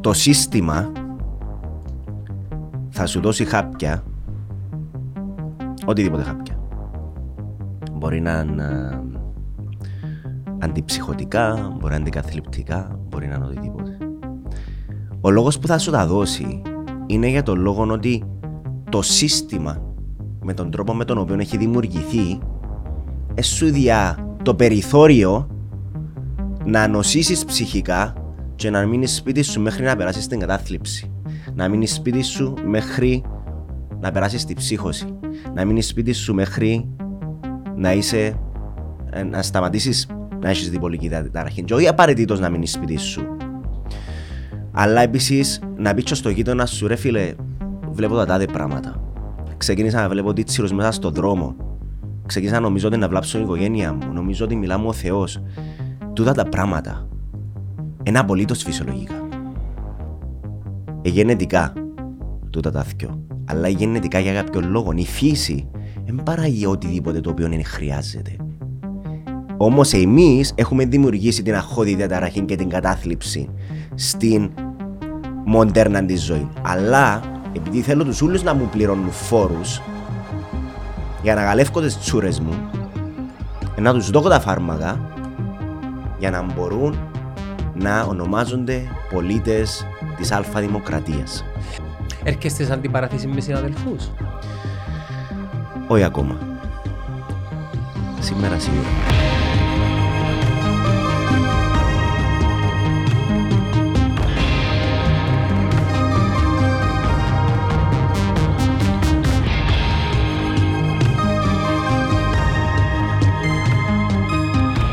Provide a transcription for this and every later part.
το σύστημα θα σου δώσει χάπια οτιδήποτε χάπια. Μπορεί να είναι ε, αντιψυχωτικά, μπορεί να είναι αντικαθλιπτικά, μπορεί να είναι οτιδήποτε. Ο λόγος που θα σου τα δώσει είναι για τον λόγο ότι το σύστημα με τον τρόπο με τον οποίο έχει δημιουργηθεί σου διά το περιθώριο να νοσήσεις ψυχικά και να μείνει σπίτι σου μέχρι να περάσεις την κατάθλιψη. Να μείνει σπίτι σου μέχρι να περάσεις τη ψύχωση. Να μείνει σπίτι σου μέχρι να είσαι. Ε, να σταματήσεις να έχεις διπολική ταραχή. Και όχι απαραίτητος να μείνεις σπίτι σου. Αλλά επίσης να πει στο γείτονα σου, ρε φίλε, βλέπω τα τάδε πράγματα. Ξεκίνησα να βλέπω τίτσιρου μέσα στον δρόμο. Ξεκίνησα να νομίζω ότι να βλάψω την οικογένεια μου. Νομίζω ότι μιλάμε ο Θεός. Τούτα τα πράγματα είναι απολύτως φυσιολογικά. Εγενετικά τούτα τα θυκιο. Αλλά γενετικά για κάποιο λόγο η φύση δεν παράγει οτιδήποτε το οποίο δεν χρειάζεται. Όμως εμείς έχουμε δημιουργήσει την αχώδη διαταραχή και την κατάθλιψη στην μοντέρνα της ζωή. Αλλά επειδή θέλω τους όλου να μου πληρώνουν φόρους για να γαλεύω τις τσούρες μου, να τους δω τα φάρμακα για να μπορούν να ονομάζονται πολίτες της Αλφα Δημοκρατίας. Έρχεστε σε αντιπαραθέση με συναδελφούς; Όχι ακόμα. Σήμερα σίγουρα.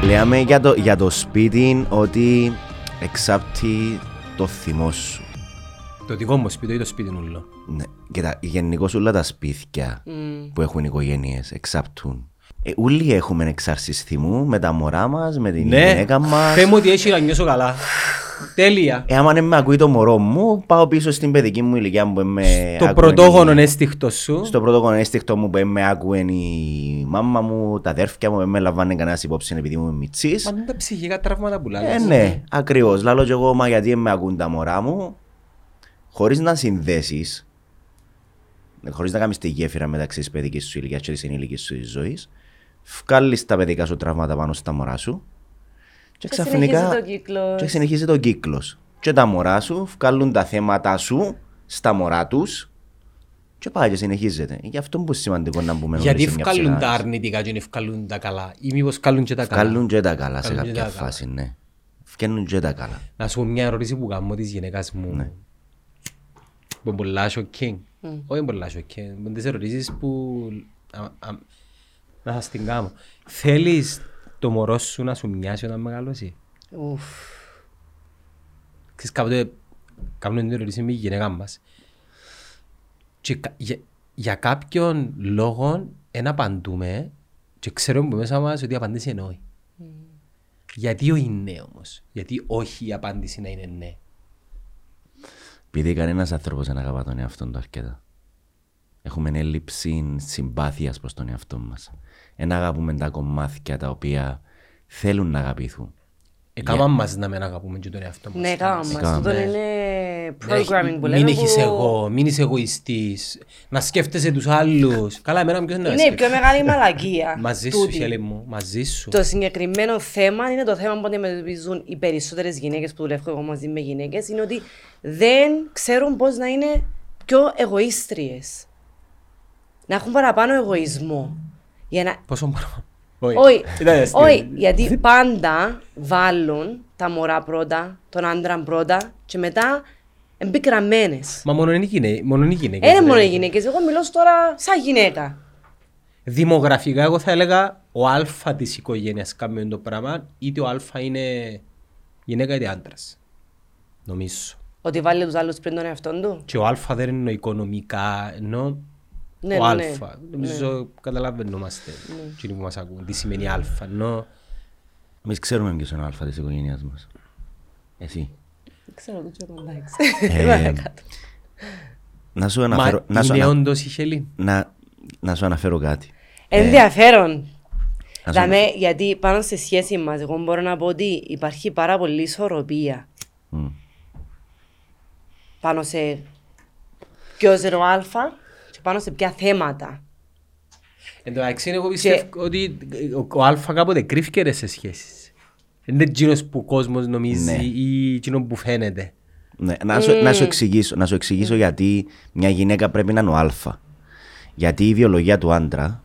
Λέμε για το, για το σπίτι ότι εξάπτει το θυμό σου. Το δικό μου σπίτι ή το σπίτι ούλο. Ναι. Κοίτα, γενικώς όλα τα σπίτια mm. που έχουν οικογένειες εξάπτουν. Ε, όλοι έχουμε εξάρσεις θυμού με τα μωρά μας, με την ναι. γυναίκα μας. Θέλω ότι έχει να νιώσω καλά. Τέλεια. Ε, άμα δεν με ακούει το μωρό μου, πάω πίσω στην παιδική μου ηλικία που με Στο πρωτόγονο αίσθηκτο σου. Στο πρωτόγονο αίσθηκτο μου που με άκουε η μάμα μου, τα αδέρφια μου, με λαμβάνε κανένας υπόψη επειδή μου είμαι μιτσής. Μα είναι τα ψυχικά τραύματα που λάλε. Ε, ναι, ακριβώς. Λάλο και εγώ, μα γιατί με ακούν τα μωρά μου, χωρίς να συνδέσεις, χωρίς να κάνεις τη γέφυρα μεταξύ της παιδικής σου ηλικίας και της ενήλικης σου ζωής, βγάλεις τα παιδικά σου τραύματα πάνω στα μωρά σου και ξαφνικά. Και συνεχίζει το κύκλος. Και τα μωρά σου βγάλουν τα θέματα σου στα μωρά τους και πάει και συνεχίζεται. Γι' αυτό είναι σημαντικό να μπούμε Γιατί βγάλουν τα αρνητικά και βγάλουν τα καλά, ή μήπως βγάλουν και τα καλά. Βγάλουν και τα καλά σε κάποια φάση, ναι. Βγαίνουν και τα καλά. Να σου πω μια ερώτηση που κάνω της γυναίκας μου. Ναι. Που πολλά σοκκίνγκ. Όχι πολλά σοκκίνγκ. Με τις ερωτήσεις που. Να σας την κάνω. Θέλεις το μωρό σου να σου μοιάσει όταν μεγαλώσει; Ουφ. Ξέρεις κάποτε κάνουμε την ερώτηση με η γυναίκα μας. Και για, για κάποιον λόγο δεν απαντούμε και ξέρουμε μέσα μας ότι η απάντηση είναι όχι. Mm. Γιατί όχι ναι όμως; Γιατί όχι η απάντηση να είναι ναι; Επειδή κανένας άνθρωπος δεν αγαπά τον εαυτό του αρκετά. Έχουμε έλλειψη συμπάθειας προς τον εαυτό μας. Ένα αγαπούμε τα κομμάτια τα οποία θέλουν να αγαπηθούν. Έκαμα yeah. μας να μην αγαπούμε και τον εαυτό μας. Ναι, έκαμα μας. Αυτό είναι programming που λέμε. Μην έχεις εγώ, μην είσαι εγωιστής, να σκέφτεσαι τους άλλους. Καλά, εμένα ποιος είναι Είναι η πιο μεγάλη μαλακία. Μαζί σου, χέλη μου, μαζί σου. Το συγκεκριμένο θέμα είναι το θέμα που αντιμετωπίζουν οι περισσότερες γυναίκες που δουλεύω εγώ μαζί με γυναίκες, είναι ότι δεν ξέρουν πώς να είναι πιο εγωίστριες. Να έχουν παραπάνω εγωισμό. Για να... Πόσο παραπάνω. Όχι, όχι, γιατί πάντα βάλουν τα μωρά πρώτα, τον άντρα πρώτα και μετά εμπικραμμένε. Μα μόνο είναι γυναίκε. Μόνο είναι γυναίκες. Είναι μόνο οι γυναίκες. Εγώ μιλώ τώρα σαν γυναίκα. Δημογραφικά, εγώ θα έλεγα ο Α της οικογένειας κάνει το πράγμα, είτε ο Α είναι γυναίκα είτε άντρας. Νομίζω. Ότι βάλει τους άλλους πριν τον εαυτό του. Και ο Α δεν είναι οικονομικά, ενώ ναι, ο ναι, Α. Νομίζω ναι. καταλαβαίνομαστε ναι. που μας ακούν. Τι σημαίνει Α. Ενώ... Εμείς ξέρουμε ποιος είναι ο Α της οικογένειας μας. Εσύ. Ξέρω το τσιό εντάξει. Να σου αναφέρω... Μα είναι όντως η Χελή. Να, να σου αναφέρω κάτι. Ενδιαφέρον. Δηλαδή, γιατί πάνω στη σχέση μας, εγώ μπορώ να πω ότι υπάρχει πάρα πολύ ισορροπία. Mm. πάνω σε ποιος είναι ο αλφα και πάνω σε ποια θέματα. Εν τω μεταξύ, εγώ πιστεύω ότι ο- ο Αλφα κάποτε κρύφκεται σε σχέσεις. Είναι εκείνος που ο κόσμος νομίζει Ναι. ή εκείνο που φαίνεται. Ναι, να, σου, να, σου εξηγήσω, να σου εξηγήσω γιατί μια γυναίκα πρέπει να είναι ο Α. Γιατί η βιολογία του άντρα,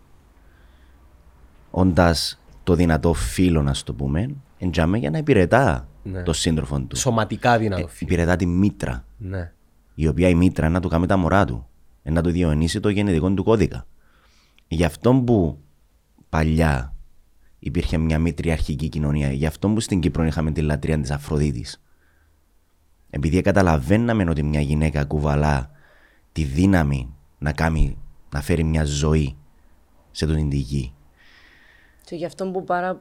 όντας το δυνατό φίλο, να το πούμε, εντιαμε για να υπηρετά Ναι. το σύντροφο του. Σωματικά δυνατό φίλο. Υπηρετά τη μήτρα, Ναι. η οποία η μήτρα να του κάνει τα μωρά του, να του διονύσει το γενετικό του κώδικα. Γι' αυτό που παλιά υπήρχε μια μητριαρχική κοινωνία, γι' αυτό που στην Κύπρο είχαμε τη λατρεία της Αφροδίτης. Επειδή καταλαβαίναμε ότι μια γυναίκα κουβαλά τη δύναμη να, κάνει, να φέρει μια ζωή σε τον τη γη. Και γι' αυτό που πάρα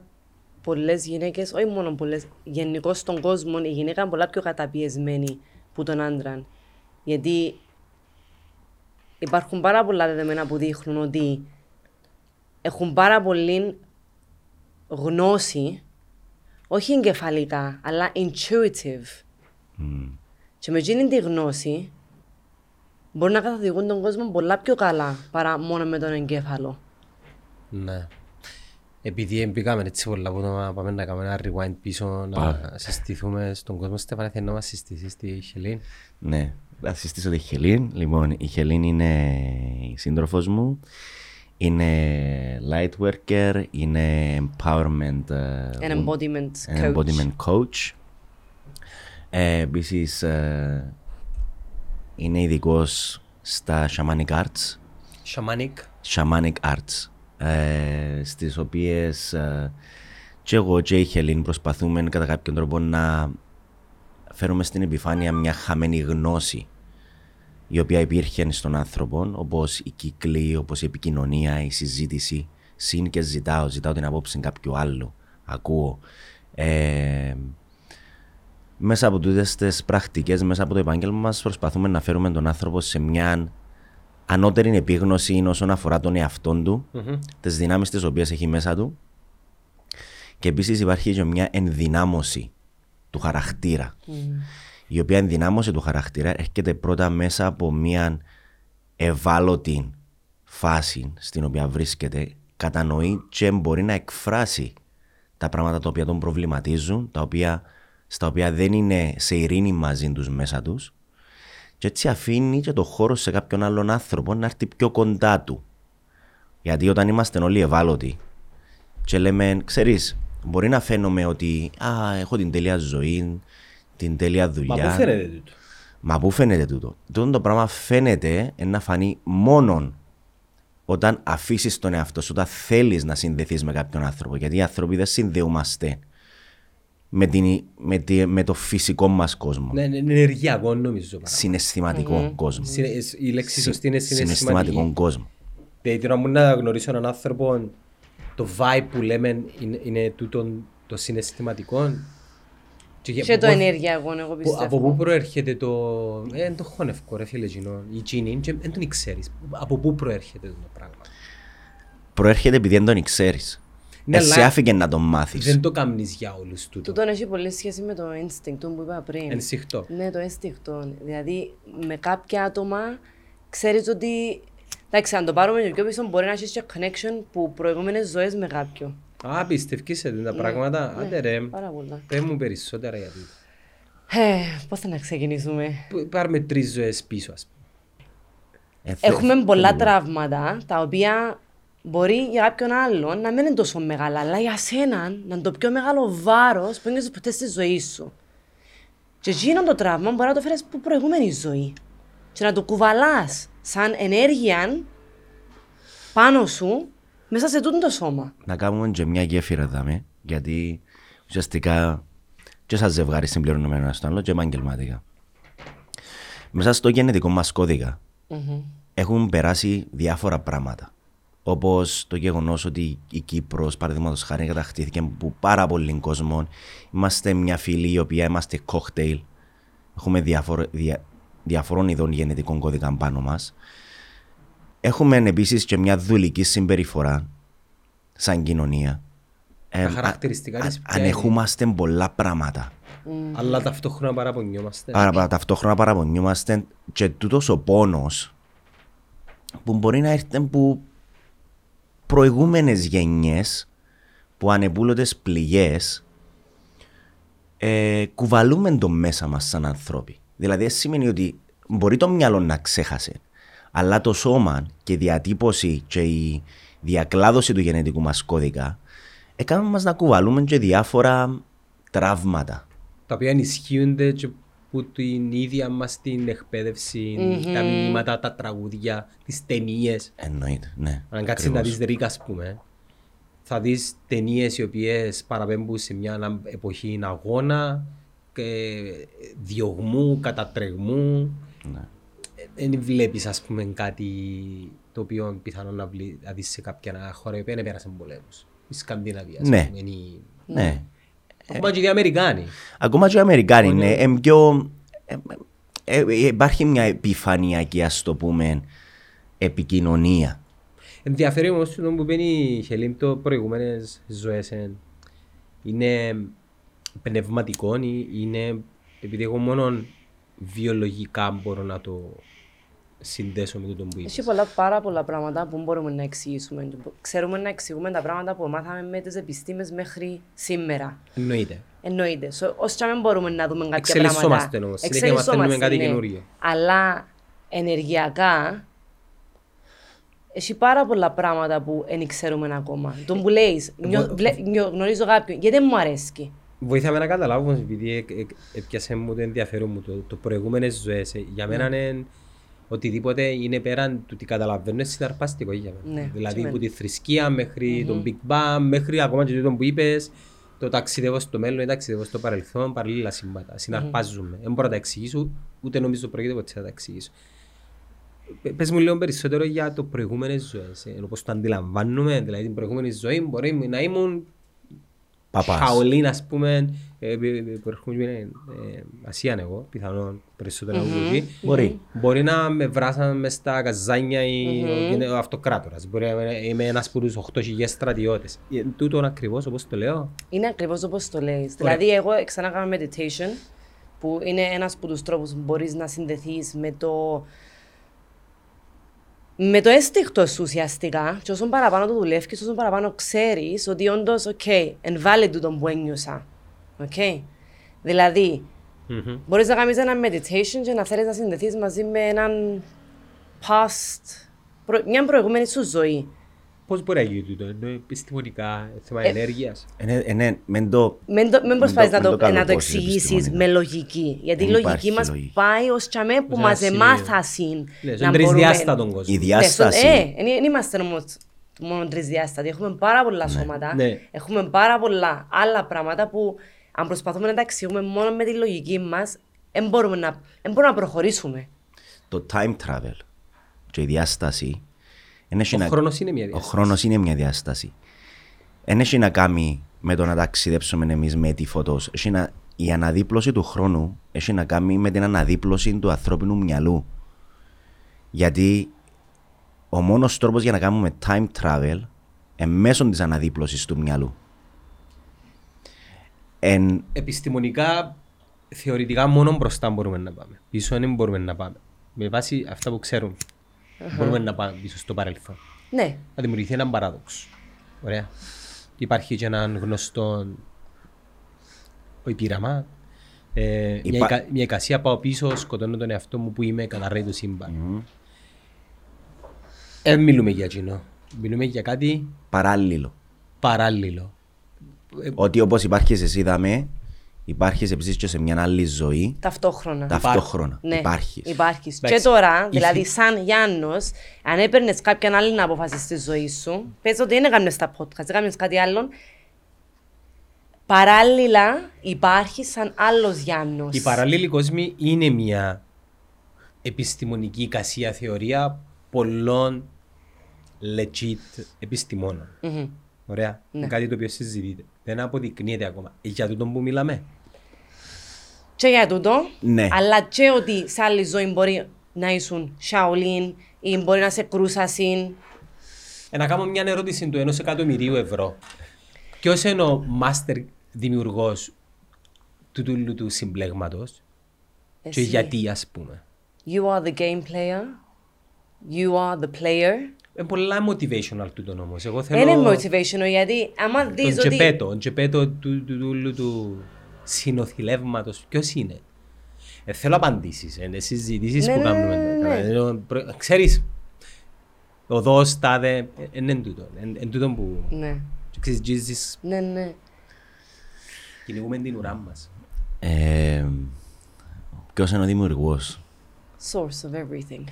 πολλές γυναίκες, όχι μόνο πολλές, γενικώς στον κόσμο, η γυναίκα είναι πολλά πιο καταπιεσμένη που τον άντρα. Γιατί υπάρχουν πάρα πολλά δεδομένα που δείχνουν ότι έχουν πάρα πολύ γνώση, όχι εγκεφαλικά, αλλά intuitive. Και με εκείνη τη γνώση μπορεί να καθοδηγούν τον κόσμο πολλά πιο καλά παρά μόνο με τον εγκέφαλο. Ναι. Επειδή μπήκαμε έτσι πολλά που το πάμε να κάνουμε ένα rewind πίσω να συστηθούμε στον κόσμο Στέφανε θέλει να μας συστήσεις τη Χελήν. Ναι, θα συστήσω τη Χελίν. Λοιπόν, η Χελίν είναι η σύντροφος μου. Είναι light worker, είναι empowerment, ε, An wo- embodiment an coach. embodiment coach. Ε, επίσης, ε, είναι ειδικός στα shamanic arts, Shamanic. shamanic arts, ε, στις οποίες ε, και εγώ και η Χελίν προσπαθούμε κατά κάποιον τρόπο να φέρουμε στην επιφάνεια μια χαμένη γνώση η οποία υπήρχε στον άνθρωπο, όπως η κύκλη, όπως η επικοινωνία, η συζήτηση. Συν και ζητάω, ζητάω την απόψη κάποιου άλλου. Ακούω. Ε, μέσα από τούτες τις πρακτικές, μέσα από το επάγγελμα μας, προσπαθούμε να φέρουμε τον άνθρωπο σε μια ανώτερη επίγνωση όσον αφορά τον εαυτό του, τις δυνάμεις τις οποίες έχει μέσα του και επίσης υπάρχει και μια ενδυνάμωση του χαρακτήρα η οποία ενδυνάμωση του χαρακτήρα έρχεται πρώτα μέσα από μια ευάλωτη φάση στην οποία βρίσκεται, κατανοεί και μπορεί να εκφράσει τα πράγματα τα οποία τον προβληματίζουν, τα οποία, στα οποία δεν είναι σε ειρήνη μαζί τους μέσα τους και έτσι αφήνει και το χώρο σε κάποιον άλλον άνθρωπο να έρθει πιο κοντά του. Γιατί όταν είμαστε όλοι ευάλωτοι και λέμε, ξέρεις, μπορεί να φαίνομαι ότι α, έχω την τέλεια ζωή, την τέλεια δουλειά. Μα πού φαίνεται τούτο; Μα πού φαίνεται τούτο; Τούτο το πράγμα φαίνεται να φανεί μόνον όταν αφήσεις τον εαυτό σου, όταν θέλεις να συνδεθείς με κάποιον άνθρωπο. Γιατί οι άνθρωποι δεν συνδεούμαστε με, την, με, τη- με το φυσικό μας κόσμο. Ναι, είναι ενεργειακό νομίζω. πράγμα. Συναισθηματικό κόσμο. Συνε- Η λέξη σωστή είναι Συναισθηματικό συναισθηματική. κόσμο. Δηλαδή τώρα μου να γνωρίσω έναν άνθρωπο, το vibe που λέμε είναι, είναι τούτο το συναισθηματικό; Και, Και από το πού- ενεργειακό, εγώ που- πιστεύω. Από πού προέρχεται το... Ε, δεν το χωνευκό ρε φίλε εκείνο, η τζίνι, και δεν τον ξέρεις. Από πού προέρχεται το πράγμα. Προέρχεται επειδή δεν τον ξέρεις. Ναι, Εσύ αλλά άφηκε να τον μάθεις. Δεν το κάνεις για όλους τούτο. Τούτον έχει πολύ σχέση με το instinct που είπα πριν. Ενσυχτό. Ναι, το αίσθηκτο. Δηλαδή, με κάποια άτομα ξέρεις ότι. Εντάξει, αν το πάρουμε και πιο πίσω, μπορεί να έχεις και connection που προηγούμενες ζωές με κάποιον. Α, πιστεύεις σε Ναι, τα πράγματα. Άντε ρε, Πάρα πολλά. πες μου περισσότερα για τούτο. Ε, πώς θα να ξεκινήσουμε; Που- Πάρουμε τρεις ζωές πίσω, ας πούμε. Ε, θε- Έχουμε πολλά τραύματα τα οποία μπορεί για κάποιον άλλον να μην είναι τόσο μεγάλα, αλλά για σένα να είναι το πιο μεγάλο βάρος που ένιωσε ποτέ στη ζωή σου. Και εκείνο το τραύμα μπορεί να το φέρεις από προηγούμενη ζωή. Και να το κουβαλάς σαν ενέργεια πάνω σου μέσα σε τούτο το σώμα. να κάνουμε και μια γέφυρα δάμε, γιατί ουσιαστικά και σαν ζευγάρι συμπληρώνουμε ένα στο άλλο και επαγγελματικά. Μέσα στο γενετικό μας κωδικα έχουν περάσει διάφορα πράγματα. Όπως το γεγονός ότι η Κύπρος, παραδείγματος χάρη, κατακτήθηκε από πάρα πολύ κόσμο. Είμαστε μια φυλή η οποία είμαστε κόκτέιλ. Έχουμε διαφορε, δια, διαφορών ειδών γενετικών κώδικα πάνω μας. Έχουμε επίσης και μια δουλική συμπεριφορά σαν κοινωνία. Ε, Τα χαρακτηριστικά α- της α- ποια είναι; Ανεχούμαστε πολλά πράγματα. Αλλά ταυτόχρονα παραπονιόμαστε. Άρα πα- ταυτόχρονα παραπονιούμαστε και τούτος ο πόνος που μπορεί να έρθει από προηγούμενες γενιές που ανεπούλωτες πληγές ε, κουβαλούμε το μέσα μας σαν ανθρώποι. Δηλαδή δεν σημαίνει ότι μπορεί το μυαλό να ξέχασε αλλά το σώμα και η διατύπωση και η διακλάδωση του γενετικού μας κώδικα έκαναν μας να κουβαλούμε και διάφορα τραύματα. τα οποία ενισχύονται και που την ίδια μας την εκπαίδευση, τα μηνύματα, τα τραγούδια, τις ταινίες. Εννοείται, ναι. Αν κάτσεις να ακριβώς. δεις Ρίκα, ας πούμε, θα δεις ταινίες οι οποίες παραπέμπουν σε μια ανα- εποχή αγώνα, και διωγμού, κατατρεγμού. Ναι. Δεν βλέπεις, ας πούμε, κάτι το οποίο πιθανόν να, βλή, να δεις σε κάποια χώρα η οποία δεν πέρασε πολέμους. Η Σκανδιναβία, ας Ναι. πούμε, είναι η- Ναι. Ακόμα και οι Αμερικάνοι. Ακόμα και οι Αμερικάνοι είναι ε, πιο... ε, ε, ε, υπάρχει μια επιφανειακή, ας το πούμε, επικοινωνία. Ενδιαφέρει όμως το που μπαίνει η Χελίμ το προηγούμενες ζωές ε, είναι πνευματικό, ή είναι επειδή εγώ μόνο βιολογικά μπορώ να το συνδέσω με το που είπες. Έχει πολλά, πάρα πολλά πράγματα που μπορούμε να εξηγήσουμε. Ξέρουμε να εξηγούμε τα πράγματα που μάθαμε με τις επιστήμες μέχρι σήμερα. Εννοείται. Εννοείται. So, ως και αν μπορούμε να δούμε κάποια Εξελισσόμαστε πράγματα. όμως. Συνέχεια μαθαίνουμε κάτι ναι. καινούριο. Αλλά ενεργειακά έχει πάρα πολλά πράγματα που δεν ξέρουμε ακόμα. Τον που λέεις, νιω- Εγώ- βλέ- νιω- γνωρίζω κάποιον, γιατί δεν μου αρέσει. Βοήθαμε να καταλάβω όμως, επειδή ε- ε- έπιασε μου το ενδιαφέρον μου το, το προηγούμενες ζωές. ε, Για μένα είναι οτιδήποτε είναι πέραν του τι καταλαβαίνω είναι συναρπαστικό για μένα. Ναι, δηλαδή και από εμένα. τη θρησκεία μέχρι τον Big Bang, μέχρι ακόμα και το που είπες, το ταξιδεύω στο μέλλον ή ταξιδεύω στο παρελθόν, παραλλήλα σύμπατα. Συναρπάζουμε. Δεν μπορώ να τα εξηγήσω, ούτε νομίζω πρόκειται ποτέ να τα εξηγήσω. Πε- Πες μου λίγο περισσότερο για το προηγούμενες ζωές, ε, όπως το αντιλαμβάνουμε, δηλαδή την προηγούμενη ζωή μπορεί να ήμουν Παπάς. Shaolin, ας πούμε, ε, ε, ε, που έρχομαι ε, ε, Ασίαν εγώ, πιθανόν περισσότερα από εκεί. Μπορεί. Μπορεί να με βράσαν μες στα καζάνια ή ο- είναι ο αυτοκράτορας. Μπορεί να είμαι- είμαι ένας από τους 8.000 στρατιώτες. Ε, Τούτον ακριβώς όπως το λέω. Είναι ακριβώς όπως το λέεις. Δηλαδή, εγώ ξανά κάνω meditation, που είναι ένας από τους τρόπους που μπορείς να συνδεθείς με το με το ένστικτό σου ουσιαστικά και όσο παραπάνω το δουλεύεις, όσο παραπάνω ξέρεις ότι όντως, οκ, εν valid τούτον που ένιωσα. Οκ. Δηλαδή, Μμμ. μπορείς να κάνεις ένα meditation και να θέλεις να συνδεθείς μαζί με έναν past, προ- μια προηγούμενη σου ζωή. Πώς μπορεί να γίνει τούτο, είναι επιστημονικά, θέμα Ε, ενέργειας. Ε, ναι, ε, ναι, μεν το... Μην, το, μην προσπαθείς το- να, μην το, το να το καλοπώσεις εξηγήσεις επιστημονικά. με λογική. Γιατί η Δεν λογική υπάρχει μας λογική. πάει ως τσαμέ που Ως μας ένα σημείο. εμάθασαν. Ναι, στον τρισδιάστα τον κόσμο. Η Ναι, διάσταση... στον- Ε, δεν είμαστε όμως μόνο τρισδιάστατοι. Έχουμε πάρα πολλά σώματα. Ναι. Έχουμε πάρα πολλά άλλα πράγματα που αν προσπαθούμε να τα εξηγούμε μόνο με τη λογική μας, δεν μπορούμε να, δεν μπορούμε να προχωρήσουμε. το time travel και η διάσταση εν έχει Ο να- χρόνος είναι μια ο διάσταση. χρόνος είναι μια διάσταση. Δεν έχει να κάνει με το να ταξιδέψουμε εμείς με τη φωτός. Έχει να... Η αναδίπλωση του χρόνου έχει να κάνει με την αναδίπλωση του ανθρώπινου μυαλού. Γιατί ο μόνος τρόπος για να κάνουμε time travel είναι μέσω της αναδίπλωσης του μυαλού. Εν, Επιστημονικά, θεωρητικά μόνο μπροστά μπορούμε να πάμε. Πίσω δεν μπορούμε να πάμε. Με βάση αυτά που ξέρουμε. Μπορούμε να πάμε πίσω στο παρελθόν. Ναι, Να δημιουργηθεί έναν παράδοξο. Ωραία. Υπάρχει και έναν γνωστό ο πείραμα. Ε, μια, Υπά- εκα, μια εικασία πάω πίσω, σκοτώνω τον εαυτό μου που είμαι, καταρρέει το σύμπαν. Δεν μιλούμε για κοινό. Μιλούμε για κάτι παράλληλο. παράλληλο. Ότι όπως υπάρχεις εσύ είδαμε, υπάρχεις επίσης και σε μια άλλη ζωή ταυτόχρονα. ταυτόχρονα. Ναι, Υπάρχεις. Υπάρχεις. Και Εντάξει. τώρα, Η δηλαδή, φύ- σαν Γιάννος, αν έπαιρνες κάποιαν άλλη απόφαση στη ζωή σου, πες ότι δεν έκανες τα podcast, έκανες κάτι άλλο, παράλληλα υπάρχει σαν άλλος Γιάννος. Η παράλληλη κόσμη είναι μια επιστημονική εικασία θεωρία πολλών legit επιστημόνων. Μμμ. Ωραία. Είναι κάτι το οποίο συζητείται. Δεν αποδεικνύεται ακόμα. Ε, Για τούτον που μιλάμε. Και για τούτο, Ναι. αλλά και ότι σε άλλη ζωή μπορεί να ήσουν Shaolin ή μπορεί να σε κρούσασιν. Ε, να κάνω μια ερώτηση του ενός εκατομμυρίου ευρώ. Ποιος είναι ο master δημιουργός του, του, του συμπλέγματος; Και Εσύ. γιατί ας πούμε. You are the game player. You are the player. Είναι πολλά motivational τούτο όμως. Εγώ θέλω Είναι motivational γιατί άμα τον δεις ότι... τζεπέτο, τον τζεπέτο του, του, του, του, του συνοθηλεύματος. Ποιος είναι; Ε, θέλω απαντήσεις, είναι συζητήσεις Ναι, που ναι, κάνουμε. ναι, ναι. Ε, ε, προ- Ξέρεις, ο δός, τάδε, ε, είναι τούτο. Είναι είναι τούτο που... Ναι, Ξέρεις, Jesus, ναι, ναι. κυνηγούμε την ουρά μας. Ε, Ποιος είναι ο δημιουργός; Source of everything.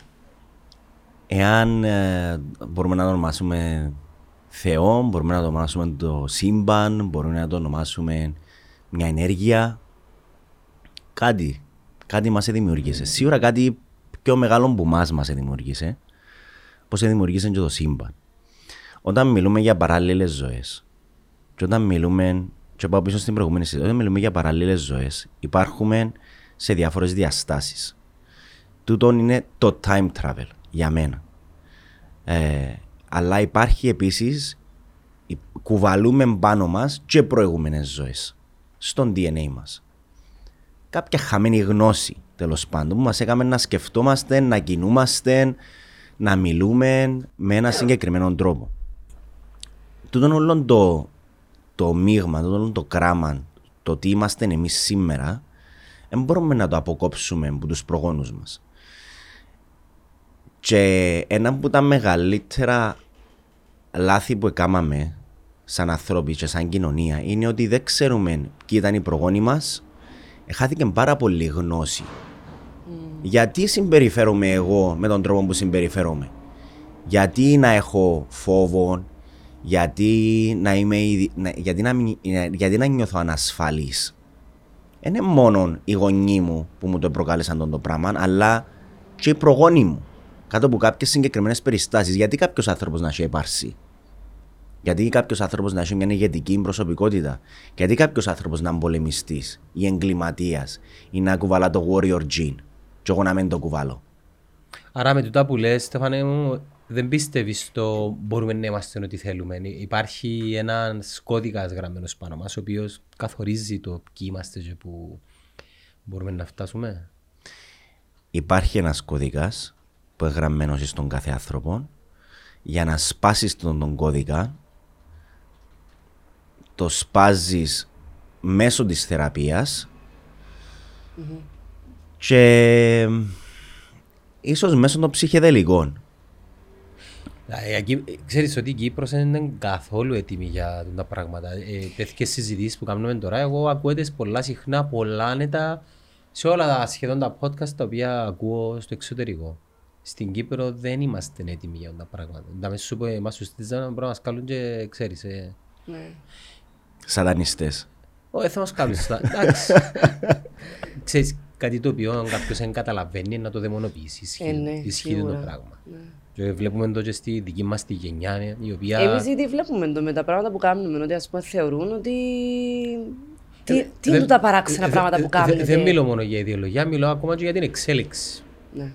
Εάν ε, μπορούμε να το ονομάσουμε Θεό, μπορούμε να το ονομάσουμε το σύμπαν, μπορούμε να το ονομάσουμε μια ενέργεια. Κάτι. Κάτι μας δημιούργησε. Σίγουρα κάτι πιο μεγάλο που μας μας δημιούργησε. Πώς δημιούργησε και το σύμπαν. Όταν μιλούμε για παράλληλες ζωές και όταν μιλούμε, και πάω πίσω στην προηγούμενη συζήτηση, όταν μιλούμε για παράλληλες ζωές υπάρχουμε σε διάφορες διαστάσεις. Τούτον είναι το time travel για μένα. Ε, αλλά υπάρχει επίσης, υ- κουβαλούμε πάνω μας και προηγούμενες ζωές στον DNA μας. Κάποια χαμένη γνώση τέλος πάντων που μας έκαμε να σκεφτόμαστε, να κινούμαστε, να μιλούμε με ένα συγκεκριμένο τρόπο. Τούτον όλο το, το μείγμα, τούτον όλο το κράμα, το τι είμαστε εμείς σήμερα, δεν μπορούμε να το αποκόψουμε από τους προγόνους μας. Και ένα από τα μεγαλύτερα λάθη που έκαναμε σαν άνθρωποι και σαν κοινωνία είναι ότι δεν ξέρουμε ποιοι ήταν οι προγόνοι μας. Χάθηκε πάρα πολύ γνώση. Γιατί συμπεριφέρομαι εγώ με τον τρόπο που συμπεριφέρομαι. Γιατί να έχω φόβο, γιατί να, είμαι, ήδη- να- γιατί να, μην- γιατί να νιώθω ανασφαλής; Δεν είναι μόνο οι γονείς μου που μου το προκάλεσαν τον το πράγμα, αλλά και οι προγόνοι μου. Κάτω από κάποιες συγκεκριμένες περιστάσεις. Γιατί κάποιος άνθρωπος να έχει υπάρξει. Γιατί κάποιος άνθρωπος να έχει μια ηγετική προσωπικότητα; Γιατί κάποιος άνθρωπος να είναι πολεμιστής ή εγκληματίας ή να κουβαλά το warrior gene; Και εγώ να μην το κουβαλώ. Άρα με τούτα που λες, Στέφανε μου, δεν πιστεύεις στο μπορούμε να είμαστε ό,τι θέλουμε. Υπάρχει ένας κώδικας γραμμένος πάνω μας, ο οποίος καθορίζει το ποιοι είμαστε και που μπορούμε να φτάσουμε; Υπάρχει ένας κώδικας που είναι γραμμένος στον κάθε άνθρωπο. Για να σπάσεις τον, τον κώδικα, το σπάζεις μέσω της θεραπείας και ίσως μέσω των ψυχεδελικών. Ε, εκεί- Ξέρεις ότι η Κύπρος δεν είναι καθόλου έτοιμη για τα πράγματα. Ε, τέτοιες συζητήσεις που κάνουμε τώρα, εγώ ακούω τις πολλά συχνά, πολλά άνετα σε όλα τα σχεδόν τα podcast τα οποία ακούω στο εξωτερικό. Στην Κύπρο δεν είμαστε έτοιμοι για τα πράγματα. Τα μέσα σου που μας σου στήζαν μπορεί να μας καλούν και ξέρεις. Ε, Ναι. Σατανιστές. όχι, θα μας καλούν. στα- Εντάξει. Ξέρεις, κάτι το οποίο κάποιος δεν καταλαβαίνει να το δαιμονοποιήσει. Ισχύει, Ε, ναι, ισχύει το σίγουρα. πράγμα. Και βλέπουμε το και στη δική μας τη γενιά, η οποία... Εμείς ήδη βλέπουμε το με τα πράγματα που κάνουμε, ότι ας πούμε θεωρούν ότι... Τι, τι είναι Δεν- τα παράξενα ε, πράγματα ε, που ε, κάνετε. Δεν μιλώ μόνο για ιδεολογία, μιλώ ακόμα και για την εξέλιξη. Ναι.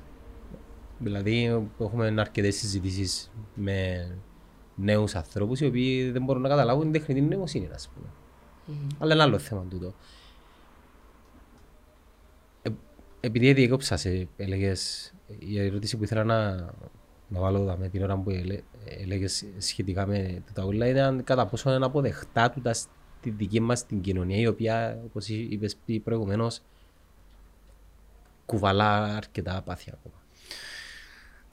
Δηλαδή, έχουμε αρκετές συζητήσεις με νέους ανθρώπους οι οποίοι δεν μπορούν να καταλάβουν την τεχνητή νοημοσύνη, ας πούμε. Αλλά είναι άλλο θέμα τούτο. Ε, επειδή διέκοψα σε έλεγες, η ερώτηση που ήθελα να, να βάλω εδώ με την ώρα που ελέ, έλεγες σχετικά με τα όλα ήταν κατά πόσο είναι αποδεχτά τούτα στη δική μας την κοινωνία η οποία όπως είπες προηγουμένως κουβαλά αρκετά πάθια ακόμα.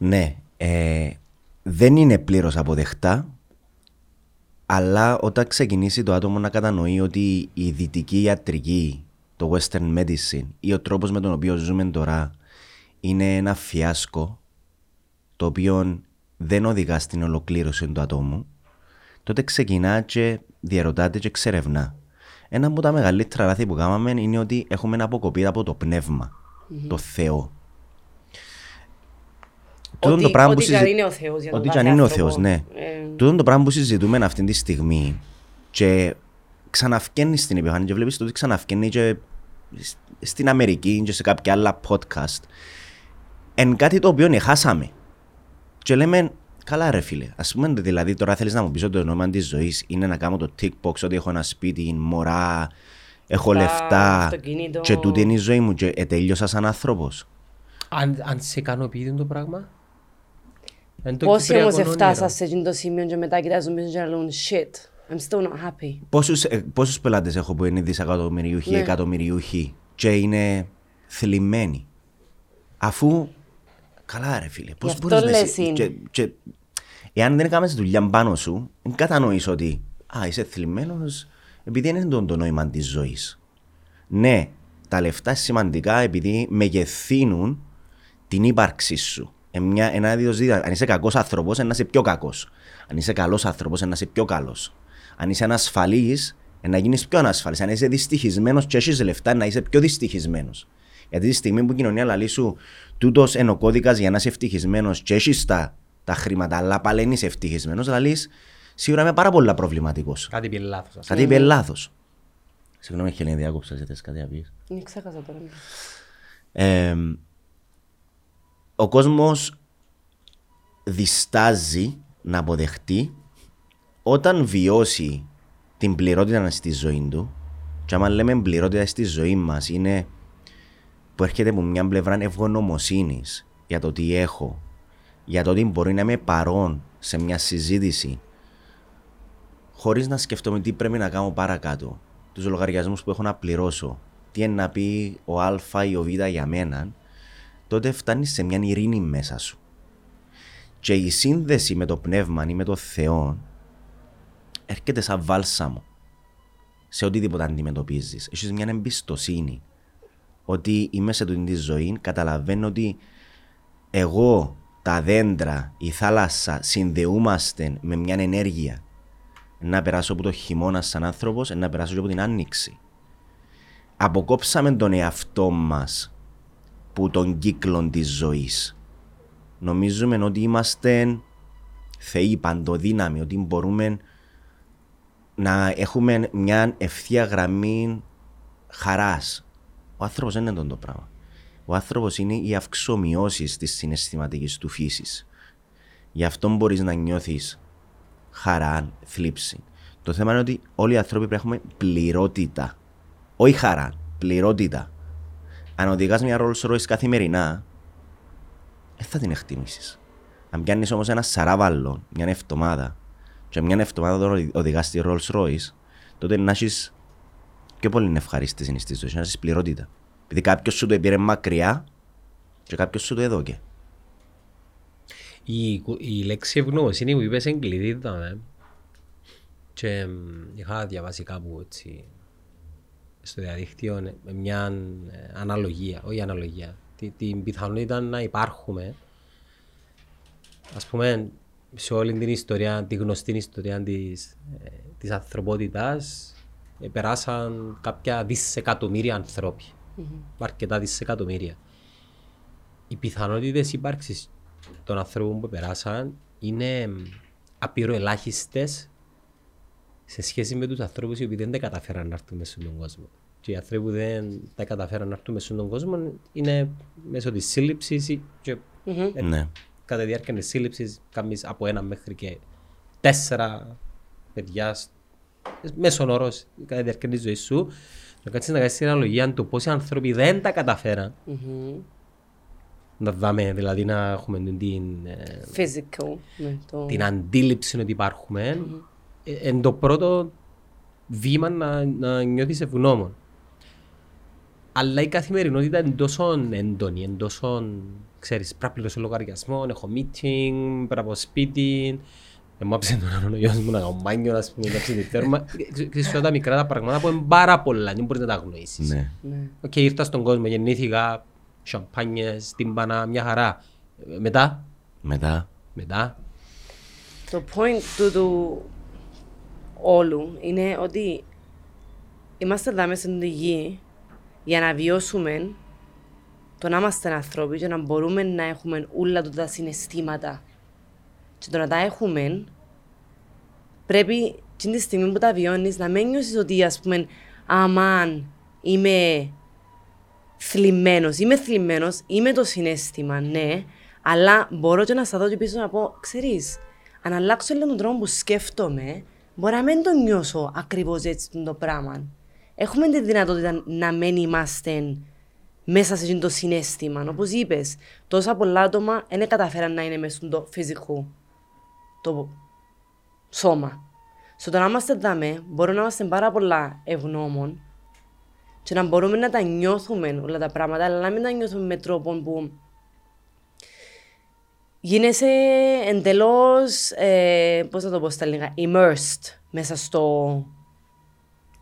Ναι, ε, δεν είναι πλήρως αποδεκτά, αλλά όταν ξεκινήσει το άτομο να κατανοεί ότι η δυτική ιατρική, το western medicine ή ο τρόπος με τον οποίο ζούμε τώρα είναι ένα φιάσκο το οποίο δεν οδηγά στην ολοκλήρωση του ατόμου, τότε ξεκινά και διαρωτάται και ξερευνά. Ένα από τα μεγαλύτερα λάθη που κάναμε είναι ότι έχουμε αποκοπεί από το πνεύμα, το Θεό. Τούτον Ότι, το πράγμα που ότι κι αν συζη- είναι ο Θεός για τον Ότι κι κάθε αν είναι ο άνθρωπο. Θεός, ναι. Ε, Τούτο το πράγμα που συζητούμε αυτή τη στιγμή και ξαναφκένει στην επιφάνεια και βλέπεις ότι ξαναφκένει και σ- στην Αμερική και σε κάποια άλλα podcast εν κάτι το οποίο χάσαμε. Και λέμε, καλά ρε φίλε, ας πούμε δηλαδή τώρα θέλεις να μου πεις ότι το νόημα της ζωής είναι να κάνω το tick box ότι έχω ένα σπίτι, μωρά, έχω λεφτά, λεφτά αυτοκίνητο. και τούτη είναι η ζωή μου και ε, τέλειωσα σαν άνθρωπος. Αν, αν σε ικανοποιεί το πράγμα. Εν το Πόσοι όμως κυπριακό εφτάσαν όνειρο. σε εκείνο το σημείο και μετά κοιτάζουν πίσω και λένε shit, I'm still not happy. Πόσους, ε, πόσους πελάτες έχω που είναι δισεκατομμυριούχοι, Ναι. εκατομμυριούχοι και είναι θλιμμένοι; Αφού, καλά ρε φίλε, πώς αυτό μπορείς να λες είσαι... είναι. Και, και, εάν δεν έκαμες τη δουλειά πάνω σου, δεν κατανοείς ότι α, είσαι θλιμμένος επειδή δεν είναι το, το νόημα της ζωής. Ναι, τα λεφτά είναι σημαντικά επειδή μεγεθύνουν την ύπαρξή σου. Ε, μια, ένα είδος δίδα- Αν είσαι κακός άνθρωπος, να είσαι πιο κακός. Αν είσαι καλός άνθρωπος, να είσαι πιο καλός. Αν είσαι ανασφαλής, να γίνεις πιο ανασφαλής. Αν είσαι δυστυχισμένος και έχεις λεφτά, να είσαι πιο δυστυχισμένος. Γιατί τη στιγμή που η κοινωνία λαλεί σου, τούτος είναι ο κώδικας για να είσαι ευτυχισμένος και έχεις τα, τα χρήματα, αλλά πάλι δεν είσαι ευτυχισμένος, λαλείς, σίγουρα είμαι πάρα πολλά προβληματικός. Κάτι πει λάθος. ας Κάτι είπε λάθος. Συγγνώμη, Χελένη, διάκοψα, θες κάτι να πεις; Είναι ξέχασα τώρα. Ναι. Ε, ο κόσμος διστάζει να αποδεχτεί όταν βιώσει την πληρότητα στη ζωή του και άμα λέμε πληρότητα στη ζωή μας είναι που έρχεται από μια πλευρά ευγνωμοσύνης για το τι έχω για το ότι μπορεί να είμαι παρόν σε μια συζήτηση χωρίς να σκεφτόμαι τι πρέπει να κάνω παρακάτω τους λογαριασμούς που έχω να πληρώσω τι είναι να πει ο α ή ο β για μένα τότε φτάνεις σε μια ειρήνη μέσα σου και η σύνδεση με το πνεύμα ή με το Θεό έρχεται σαν βάλσαμο σε οτιδήποτε αντιμετωπίζεις. Έχεις μια εμπιστοσύνη ότι είμαι σε τούτη της ζωή, καταλαβαίνω ότι εγώ, τα δέντρα, η θάλασσα συνδεούμαστε με μια ενέργεια. Να περάσω από το χειμώνα σαν άνθρωπος, να περάσω και από την άνοιξη. Αποκόψαμε τον εαυτό μας που τον κύκλο της ζωής. Νομίζουμε ότι είμαστε θεοί παντοδύναμοι, ότι μπορούμε να έχουμε μια ευθεία γραμμή χαράς. Ο άνθρωπος δεν είναι τον το πράγμα. Ο άνθρωπος είναι οι αυξομοιώσεις της συναισθηματικής του φύσης. Γι' αυτό μπορείς να νιώθεις χαρά, θλίψη. Το θέμα είναι ότι όλοι οι άνθρωποι πρέπει να έχουμε πληρότητα. Όχι χαρά, πληρότητα. Αν οδηγάς μια Rolls Royce καθημερινά, δεν θα την εκτιμήσεις. Αν πιάνεις όμως ένα σαράβαλλο μια εβδομάδα και μια εβδομάδα τώρα οδηγάς τη Rolls Royce, τότε να έχεις πιο πολύ ευχαρίστηση στη ζωή, να έχεις πληρότητα. Επειδή κάποιος σου το πήρε μακριά και κάποιος σου το έδωκε. Η, η λέξη ευγνωμοσύνη που είπες είναι κλειδί ήταν, ε. Και μ, είχα διαβάσει κάπου έτσι στο διαδίκτυο ε, με μια ε, αναλογία, όχι αναλογία, τη- την πιθανότητα να υπάρχουμε ας πούμε σε όλη την ιστορία, τη γνωστή ιστορία της, ε, της ανθρωπότητας ε, περάσαν κάποια δισεκατομμύρια ανθρώποι. Αρκετά δισεκατομμύρια. Οι πιθανότητες ύπαρξης των ανθρώπων που περάσαν είναι απειροελάχιστες σε σχέση με τους ανθρώπους οι οποίοι δεν τα καταφέραν να έρθουν μέσα στον κόσμο. Και οι άνθρωποι που δεν τα καταφέραν να έρθουν μέσα στον κόσμο είναι μέσω της σύλληψης ή και ε, Ναι. κατά τη διάρκεια της σύλληψης κάνεις από ένα μέχρι και τέσσερα παιδιά σ- μέσον όρος κατά τη διάρκεια της ζωής σου να κάτσεις να κάνεις την αναλογία του πόσοι άνθρωποι δεν τα καταφέραν Μμμ. να δάμε, δηλαδή να έχουμε την, ε, Physical. Ναι, το- την αντίληψη ότι υπάρχουμε, ε, εν το πρώτο βήμα να, να νιώθεις ευγνώμων. Αλλά η καθημερινότητα είναι τόσο έντονη, είναι τόσο, ξέρεις, πρέπει να πληρώσω λογαριασμό, έχω meeting, πρέπει να πάω σπίτι, δεν μου άψε τον άλλον ο γιος μου να κάνω μπάνιο, να πούμε, να ψήσει τη θέρμα. Ε, Ξέρεις, όλα τα μικρά τα πράγματα που είναι πάρα πολλά, δεν μπορείς να τα αγνοήσεις. Ναι. ναι. Οκ, ήρθα στον κόσμο, γεννήθηκα, σαμπάνιες, τύμπανα, μια χαρά. Ε, Μετά, Μετά. μετά, Το point του, του όλου είναι ότι είμαστε εδώ μέσα στην γη για να βιώσουμε το να είμαστε άνθρωποι και να μπορούμε να έχουμε όλα τα συναισθήματα. Και το να τα έχουμε πρέπει την τη στιγμή που τα βιώνεις να μην νιώσεις ότι ας πούμε αμάν είμαι θλιμμένος, είμαι θλιμμένος, είμαι το συνέστημα, ναι, αλλά μπορώ και να σταθώ και πίσω να πω, ξέρεις, αν αλλάξω λίγο τον τρόπο που σκέφτομαι, μπορεί να μην το νιώσω ακριβώς έτσι το πράγμα. έχουμε τη δυνατότητα να μην είμαστε μέσα σε εκείνο το συνέστημα. Όπως είπες, τόσα πολλά άτομα δεν καταφέραν να είναι μέσα στο φυσικό το σώμα. Στο το να είμαστε δάμε, μπορούμε να είμαστε πάρα πολλά ευγνώμων και να μπορούμε να τα νιώθουμε όλα τα πράγματα, αλλά να μην τα νιώθουμε με τρόπο που γίνεσαι εντελώς, ε, πώς να το πω στα ελληνικά, immersed μέσα στο.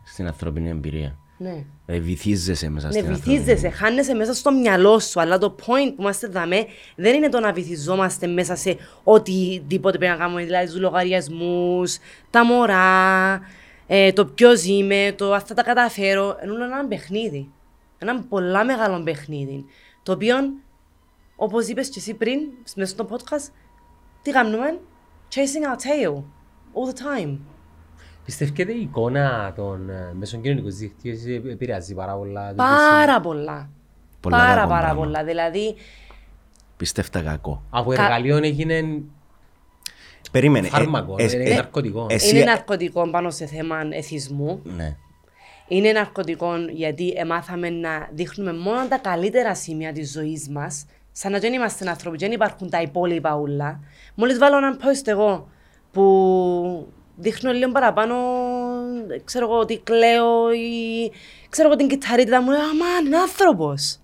Στην ανθρώπινη εμπειρία. Ναι. Δηλαδή βυθίζεσαι μέσα Ναι, στην ανθρώπινη βυθίζεσαι, χάνεσαι μέσα στο μυαλό σου. Αλλά το point που είμαστε δαμέ δεν είναι το να βυθιζόμαστε μέσα σε οτιδήποτε πρέπει να κάνουμε, δηλαδή του λογαριασμούς, τα μωρά, ε, το ποιος είμαι, το αν θα τα καταφέρω. Είναι ένα παιχνίδι. Ένα πολλά μεγάλο παιχνίδι. Το οποίο, όπως είπες και εσύ πριν, μέσα στο podcast, τι κάνουμε, chasing our tail all the time. Πιστεύετε η εικόνα των ε, μέσων κοινωνικών δικτύων επηρεάζει πάρα πολλά. το Πάρα πολλά. Πολλά πάρα κακό πάρα πράγμα. πολλά. Δηλαδή, Πιστεύτα κακό. Από Κα- εργαλείο έγινε Περίμενε. ε, φάρμακο, ε, είναι ε, ναρκωτικό. εσύ- είναι ναρκωτικό πάνω σε θέμα εθισμού. Ναι. Είναι ναρκωτικό γιατί εμάθαμε να δείχνουμε μόνο τα καλύτερα σημεία της ζωής μας, σαν να δεν είμαστε άνθρωποι, δεν υπάρχουν τα υπόλοιπα ούλα. Μόλις βάλω έναν post εγώ που δείχνω λίγο παραπάνω, ξέρω εγώ ότι κλαίω ή ξέρω εγώ την κυταρίτιδα μου, λέω αμάν, είναι άνθρωπος.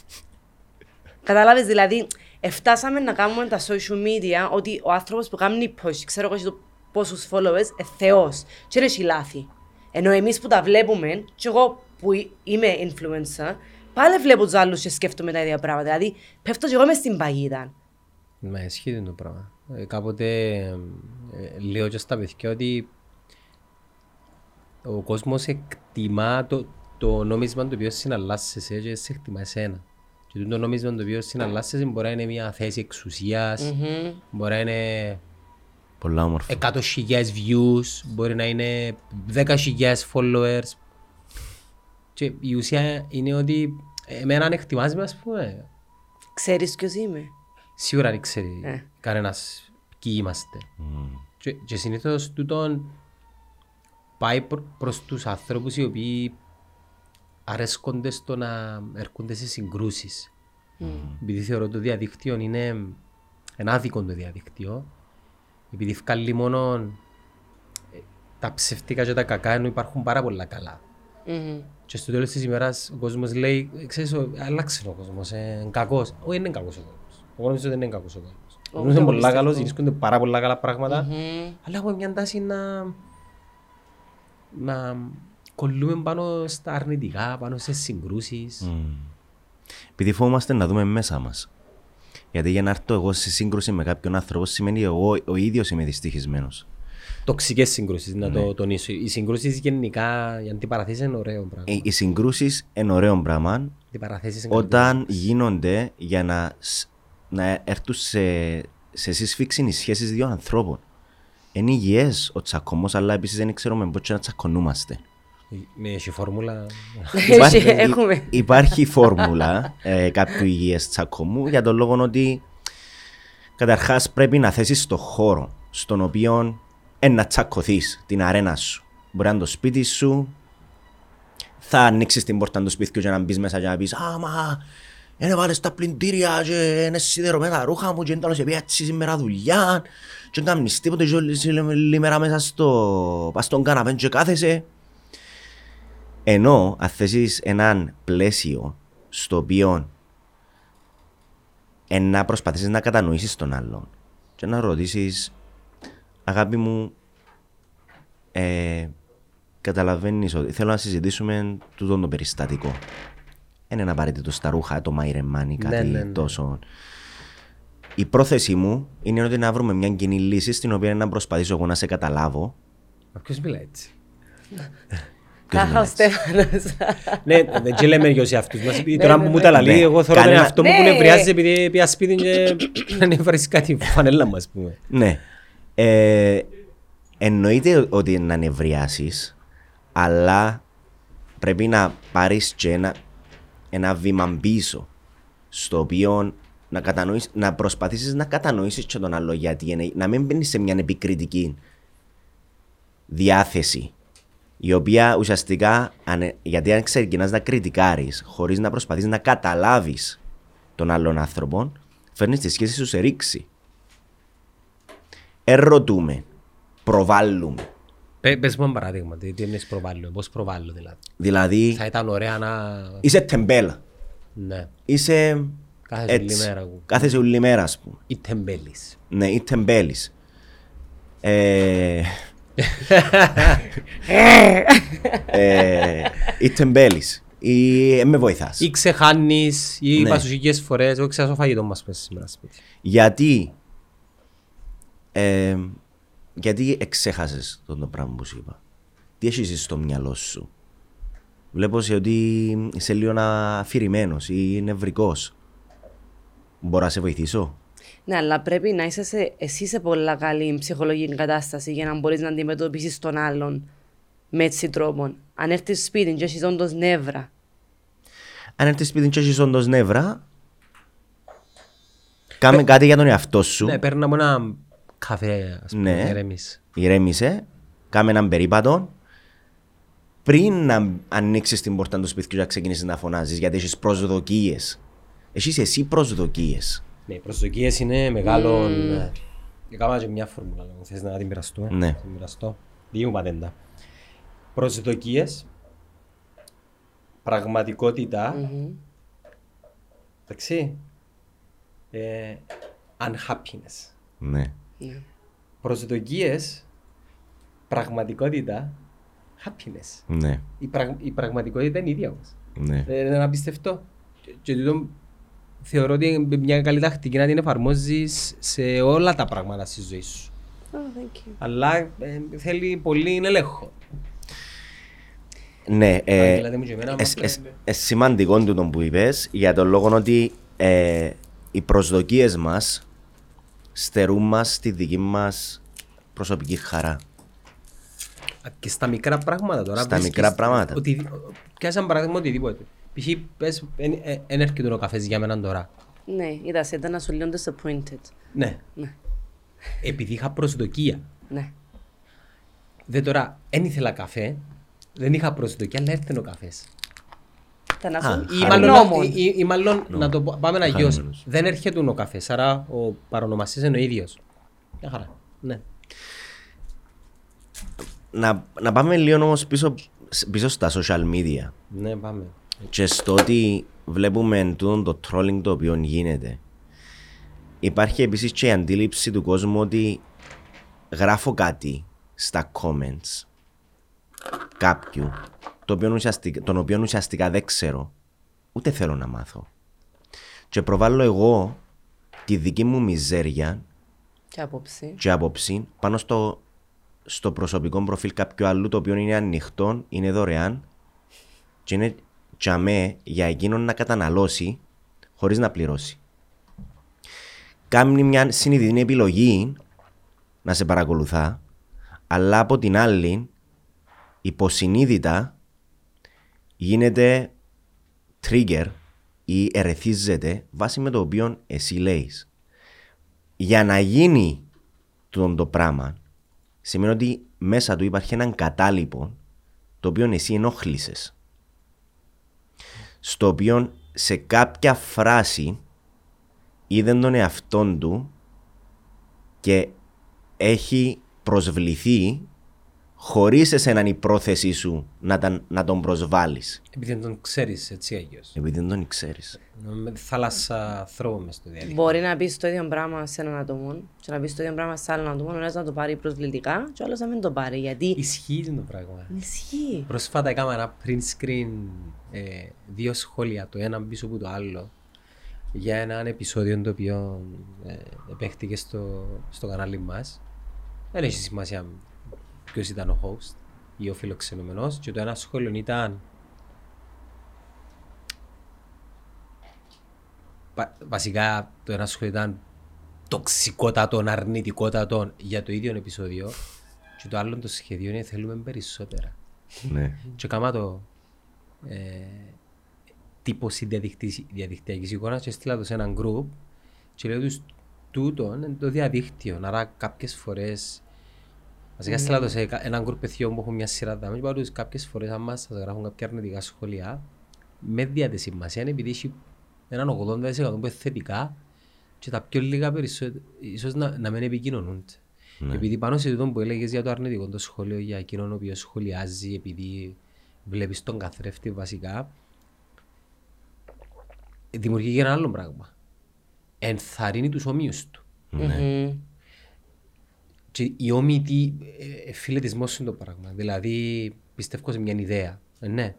Κατάλαβες, δηλαδή, εφτάσαμε να κάνουμε τα social media ότι ο άνθρωπος που κάνει push, ξέρω εγώ έχει το πόσους followers, ε, θεός και δεν έχει λάθη. Ενώ εμείς που τα βλέπουμε, και εγώ που εί- είμαι influencer, πάλι βλέπω τους άλλους και σκέφτομαι τα ίδια πράγματα. Δηλαδή, πέφτω και εγώ μες στην παγίδα. Με ισχύει το πράγμα. Ε, κάποτε ε, ε, λέω και στα παιδιά ότι ο κόσμος εκτιμά το, το νόμισμα το οποίο συναλλάσσεσαι και σε εκτιμά εσένα. Και το νόμισμα το οποίο συναλλάσσεσαι μπορεί να είναι μια θέση εξουσίας, μπορεί να είναι Πολλά όμορφα. 100.000 views, μπορεί να είναι 10.000 followers. Και η ουσία είναι ότι εμένα αν εκτιμάς με ας πούμε, Ξέρεις ποιος είμαι. σίγουρα δεν ξέρει Ε. κανένας ποιοι είμαστε. Και, και συνήθως τούτον πάει προ, προς τους ανθρώπους οι οποίοι αρέσκονται στο να έρχονται σε συγκρούσεις. Επειδή θεωρώ το διαδίκτυο είναι ένα άδικο το διαδίκτυο, επειδή βγάλει μόνο ε, τα ψευτικά και τα κακά ενώ υπάρχουν πάρα πολλά καλά. Μμμ. Και στο τέλος της ημέρας ο κόσμος λέει, ξέρεις, ο- άλλαξε ο κόσμος, ε, είναι κακός. Όχι, δεν είναι κακός ο κόσμος. Εγώ νομίζω ότι δεν είναι κακός ο κόσμος. Ο κόσμος είναι το πολλά πιστεύω. καλός, βρίσκονται πάρα πολλά καλά πράγματα, Μμμ. αλλά έχουμε μια τάση να, να κολλούμε πάνω στα αρνητικά, πάνω σε συγκρούσεις. Επειδή φοβόμαστε να δούμε μέσα μας. Γιατί για να έρθω εγώ σε σύγκρουση με κάποιον άνθρωπο σημαίνει εγώ ο ίδιος είμαι δυστυχισμένος. Τοξικές συγκρούσεις, να Ναι. το τονίσω. Οι συγκρούσεις γενικά, οι αντιπαραθέσεις είναι ωραίο πράγμα. Οι συγκρούσεις είναι ωραίο πράγμα Αντιπαραθέσεις είναι όταν γίνονται για να, σ- να έρθουν σε, σε συσφίξη οι σχέσεις δύο ανθρώπων. Είναι υγιές ο τσακωμός, αλλά επίσης δεν ξέρουμε πώς να τσακωνούμαστε. καλύτερο. Με έχει φόρμουλα. Έχει- Έχουμε. υπάρχει φόρμουλα ε, κάποιου υγιές τσακωμού για τον λόγο ότι καταρχάς πρέπει να θέσεις το χώρο στον οποίο ε, να τσακωθείς την αρένα σου. Μπορεί να είναι το σπίτι σου, θα ανοίξεις την πόρτα του σπιτιού και να μπεις μέσα και να πεις Α, μα είναι βάλες τα πλυντήρια και είναι σιδερωμένα τα ρούχα μου και είναι τέλος έτσι σήμερα δουλειά και δεν κάνεις τίποτε και όλη μέρα μέσα στο, πας στον καναπέν και κάθεσαι. Ενώ αν θέσεις έναν πλαίσιο στο οποίο ε, να προσπαθήσεις να κατανοήσεις τον άλλον και να ρωτήσεις αγάπη μου ε, καταλαβαίνεις ότι θέλω να συζητήσουμε τούτο το περιστατικό. Δεν είναι απαραίτητο στα ρούχα, το μαϊρεμάνι, κάτι Ναι, ναι, ναι. τόσο. Η πρόθεση μου είναι ότι να βρούμε μια κοινή λύση στην οποία να προσπαθήσω εγώ να σε καταλάβω. Μα ποιος μιλάει έτσι; Κάχα ο Στέφανος. Ναι, δεν και λέμε για αυτούς μας. Ναι, Τώρα που μου τα λαλεί, Ναι. εγώ θέλω τον Κανένα- εαυτό μου που Ναι. νευριάζει επειδή πήγα σπίτι και δεν έβρεις κάτι φανέλα μου, ας πούμε. Ναι. Ε, εννοείται ότι να νευριάσεις, αλλά πρέπει να πάρεις και ένα, ένα βήμα πίσω, στο οποίο να, κατανοήσεις, να προσπαθήσεις να κατανοήσεις και τον άλλο γιατί είναι, να μην μπαίνεις σε μια επικριτική διάθεση η οποία ουσιαστικά, αν- γιατί αν ξεκινάς να κριτικάρεις χωρίς να προσπαθείς να καταλάβεις τον άλλον άνθρωπο, φέρνεις τη σχέση σου σε ρήξη. Ερωτούμε, προβάλλουμε. Πε- Πες μου ένα παράδειγμα, τι τι εννοείς προβάλλω, πώς προβάλλω δηλαδή. Δηλαδή, Θα ήταν ωραία να... είσαι τεμπέλα. Ναι, Είσαι κάθε σου έτσι. μέρα. εγώ. Κάθε όλη μέρα, ας πούμε. Ή τεμπέλης. Ναι, ή τεμπέλης. Ε, ε, ή τεμπέλης. Ή ε, με βοηθάς. Ή ξεχάνεις, ή Ναι. είπα σου χίλιες φορές, εγώ ξέρω φαγητό μας πες σήμερα σπίτι. Γιατί ε, γιατί εξέχασες τον το πράγμα που σου είπα; Τι έχεις εσύ στο μυαλό σου; Βλέπω σε ότι είσαι λίγο αφηρημένος ή νευρικός. Μπορώ να σε βοηθήσω; Ναι, αλλά πρέπει να είσαι σε, εσύ σε πολλά καλή ψυχολογική κατάσταση για να μπορείς να αντιμετωπίσεις τον άλλον με έτσι τρόπο. Αν έρθεις σπίτι και έχεις όντως νεύρα, Αν έρθεις σπίτι και έχεις όντως νεύρα, κάμε κάτι για τον εαυτό σου. Ναι, παίρναμε ένα καφέ, ας πούμε, Ναι. ηρέμεις. Ηρέμησε, κάμε έναν περίπατο. Πριν να ανοίξεις την πόρτα του σπιτιού και να ξεκινήσεις να φωνάζεις, γιατί έχεις προσδοκίες. Έχεις εσύ προσδοκίες. Ναι, οι προσδοκίες είναι μεγάλων... ε, Έκανα και μια φόρμουλα, λέγω. θες να την μοιραστούμε. Ναι. Να την μοιραστώ. Δική μου πατέντα. Προσδοκίες, πραγματικότητα, εντάξει, ε, unhappiness. Ναι. Ναι. Προσδοκίες, πραγματικότητα, happiness. Ναι. Η, πραγ- η πραγματικότητα είναι η ίδια όμως. Ναι. Ε, είναι απίστευτο. Και, και τούτο θεωρώ ότι είναι μια καλή τακτική να την εφαρμόζεις σε όλα τα πράγματα στη ζωή σου. Oh, thank you. Αλλά ε, θέλει πολύ ελέγχο. Ναι. Ε, Δηλαδή μου και εμένα, es- μα es- es σημαντικό τούτο που είπες για τον λόγο ότι ε, οι προσδοκίες μας στερούν μας τη δική μας προσωπική χαρά. Και στα μικρά πράγματα τώρα. Στα βρίσκεις μικρά πράγματα. Ότι, πιάσε ένα παράδειγμα οτιδήποτε. Π.χ. πες, δεν έρχεται ο καφές για μένα τώρα. Ναι, είδα σε ήταν να σου λίγο disappointed. Ναι. Ναι, Επειδή είχα προσδοκία. ναι. Δεν τώρα, δεν ήθελα καφέ, δεν είχα προσδοκία, αλλά έρθει ο καφές. Ήταν να Α, σου Ή μάλλον, Νόμον. ή, ή, ή μάλλον να το πω- πάμε αγιώς. Χαρούμενος. Δεν έρχεται ο καφές, άρα ο παρονομαστής είναι ο ίδιος. Μια χαρά. Ναι. Να, να πάμε λίγο όμως πίσω, πίσω στα social media. Ναι, πάμε. και στο ότι βλέπουμε τούτο το trolling το οποίο γίνεται. Υπάρχει επίσης και η αντίληψη του κόσμου ότι γράφω κάτι στα comments κάποιου το οποίο ουσιαστικά, τον οποίο ουσιαστικά δεν ξέρω ούτε θέλω να μάθω και προβάλλω εγώ τη δική μου μιζέρια Και άποψη. και άποψη πάνω στο, στο προσωπικό προφίλ κάποιου άλλου το οποίο είναι ανοιχτό, είναι δωρεάν και είναι τζαμέ για εκείνον να καταναλώσει χωρίς να πληρώσει. Κάνει μια συνειδητή επιλογή να σε παρακολουθά, αλλά από την άλλη υποσυνείδητα γίνεται trigger ή ερεθίζεται βάσει με το οποίο εσύ λέεις. Για να γίνει τούτο το πράγμα σημαίνει ότι μέσα του υπάρχει έναν κατάλοιπο το οποίο εσύ ενόχλησες. Στο οποίο σε κάποια φράση είδε τον εαυτόν του και έχει προσβληθεί χωρίς εσέναν η πρόθεσή σου να, τα- να τον προσβάλλεις Επειδή δεν τον ξέρεις έτσι αγιώς. επειδή δεν τον ξέρεις. Με τη θάλασσα θρόβω μες στο διαδίκτυο. Μπορεί να πεις το ίδιο πράγμα σε έναν άτομο και να πεις το ίδιο πράγμα σε άλλον άτομο, ο ένας να το πάρει προσβλητικά και ο άλλος να μην το πάρει. Γιατί Ισχύει το πράγμα. ισχύει. Πρόσφατα έκανα ένα print screen ε, δύο σχόλια, το ένα πίσω από το άλλο, για έναν επεισόδιο το οποίο ε, επέχτηκε στο, στο κανάλι μας. Δεν έχει σημασία ποιος ήταν ο host ή ο φιλοξενούμενος και το ένα σχόλιο ήταν Βα- βασικά το ένα σχόλιο ήταν τοξικότατον, αρνητικότατον για το ίδιο επεισόδιο και το άλλο το σχέδιο είναι θέλουμε περισσότερα. ναι. Και κάμα το ε, τύπωση διαδικτυ- διαδικτυακής εικόνας και στείλα το σε έναν group και λέω τους τούτο είναι το διαδίκτυο. Άρα κάποιες φορές Βασικά στείλα το σε κα- έναν γκρουπ παιδιών που έχουν μια σειρά δάμε και είπα τους κάποιες φορές άμα σας γράφουν κάποια αρνητικά σχόλια με δια τη σημασία επειδή έχει έναν 80% που είναι θετικά και τα πιο λίγα περισσότερο ίσως να, να μην επικοινωνούνται. Επειδή πάνω σε τούτο που έλεγες για το αρνητικό το σχόλιο για εκείνον ο οποίος σχολιάζει επειδή βλέπεις τον καθρέφτη βασικά δημιουργεί και ένα άλλο πράγμα. Ενθαρρύνει τους ομοίους του. Μμμ. Και η όμοιη τι ε, φιλετισμός είναι το πράγμα. Δηλαδή πιστεύω σε μια ιδέα. Ε, ναι.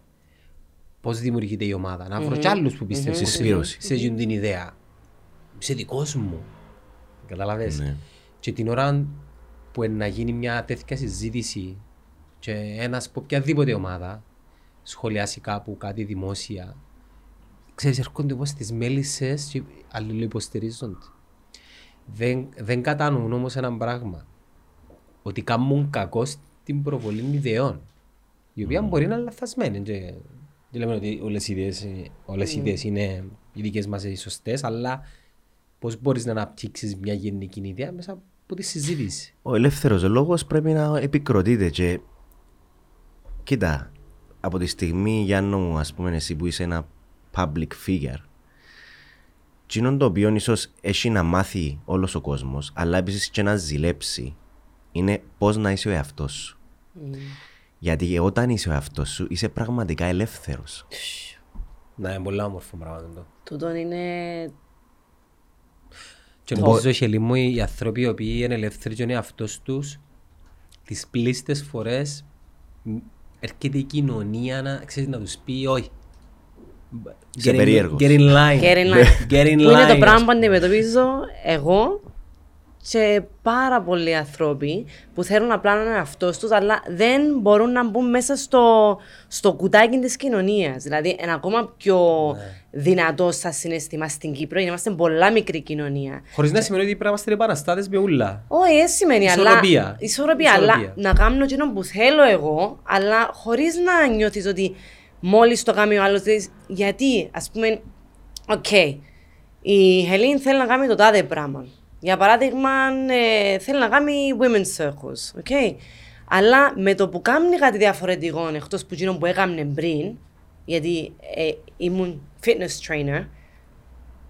Πώς δημιουργείται η ομάδα. Να βρω κι άλλους που πιστεύουν σε- Συσπήρωση. σε εκείνη την ιδέα. Σε δικός μου. Καταλαβες; Ναι. Και την ώρα που να γίνει μια τέτοια συζήτηση και ένας από οποιαδήποτε ομάδα σχολιάσει κάπου κάτι δημόσια ξέρεις έρχονται όπως τις μέλισσες και αλληλοϊποστηρίζονται. Δεν, δεν κατανοούν όμως ένα πράγμα. Ότι κάνουν κακό στην προβολή ιδεών. Η οποία μπορεί να είναι λαθασμένη. Και, δεν λέμε ότι όλες οι ιδέες, ε, όλες οι ιδέες είναι οι δικές μας οι σωστές, αλλά πώς μπορείς να αναπτύξεις μια γενική ιδέα μέσα από τη συζήτηση; Ο ελεύθερος λόγος πρέπει να επικροτείται και κοίτα, από τη στιγμή Γιάννο μου, ας πούμε εσύ που είσαι ένα public figure Εκείνον το οποίο ίσως έχει να μάθει όλος ο κόσμος αλλά επίσης και να ζηλέψει είναι πώς να είσαι ο εαυτός σου. Γιατί όταν είσαι ο εαυτός σου είσαι πραγματικά ελεύθερος. Να είναι πολύ όμορφο πράγμα το. Τούτον είναι... Και νομίζω και λίγο οι άνθρωποι οι οποίοι είναι ελεύθεροι και είναι αυτός τους τις πλήστες φορές μ, έρχεται η κοινωνία να, ξέρεις, να τους πει όχι. Είσαι Get in- περίεργος. Get in line. Get in line. Get in Που είναι το line, πράγμα ας που αντιμετωπίζω εγώ και πάρα πολλοί άνθρωποι που θέλουν απλά να είναι αυτό τους, αλλά δεν μπορούν να μπουν μέσα στο, στο κουτάκι της κοινωνίας. Δηλαδή, είναι ακόμα πιο Ναι. δυνατό στα συναισθήμα στην Κύπρο, γιατί είμαστε πολλά μικρή κοινωνία. Χωρίς να σημαίνει ότι πρέπει να είμαστε επαναστάτες με ούλα. Όχι, δεν σημαίνει, Ισορροπία. αλλά. Ισορροπία. Αλλά Ισορροπία. να κάνω εκείνο που θέλω εγώ, αλλά χωρίς να νιώθεις ότι μόλις το κάνει ο άλλος. Γιατί, ας πούμε, οκ, η Helene θέλει να κάνει το τάδε πράγμα. Για παράδειγμα, ε, θέλει να κάνει women's circles. οκ. Αλλά με το που κάνει κάτι διαφορετικό εκτός που εκείνο που έκαμε πριν, γιατί ε, ήμουν fitness trainer,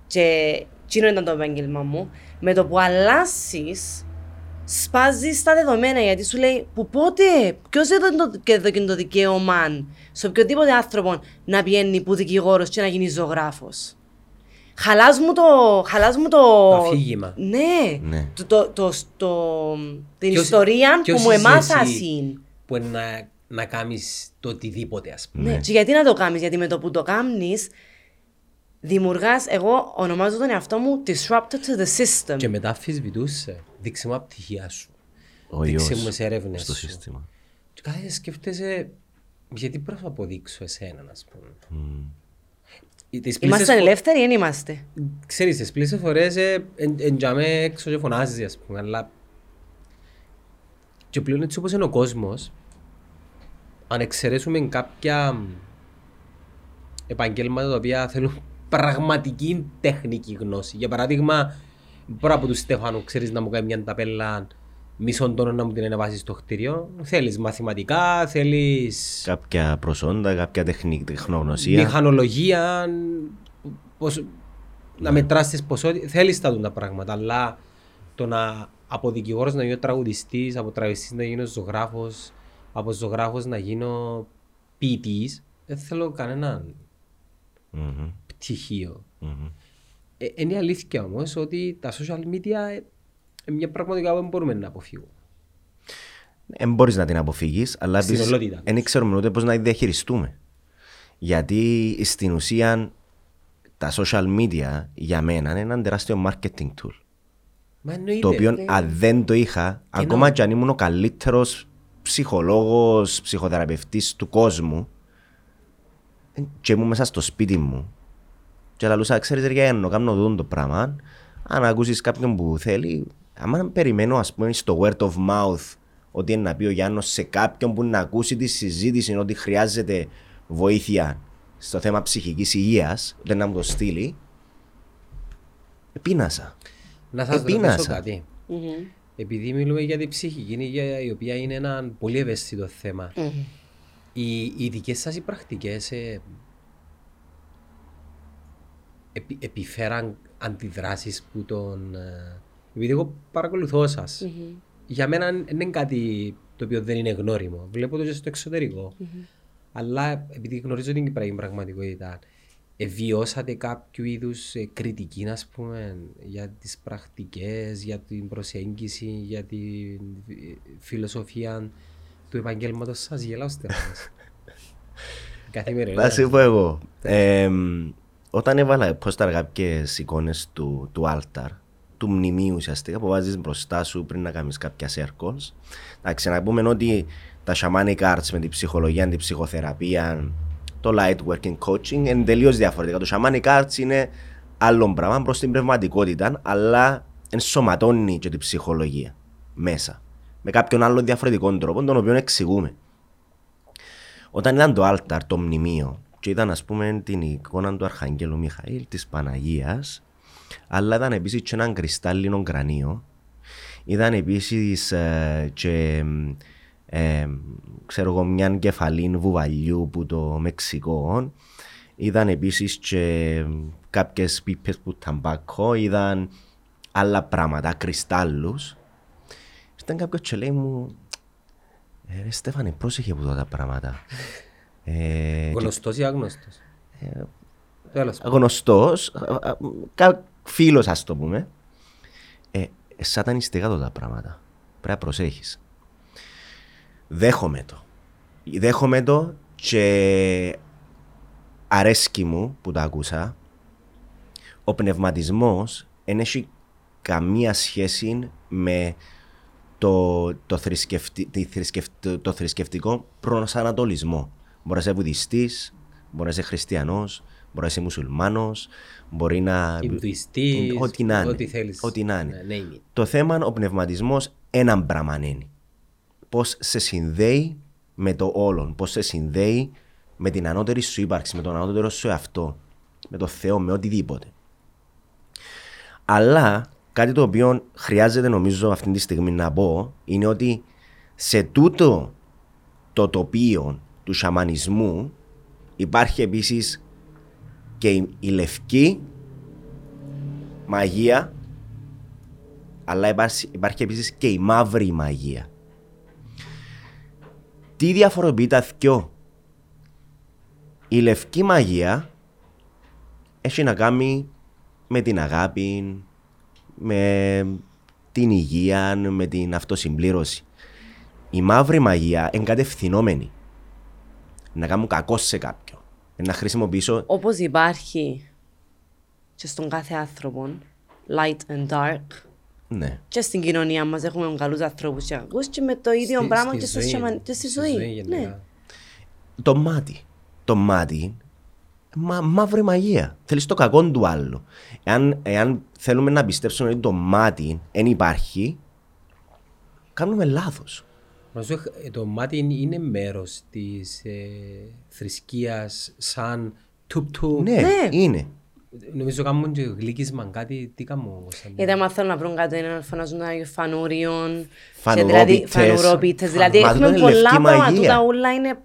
και εκείνο ήταν το επάγγελμα μου, με το που αλλάσεις, σπάζεις τα δεδομένα γιατί σου λέει που πότε, ποιος έδωσε το, και έδωκε το δικαίωμα σε οποιοδήποτε άνθρωπο να πηγαίνει που δικηγόρος και να γίνει ζωγράφος. Χαλάς μου το. Χαλάς μου το. Το αφήγημα. Ναι. Ναι. Το, το, το, το- την Ποιος- ιστορία που ποιος μου είσαι εμάσα εσύ Που είναι να, να κάνεις το οτιδήποτε ας πούμε. Ναι. Και γιατί να το κάνεις, Γιατί με το που το κάνεις, δημιουργάς. Εγώ ονομάζω τον εαυτό μου disruptor to the system. Και μετά αμφισβητούσε. Δείξε μου από πτυχία σου. Ο Δείξε ιός μου σε έρευνες στο σου. σύστημα. Και κάθε σκέφτεσαι γιατί πρέπει να αποδείξω εσένα, ας πούμε. Τις πλήστες Είμαστε φο- ελεύθεροι ή δεν είμαστε; Ξέρεις, τις πλήστες φορές ε, εν- εντιαμέ έξω και φωνάζεις, ας πούμε, αλλά και πλέον έτσι όπως είναι ο κόσμος, αν εξαιρέσουμε κάποια επαγγέλματα τα οποία θέλουν πραγματική τεχνική γνώση. Για παράδειγμα, μπορώ από του Στέφανου, ξέρεις να μου κάνει μια ταπέλα μισόν τόνο να μου την ανεβάσεις στο κτίριο. Θέλεις μαθηματικά, θέλεις Κάποια προσόντα, κάποια τεχνική τεχνογνωσία. μηχανολογία, πώς, να μετράς τις ποσότητες, θέλεις τα τα πράγματα, αλλά το να από δικηγόρος να γίνω τραγουδιστής, από τραγουδιστής να γίνω ζωγράφος, από ζωγράφος να γίνω ποιητής, δεν θέλω κανένα Μμμ, πτυχίο. μμμ. Ε, είναι η αλήθεια όμως ότι τα social media ε, είναι μια πραγματικά που δεν μπορούμε να αποφύγουμε. Δεν μπορείς να την αποφύγεις, αλλά Στην επίσης ολότητα. δεν ξέρουμε ούτε πώς να τη διαχειριστούμε. Γιατί στην ουσία τα social media για μένα είναι ένα τεράστιο marketing tool. Μα εννοείται. Το οποίο αν δεν το είχα, ακόμα ενώ- και αν ήμουν ο καλύτερος ψυχολόγος, ψυχοθεραπευτής του κόσμου, ε, και ήμουν μέσα στο σπίτι μου, και λαλούσα, ξέρεις ρε Γιάννο, κάνω δουν το πράγμα, αν ακούσεις κάποιον που θέλει, άμα περιμένω ας πούμε στο word of mouth ότι είναι να πει ο Γιάννος σε κάποιον που να ακούσει τη συζήτηση ότι χρειάζεται βοήθεια στο θέμα ψυχικής υγείας, δεν να μου το στείλει, επίνασα. Να σας επίνασα. ρωτήσω κάτι. Μμμ. επειδή μιλούμε για την ψυχική υγεία, η οποία είναι ένα πολύ ευαίσθητο θέμα, οι, οι δικές σας οι πρακτικές ε, επι, επιφέραν αντιδράσεις που τον... ε, επειδή εγώ παρακολουθώ σας, για μένα δεν είναι κάτι το οποίο δεν είναι γνώριμο. Βλέπω το και στο εξωτερικο Αλλά επειδή γνωρίζω την κυπριακή πραγματικότητα, ε, βιώσατε κάποιο είδους κριτική, ας πούμε, για τις πρακτικές, για την προσέγγιση, για τη ε, φιλοσοφία του επαγγέλματος σας; Γελάω στεράς. Καθημερινά. Θα σου πω εγώ. Ε, όταν έβαλα πόσταρ κάποιες εικόνες του, του altar, του μνημείου ουσιαστικά που βάζεις μπροστά σου πριν να κάνεις κάποια circles. Εντάξει, να πούμε ότι τα shamanic arts με την ψυχολογία, την ψυχοθεραπεία, το light working coaching είναι τελείως διαφορετικά. Το shamanic arts είναι άλλο πράγμα προς την πνευματικότητα, αλλά ενσωματώνει και την ψυχολογία μέσα. Με κάποιον άλλο διαφορετικό τρόπο, τον οποίο εξηγούμε. Όταν ήταν το altar, το μνημείο, και ήταν ας πούμε την εικόνα του Αρχαγγέλου Μιχαήλ, της Παναγίας, αλλά ήταν επίσης και έναν κρυστάλλινο κρανίο, ήταν επίσης ε, και ε, ξέρω εγώ μια κεφαλή βουβαλιού που το Μεξικό, ήταν επίσης και κάποιες πίπες που ταμπακό, ήταν άλλα πράγματα, κρυστάλλους. Ήταν κάποιος και λέει μου, ε, ρε Στέφανε, πρόσεχε που τα πράγματα; Ε, και- Γνωστός ή άγνωστος. Τέλος. γνωστός, κα- φίλος ας το πούμε, ε, ε, σατανιστικά το τα πράγματα. Πρέπει να προσέχεις. Δέχομαι το. Δέχομαι το και αρέσκει μου που το άκουσα. Ο πνευματισμός δεν έχει καμία σχέση με το, το, θρησκευτι, τη θρησκευ- το θρησκευτικό προσανατολισμό. Μπορεί να είσαι βουδιστής, μπορεί να είσαι χριστιανός, μπορεί να είσαι μουσουλμάνος, μπορεί να... Ινδουιστής, Ό,τι να είναι. ό,τι θέλεις. Ό,τι να είναι. Ναι, name it. Το θέμα, ο πνευματισμός, έναν πράγμα είναι. Πώς σε συνδέει με το όλον, πώς σε συνδέει με την ανώτερη σου ύπαρξη, με τον ανώτερο σου εαυτό, με το Θεό, με οτιδήποτε. Αλλά κάτι το οποίο χρειάζεται νομίζω αυτή τη στιγμή να πω είναι ότι σε τούτο το τοπίο του σαμανισμού υπάρχει επίσης και η, η λευκή μαγεία αλλά υπάρχει, υπάρχει επίσης και η μαύρη μαγεία. Τι διαφοροποιεί τα δυο; Η λευκή μαγεία έχει να κάνει με την αγάπη, με την υγεία, με την αυτοσυμπλήρωση. Η μαύρη μαγεία είναι κατευθυνόμενη. Να κάνουν κακό σε κάποιον. Να χρησιμοποιήσω Όπως υπάρχει και στον κάθε άνθρωπο, light and dark, ναι. και στην κοινωνία μας έχουμε καλούς ανθρώπους και κακούς και με το ίδιο Στη- πράγμα στη και, στο ζωή, σιαμα- και στη ζωή. γενικά. ναι. Το μάτι. Το μάτι μα, μαύρη μαγεία. Θέλεις το κακό του άλλου. Εάν, εάν θέλουμε να πιστέψουμε ότι το μάτι δεν υπάρχει, κάνουμε λάθος. Νομίζω ε, το μάτι είναι- είναι μέρος της ε, θρησκείας σαν τουπ-τουπ. Ναι, Ναι. είναι. Νομίζω κάνουν και γλύκισμα κάτι, τι κάνουν όμως. Γιατί άμα θέλουν να βρουν κάτι να φωνάζουν τα Άγιο Φανούριον, και Φανουρόπιτες. δηλαδή, φανουρόπιτες, δηλαδή Μα έχουμε τούτο είναι πολλά λευκή πράγματα, μαγεία. τούτα όλα είναι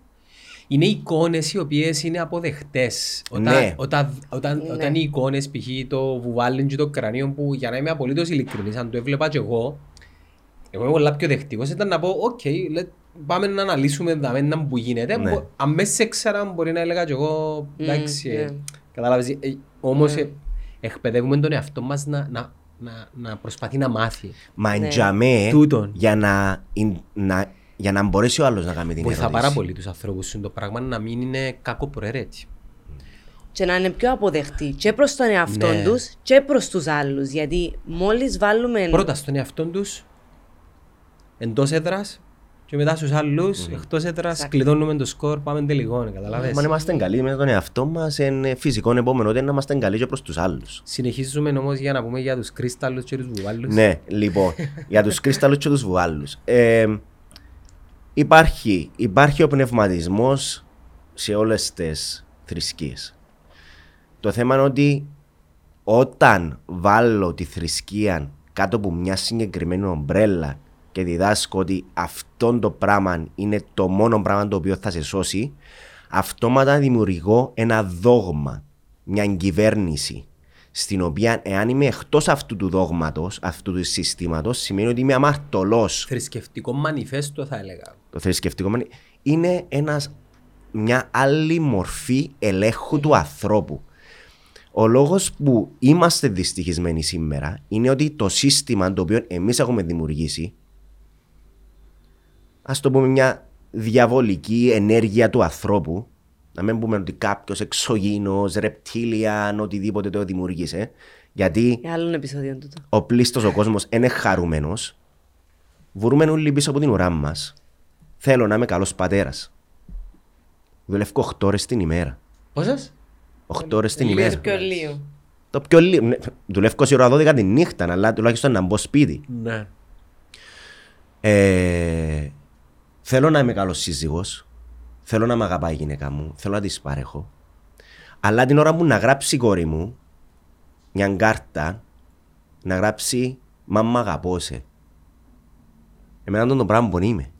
Είναι εικόνες οι οποίες είναι αποδεκτές. Όταν, Ναι. όταν, όταν, Ναι. όταν οι εικόνες, π.χ. το βουβάλι και το κρανίο που για να είμαι απολύτως ειλικρινής, αν το έβλεπα και εγώ, εγώ είμαι πολλά πιο δεκτικός, ήταν να πω, οκ, let- πάμε να αναλύσουμε δάμε να που γίνεται. Ναι. Μπο- Αν δεν σε ήξερα μπορεί να έλεγα και εγώ, εντάξει, ε, ναι. κατάλαβες, ε, όμως ε, εκπαιδεύουμε τον εαυτό μας να, να, να, να προσπαθεί να μάθει. Μα Ναι. εντιαμέ Τούτον. για να, να, για να μπορέσει ο άλλος να κάνει την Βοηθά ερώτηση. πάρα πολύ τους ανθρώπους σου το πράγμα να μην είναι κακό προαιρέτη. και να είναι πιο αποδεκτοί και προς τον εαυτό Ναι. τους και προς τους άλλους. Γιατί μόλις βάλουμε... Πρώτα στον εαυτό τους, εντός έδρας και μετά στους άλλους, εκτός έδρας, Exactly. κλειδώνουμε το σκορ, πάμε τελικό, καταλάβες. Αν είμαστε καλοί με τον εαυτό μας, είναι φυσικό επόμενο ότι είναι να είμαστε καλοί και προς τους άλλους. Συνεχίζουμε όμως για να πούμε για τους κρίσταλλους και τους βουβάλους. Ναι, λοιπόν, για τους κρυστάλλους και τους βουάλους. Ε, υπάρχει, υπάρχει ο πνευματισμός σε όλες τις θρησκείες. Το θέμα είναι ότι όταν βάλω τη θρησκεία κάτω από μια συγκεκριμένη ομπρέλα και διδάσκω ότι αυτό το πράγμα είναι το μόνο πράγμα το οποίο θα σε σώσει, αυτόματα δημιουργώ ένα δόγμα, μια κυβέρνηση, στην οποία εάν είμαι εκτός αυτού του δόγματος, αυτού του συστήματος, σημαίνει ότι είμαι αμαρτωλός. Θρησκευτικό μανιφέστο θα έλεγα. Το θρησκευτικό μανι- είναι ένας, μια άλλη μορφή ελέγχου του ανθρώπου. Ο λόγος που είμαστε δυστυχισμένοι σήμερα είναι ότι το σύστημα το οποίο εμείς έχουμε δημιουργήσει ας το πούμε μια διαβολική ενέργεια του ανθρώπου να μην πούμε ότι κάποιος εξωγήινος, ρεπτήλιαν, οτιδήποτε το δημιούργησε γιατί Για άλλον επεισόδιο τούτο. ο πλήστος ο κόσμος είναι χαρούμενος, βρούμε όλοι πίσω από την ουρά μας. Θέλω να είμαι καλός πατέρας. Δουλεύω 8 ώρες την ημέρα. Πόσες; 8 ώρες την Λίγο ημέρα. Πιο λίγο. Το πιο λίγο. ναι, Δουλεύω 20 ώρα 12 τη νύχτα, αλλά τουλάχιστον να μπω σπίτι. Ναι. Ε, θέλω να είμαι καλός σύζυγος. Θέλω να με αγαπάει η γυναίκα μου. Θέλω να της παρέχω. Αλλά την ώρα που να γράψει η κόρη μου μια κάρτα, να γράψει «Μαμά αγαπώ σε». Εμένα αυτό το πράγμα που είμαι.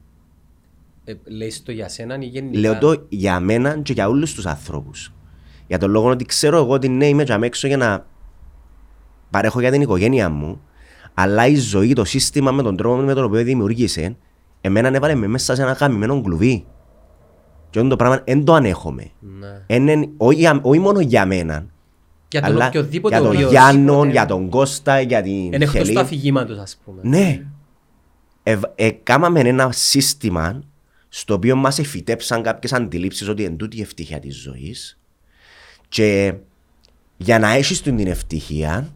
Ε, λέεις το για σένα ή γενικά; Λέω το για μένα και για όλους τους ανθρώπους. Για τον λόγο ότι ξέρω εγώ ότι ναι είμαι και έξω για να παρέχω για την οικογένεια μου, αλλά η ζωή, το σύστημα με τον τρόπο με τον οποίο δημιούργησε, εμένα έβαλε με μέσα σε ένα γαμημένο κλουβί. Και αυτό το πράγμα δεν το ανέχομαι. Ναι. Είναι, όχι, για- όχι μόνο για μένα, Για τον αλλά οποιοδήποτε για τον οποίος- Γιάννο, για τον Κώστα, για την Είναι εκτός Χελή. του αφηγήματος ας πούμε. Ναι. Ε, ε, κάμαμε ένα σύστημα στο οποίο μας εφητέψαν κάποιες αντιλήψεις ότι εν τούτη η ευτυχία της ζωής και για να έχεις την ευτυχία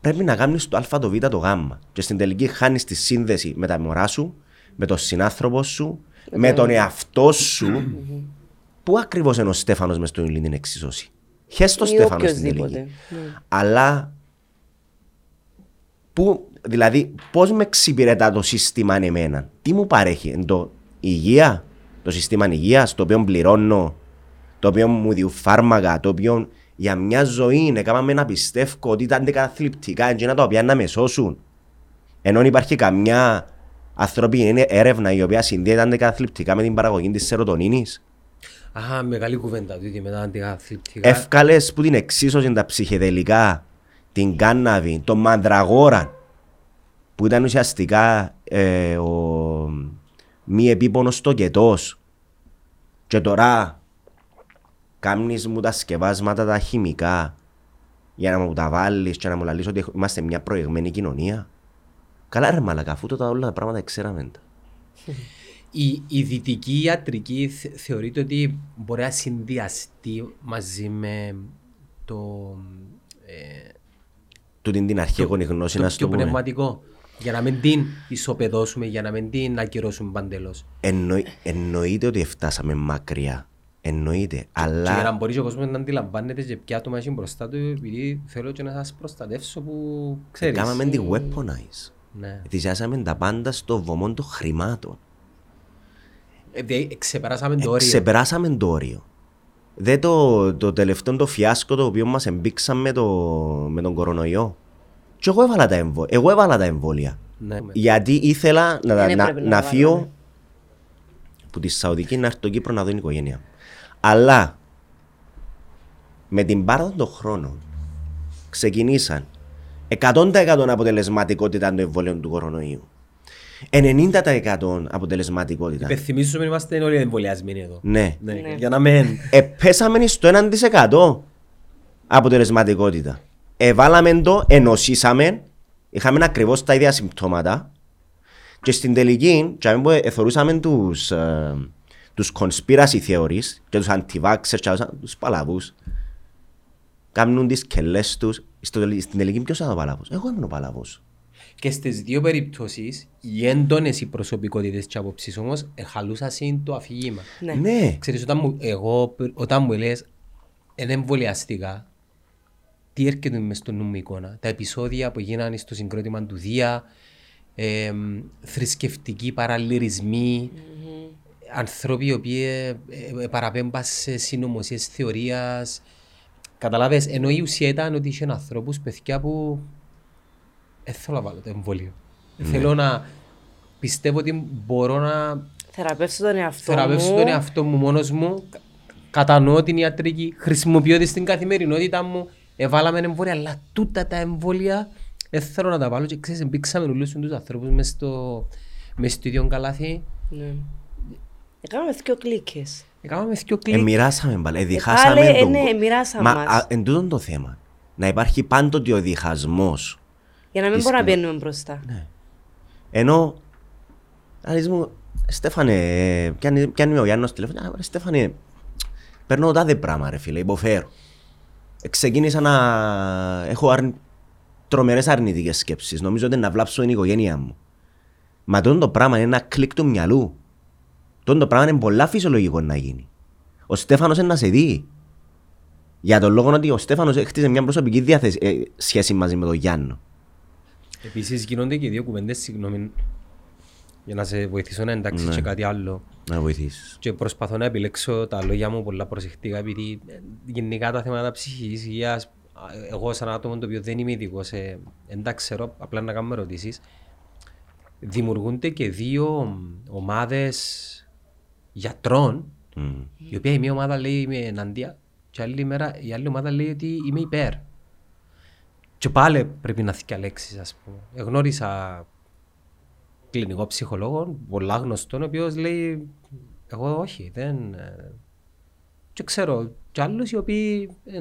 πρέπει να κάνεις το α, το β, το γ και στην τελική χάνεις τη σύνδεση με τα μωρά σου, με τον συνάνθρωπο σου, με τον εαυτό σου Πού ακριβώς είναι ο Στέφανος μες στον Ιλίνη την εξίσωση. Χες το Ή Στέφανος στην οποιοσδήποτε. τελική. Ναι. Αλλά Πού, δηλαδή, πώς με εξυπηρετά το σύστημα εμένα, τι μου παρέχει, εν το υγεία, το σύστημα υγείας, το οποίο πληρώνω, το οποίο μου διούν φάρμακα, το οποίο για μια ζωή έκαναμε να πιστεύω ότι ήταν καταθλιπτικά, εντζένα τα οποία να με σώσουν. Ενώ υπάρχει καμιά ανθρωπίνη έρευνα η οποία συνδέεται καταθλιπτικά με την παραγωγή της σερωτονίνης. Αχα, μεγάλη κουβέντα τούτη με τα αντιγαθλιπτικά. Εύκαλες που την εξίσωση τα ψυχεδελικά, την κάναβη, τον μανδραγόρα, που ήταν ουσιαστικά ε, ο μη επίπονος τοκετός. Και τώρα κάμνεις μου τα σκευάσματα τα χημικά για να μου τα βάλεις και να μου λαλείς ότι είμαστε μια προηγμένη κοινωνία. Καλά ρε μαλακα, αφού τότε όλα τα πράγματα ξέραμε τα. Η, η δυτική ιατρική θε- θεωρείται ότι μπορεί να συνδυαστεί μαζί με το, ε, Τούτη την αρχαίγονη γνώση το να πιο στο πούμε. πνευματικό. Για να μην την ισοπεδώσουμε, για να μην την ακυρώσουμε παντελώς. Εννοεί- εννοείται ότι φτάσαμε μακριά. Εννοείται. Και για να Αλλά μπορείς και ο κόσμος να αντιλαμβάνεται και ποια άτομα έχει μπροστά του, επειδή θέλω και να σας προστατεύσω που ξέρεις. κάναμε τη weaponize. Ναι. Θυσιάσαμε τα πάντα στο βωμό των χρημάτων. Ε, δι- ξεπεράσαμε το όριο. Ξεπεράσαμε το όριο. Δεν το, το τελευταίο το φιάσκο το οποίο μας εμπήξαν με, το, με τον κορονοϊό. Και εγώ έβαλα τα, εμβο, εγώ έβαλα τα εμβόλια. Ναι. Γιατί ήθελα να, Δεν να, έπρεπε να να τα φύγω βάλουμε. που τη Σαουδική να έρθω στο Κύπρος να δω την οικογένεια μου. Αλλά με την πάροδο των χρόνων ξεκινήσαν 100% αποτελεσματικότητα των εμβολίων του κορονοϊού. 90% αποτελεσματικότητα. Υπενθυμίζουμε ότι είμαστε όλοι εμβολιασμένοι εδώ. Ναι. Ναι. Ναι. Για να μην... Επέσαμε στο 1% αποτελεσματικότητα. Εβάλαμε το, ενωσίσαμε, είχαμε ακριβώς τα ίδια συμπτώματα και στην τελική, και αν που εθωρούσαμε τους, ε, τους conspiracy theories και τους anti-vaxxers και τους παλαβούς, κάνουν τις κελές τους, στο, τελ- στην τελική ποιος ήταν ο παλαβός. Εγώ ήμουν ο παλαβός. Και στις δύο περιπτώσεις, οι έντονες οι προσωπικότητες και απόψεις όμως, εχαλούσαν το αφήγημα. Ναι. Ναι. Ξέρεις, όταν μου, εγώ, όταν μου λες, είναι εμβολιαστικά, τι έρχεται μες στο νου μου εικόνα; Τα επεισόδια που γίνανε στο συγκρότημα του Δία, ε, θρησκευτικοί παραλληρισμοί, άνθρωποι οι οποίοι ε, ε, παραπέμπαν σε συνωμοσίες θεωρίας. Καταλάβες, ενώ η ουσία ήταν ότι είχε ανθρώπους, παιδιά που δεν θέλω να βάλω το εμβόλιο. Θέλω να πιστεύω ότι μπορώ να Θεραπεύσω τον εαυτό θεραπεύσω μου. τον εαυτό μου μόνος μου. Κα- Κατανοώ την ιατρική, χρησιμοποιώ τη στην καθημερινότητα μου. Εβάλαμε εμβόλια, αλλά τούτα τα εμβόλια δεν θέλω να τα βάλω και ξέρεις, μπήξαμε όλους τους ανθρώπους μες στο, μες στο ίδιο καλάθι. Ναι. Έκαναμε δύο κλίκες. Έκαναμε δυο κλικ. Εμοιράσαμε μπαλ, ε, διχάσαμε πάλι, ε, τον ναι, κο- μοιράσαμε Μα μας. α, εν τούτον το θέμα. Να υπάρχει πάντοτε ο διχασμός. Για να μην Της μπορούμε να κοινο- μπαίνουμε μπροστά. Ενώ, να μου, Στέφανε, ε, πιάνει, πιάνει με ο Γιάννος τηλέφωνο, «Α, ρε, Στέφανε, παίρνω τάδε πράγμα ρε φίλε, υποφέρω. Ε, Ξεκίνησα να έχω αρν... τρομερές αρνητικές σκέψεις, νομίζω ότι να βλάψω την οικογένειά μου. Μα τούτο το πράγμα είναι ένα κλικ του μυαλού. Τούτο το πράγμα είναι πολλά φυσιολογικό να γίνει. Ο Στέφανος είναι να σε δει. Για τον λόγο ότι ο Στέφανος χτίσε μια προσωπική διάθεση, ε, σχέση μαζί με τον Γιάννο. Επίσης γίνονται και δύο κουβέντες, συγγνώμη, για να σε βοηθήσω να εντάξεις Ναι. και κάτι άλλο. Να βοηθήσεις. Και προσπαθώ να επιλέξω τα λόγια μου πολλά προσεκτικά, επειδή ε, γενικά τα θέματα ψυχικής υγείας, α, εγώ σαν άτομο το οποίο δεν είμαι ειδικός, ε, δεν τα ξέρω, απλά να κάνουμε ερωτήσεις, δημιουργούνται και δύο ομάδες γιατρών, Μμ. η οποία η μία ομάδα λέει είμαι εναντία και άλλη μέρα, η άλλη ομάδα λέει ότι είμαι υπέρ. Και πάλι πρέπει να δκιαλέξεις ας πούμε. Εγνώρισα κλινικό ψυχολόγο, πολλά γνωστόν, ο οποίος λέει εγώ όχι, δεν... ε». Και ξέρω κι άλλους οι οποίοι ε,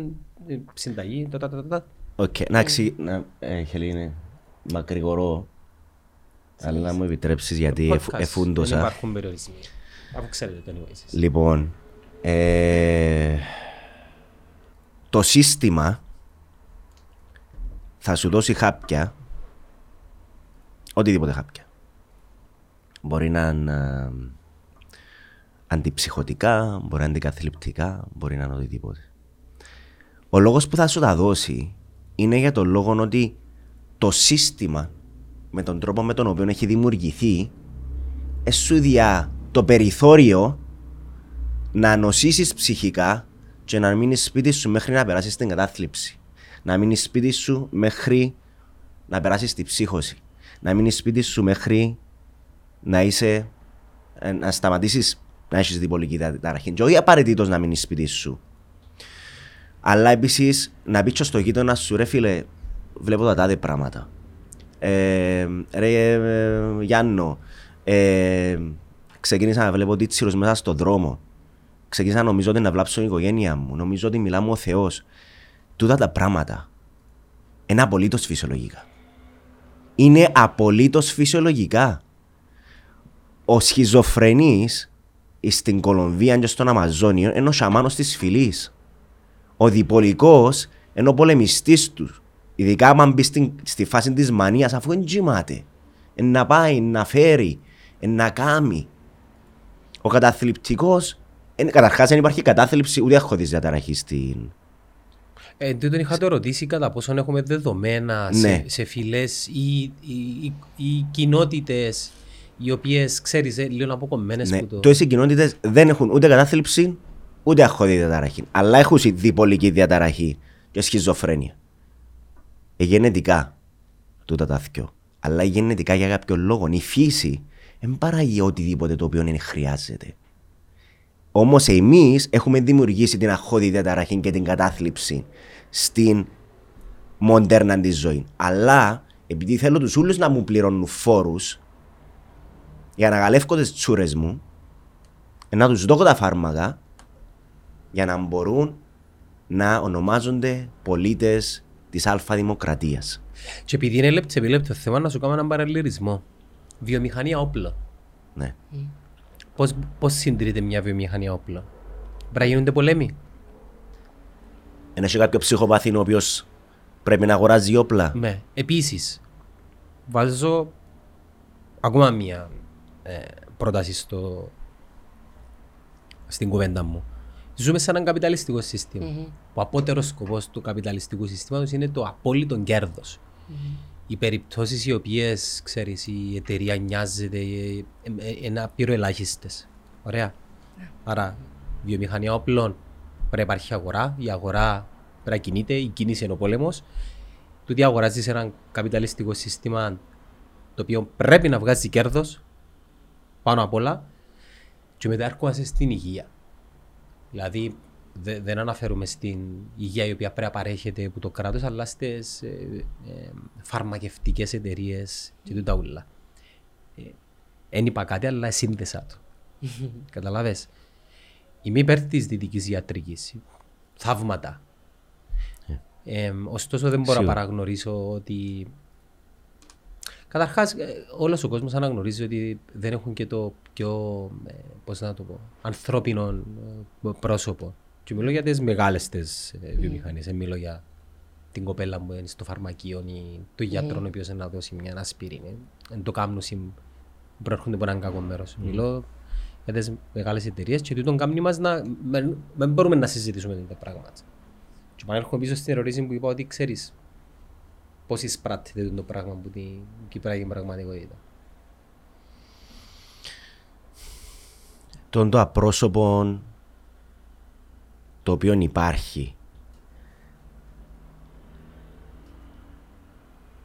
ε, συνταγή, τα, τα, τα, τα. Οκ, να εξηγεί... Να, ε, Helene, μακρηγορώ. Αλλά να μου επιτρέψεις γιατί εφ- Podcast, Δεν εφούντωσα. υπάρχουν περιορισμοί. Αφού ξέρετε το anyways. εσείς. Λοιπόν, ε, το σύστημα θα σου δώσει χάπια, οτιδήποτε χάπια. Μπορεί να είναι ε, αντιψυχωτικά, μπορεί να είναι αντικαθλιπτικά, μπορεί να είναι οτιδήποτε. Ο λόγος που θα σου τα δώσει είναι για τον λόγο ότι το σύστημα με τον τρόπο με τον οποίο έχει δημιουργηθεί ε, σου διά το περιθώριο να νοσήσεις ψυχικά και να μείνεις σπίτι σου μέχρι να περάσεις την κατάθλιψη. Να μείνεις σπίτι σου μέχρι να περάσεις την ψύχωση. Να μείνεις σπίτι σου μέχρι να είσαι, ε, να σταματήσεις να έχεις διπολική ταραχή. Και όχι απαραίτητος να μείνεις σπίτι σου. Αλλά επίσης να πει και στο γείτονα σου, ρε φίλε, βλέπω τα τάδε πράγματα. Ε, ρε ε, Γιάννο, ε, ξεκίνησα να βλέπω τίτσιρους μέσα στον δρόμο. Ξεκίνησα να νομίζω ότι να βλάψω την οικογένεια μου. Νομίζω ότι μιλάμε ο Θεός. Τούτα τα πράγματα είναι απολύτως φυσιολογικά. Είναι απολύτως φυσιολογικά. Ο σχιζοφρενής στην Κολομβία και στον Αμαζόνιο είναι ο σαμάνος της φυλής. Ο διπολικός είναι ο πολεμιστής τους. Ειδικά άμα μπει στην, στη φάση της μανίας αφού δεν κοιμάται. Ε, να πάει, να φέρει, ε, να κάνει. Ο καταθλιπτικός, ε, καταρχάς δεν υπάρχει κατάθλιψη ούτε έχω της διαταραχή στην... Ε, τούτον είχα το ρωτήσει κατά πόσον έχουμε δεδομένα Ναι. σε, σε φυλές ή, ή, ή, ή κοινότητες οι οποίες, ξέρεις, ε, λίγο αποκομμένες Ναι, που το... τόσες οι κοινότητες δεν έχουν ούτε κατάθλιψη ούτε αχώδη διαταραχή. Αλλά έχουν διπολική διαταραχή και σχιζοφρένεια. Ε, γενετικά τούτα τα θκιο. Αλλά γενετικά για κάποιο λόγο η φύση δεν παράγει οτιδήποτε το οποίο δεν χρειάζεται. Όμως εμείς έχουμε δημιουργήσει την αχώδη διαταραχή και την κατάθλιψη στην μοντέρνα της ζωή. Αλλά επειδή θέλω τους όλου να μου πληρώνουν φόρους για να γαλεύω τις τσούρες μου, ε, να τους δώσω τα φάρμακα για να μπορούν να ονομάζονται πολίτες της Αλφα Δημοκρατίας. Και επειδή είναι λεπτό επί λεπτό θέμα να σου κάνω έναν παραλληλισμό. Βιομηχανία όπλων. Ναι. Πώς, πώς συντηρείται μια βιομηχανία όπλων. Πρέπει να γίνονται πολέμοι; Ένα έχει κάποιο ψυχοπαθή ο οποίος πρέπει να αγοράζει όπλα; Ναι. Επίσης, βάζω ακόμα μία ε, πρόταση στο, στην κουβέντα μου. Ζούμε σε έναν καπιταλιστικό σύστημα. Ο απότερος σκοπός του καπιταλιστικού συστήματος είναι το απόλυτο κέρδος. Οι περιπτώσεις οι οποίες, ξέρεις, η εταιρεία νοιάζεται ε, ε, ε, είναι απειροελάχιστες. Ωραία. Άρα, βιομηχανία όπλων πρέπει να υπάρχει αγορά, η αγορά πρέπει να κινείται, η κίνηση είναι ο πόλεμος. τούτη αγοράζεις ένα καπιταλιστικό σύστημα το οποίο πρέπει να βγάζει κέρδος πάνω απ' όλα και μετά έρχομαστε στην υγεία. Δηλαδή δε- δεν αναφέρουμε στην υγεία η οποία πρέπει να παρέχεται από το κράτος αλλά στις ε, ε, φαρμακευτικές εταιρείες και τούτα ούλα. Δεν είπα κάτι αλλά σύνδεσα το. Καταλάβες; Είμαι υπέρ της δυτικής ιατρικής. Θαύματα. Ε, ωστόσο δεν μπορώ να Σίγουρα. παραγνωρίσω ότι Καταρχάς, ε, όλος ο κόσμος αναγνωρίζει ότι δεν έχουν και το πιο, ε, πώς να το πω, ανθρώπινο ε, πρόσωπο. Και μιλώ για τις μεγάλες τις ε, βιομηχανίες. Δεν μιλώ για την κοπέλα που είναι στο φαρμακείο ή τον γιατρό ο οποίος είναι να δώσει μια ασπίρινη. Δεν το κάνουν συν- προέρχονται από έναν κακό μέρος. Μιλώ για τις μεγάλες εταιρείες και τούτον κάνει μας να δεν δεν μπορούμε να συζητήσουμε τέτοια πράγματα. Και πανέρχομαι πίσω στην ερώτηση που είπα ότι ξέρεις πώς εισπράττεται το πράγμα που την Κυπριακή πραγματικότητα. Τον το απρόσωπο το οποίο υπάρχει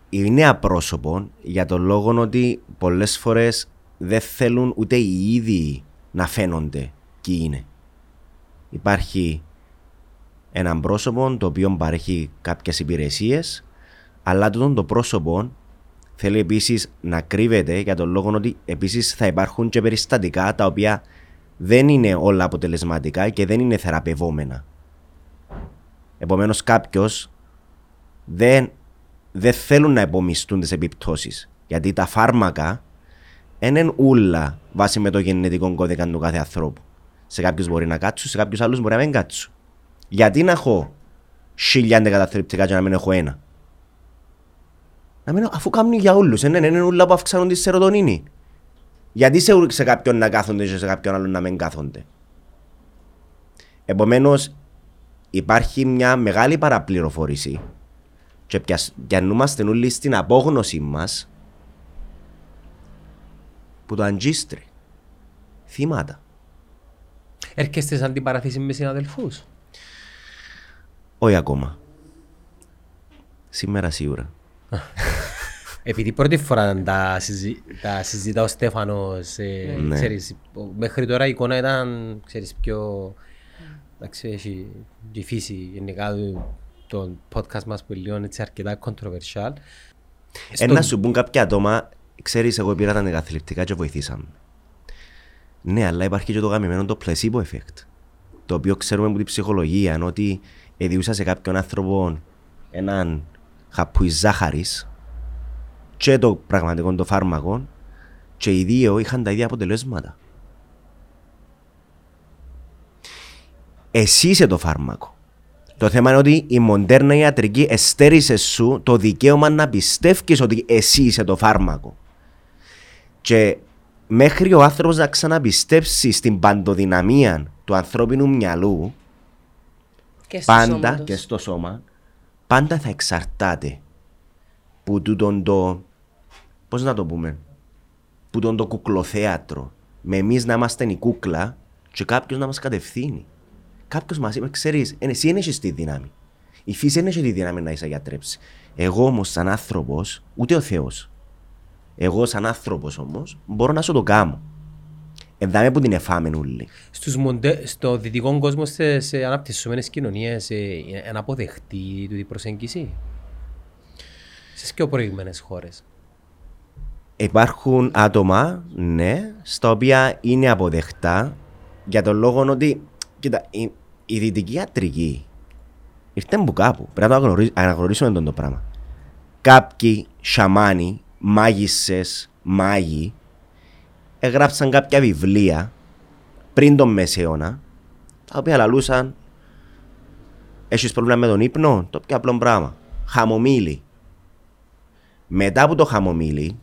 είναι απρόσωπο για τον λόγο ότι πολλές φορές δεν θέλουν ούτε οι ίδιοι να φαίνονται ποιοι είναι. Υπάρχει έναν πρόσωπο το οποίο παρέχει κάποιες υπηρεσίες αλλά τούτον το πρόσωπο θέλει επίσης να κρύβεται για τον λόγο ότι επίσης θα υπάρχουν και περιστατικά τα οποία δεν είναι όλα αποτελεσματικά και δεν είναι θεραπευόμενα. Επομένως κάποιος δεν, δεν θέλουν να υπομισθούν τις επιπτώσεις γιατί τα φάρμακα δεν είναι ούλα βάσει με το γενετικό κώδικα του κάθε ανθρώπου. Σε κάποιους μπορεί να κάτσουν, σε κάποιους άλλους μπορεί να μην κάτσουν. Γιατί να έχω χίλια αντικαταθλιπτικά και να μην έχω ένα; Να μην, αφού κάνουν για όλους, δεν είναι, είναι ούλα που αυξάνουν τη σερωτονίνη. Γιατί σε, σε κάποιον να κάθονται και σε κάποιον άλλον να μην κάθονται. Επομένως, υπάρχει μια μεγάλη παραπληροφόρηση και πιασ- πιανούμαστε όλοι στην απόγνωση μας που το αντζίστρι. Θύματα. Έρχεστε σε αντιπαραθέση με συναδελφούς. Όχι ακόμα. Σήμερα σίγουρα. Επειδή πρώτη φορά τα, συζη... τα συζητά ο Στέφανος, ε, Ναι. ξέρεις, ο- μέχρι τώρα η εικόνα ήταν, ξέρεις, πιο... Εντάξει, έχει και η φύση γενικά του- το podcast μας που είναι λίγο έτσι αρκετά controversial. Ε, να σου πούν κάποια άτομα, ξέρεις, εγώ πήρα τα αντικαθλιπτικά και βοηθήσαμε. Ναι, αλλά υπάρχει και το γαμημένο το placebo effect. Το οποίο ξέρουμε από την ψυχολογία, είναι ότι εδιούσα σε κάποιον άνθρωπο έναν χαπούι ζάχαρης και το πραγματικό το φάρμακο και οι δύο είχαν τα ίδια αποτελέσματα. Εσύ είσαι το φάρμακο. Το θέμα είναι ότι η μοντέρνα ιατρική εστέρισε σου το δικαίωμα να πιστεύεις ότι εσύ είσαι το φάρμακο. Και μέχρι ο άνθρωπος να ξαναπιστέψει στην παντοδυναμία του ανθρώπινου μυαλού, Και στο πάντα σώμα τους. και στο σώμα, πάντα θα εξαρτάται που τούτον το, πώς να το πούμε, που τον το κουκλοθέατρο, με εμείς να είμαστε η κούκλα και κάποιος να μας κατευθύνει. Κάποιος μας είπε, ξέρεις, εν εσύ δεν έχεις τη δύναμη. Η φύση δεν έχει τη δύναμη να είσαι γιατρέψει. Εγώ όμως σαν άνθρωπος, ούτε ο Θεός, εγώ σαν άνθρωπος όμως, μπορώ να σου το κάνω. Ενδάμε που την εφάμε όλοι. Στους μοντε... Στο δυτικό κόσμο, στις ε, αναπτυσσόμενες κοινωνίες, ε, είναι αποδεχτή τούτη προσέγγιση; Στις πιο προηγμένες χώρες. Υπάρχουν άτομα, ναι, στα οποία είναι αποδεκτά για τον λόγο ότι, κοίτα, η, η δυτική ιατρική ήρθε από κάπου. Πρέπει να το αναγνωρί- αναγνωρίσουμε τον το πράγμα. Κάποιοι σαμάνοι, μάγισσες, μάγοι, έγραψαν κάποια βιβλία πριν τον Μεσαίωνα, τα οποία λαλούσαν Έχεις πρόβλημα με τον ύπνο, το πιο απλό πράγμα. Χαμομήλι. Μετά από το χαμομήλι,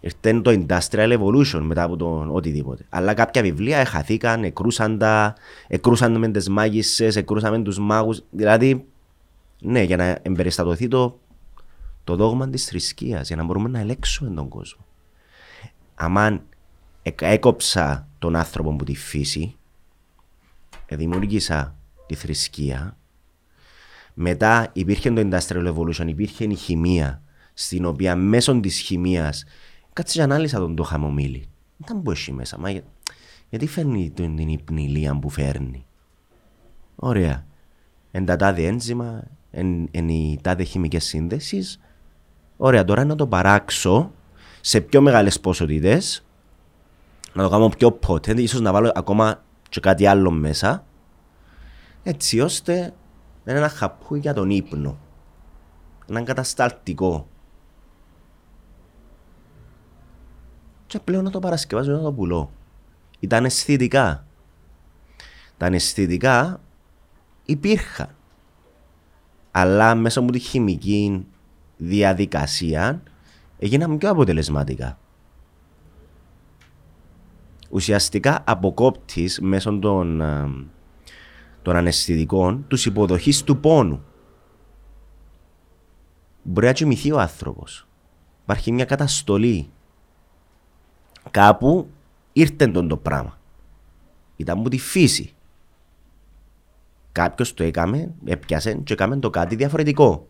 ήρθε το Industrial Evolution μετά από το οτιδήποτε. Αλλά κάποια βιβλία εχαθήκαν, εκρούσαν τα, εκρούσαν με τις μάγισσες, εκρούσαν με τους μάγους. Δηλαδή, ναι, για να εμπεριστατωθεί το, το δόγμα της θρησκείας, για να μπορούμε να ελέγξουμε τον κόσμο. Αμάν εκ- έκοψα τον άνθρωπο από τη φύση, δημιούργησα τη θρησκεία, Μετά υπήρχε το Industrial Revolution, υπήρχε η χημεία, στην οποία μέσω της χημεία. Κάτσε και ανάλυσα τον το χαμομήλι. Δεν μπορεί έχει μέσα. Μα, για- γιατί φέρνει τον- την υπνηλία που φέρνει; Ωραία. Εν τα τάδε ένζημα, εν, εν οι τάδε χημικές σύνδεσεις. Ωραία, τώρα να το παράξω σε πιο μεγάλες ποσότητες, να το κάνω πιο potent, ίσως να βάλω ακόμα και κάτι άλλο μέσα, έτσι ώστε να είναι ένα χαπούι για τον ύπνο. Έναν κατασταλτικό. Και πλέον να το παρασκευάζω να το πουλώ. Ήταν αισθητικά. Τα αισθητικά υπήρχαν. Αλλά μέσα από τη χημική διαδικασία έγιναν πιο αποτελεσματικά. Ουσιαστικά αποκόπτεις μέσω των, α, των αναισθητικών τους υποδοχής του πόνου. Μπορεί να κοιμηθεί ο άνθρωπος. Υπάρχει μια καταστολή. Κάπου ήρθε τον το πράγμα. Ήταν από τη φύση. Κάποιος το έκαμε, έπιασε και έκαμε το κάτι διαφορετικό.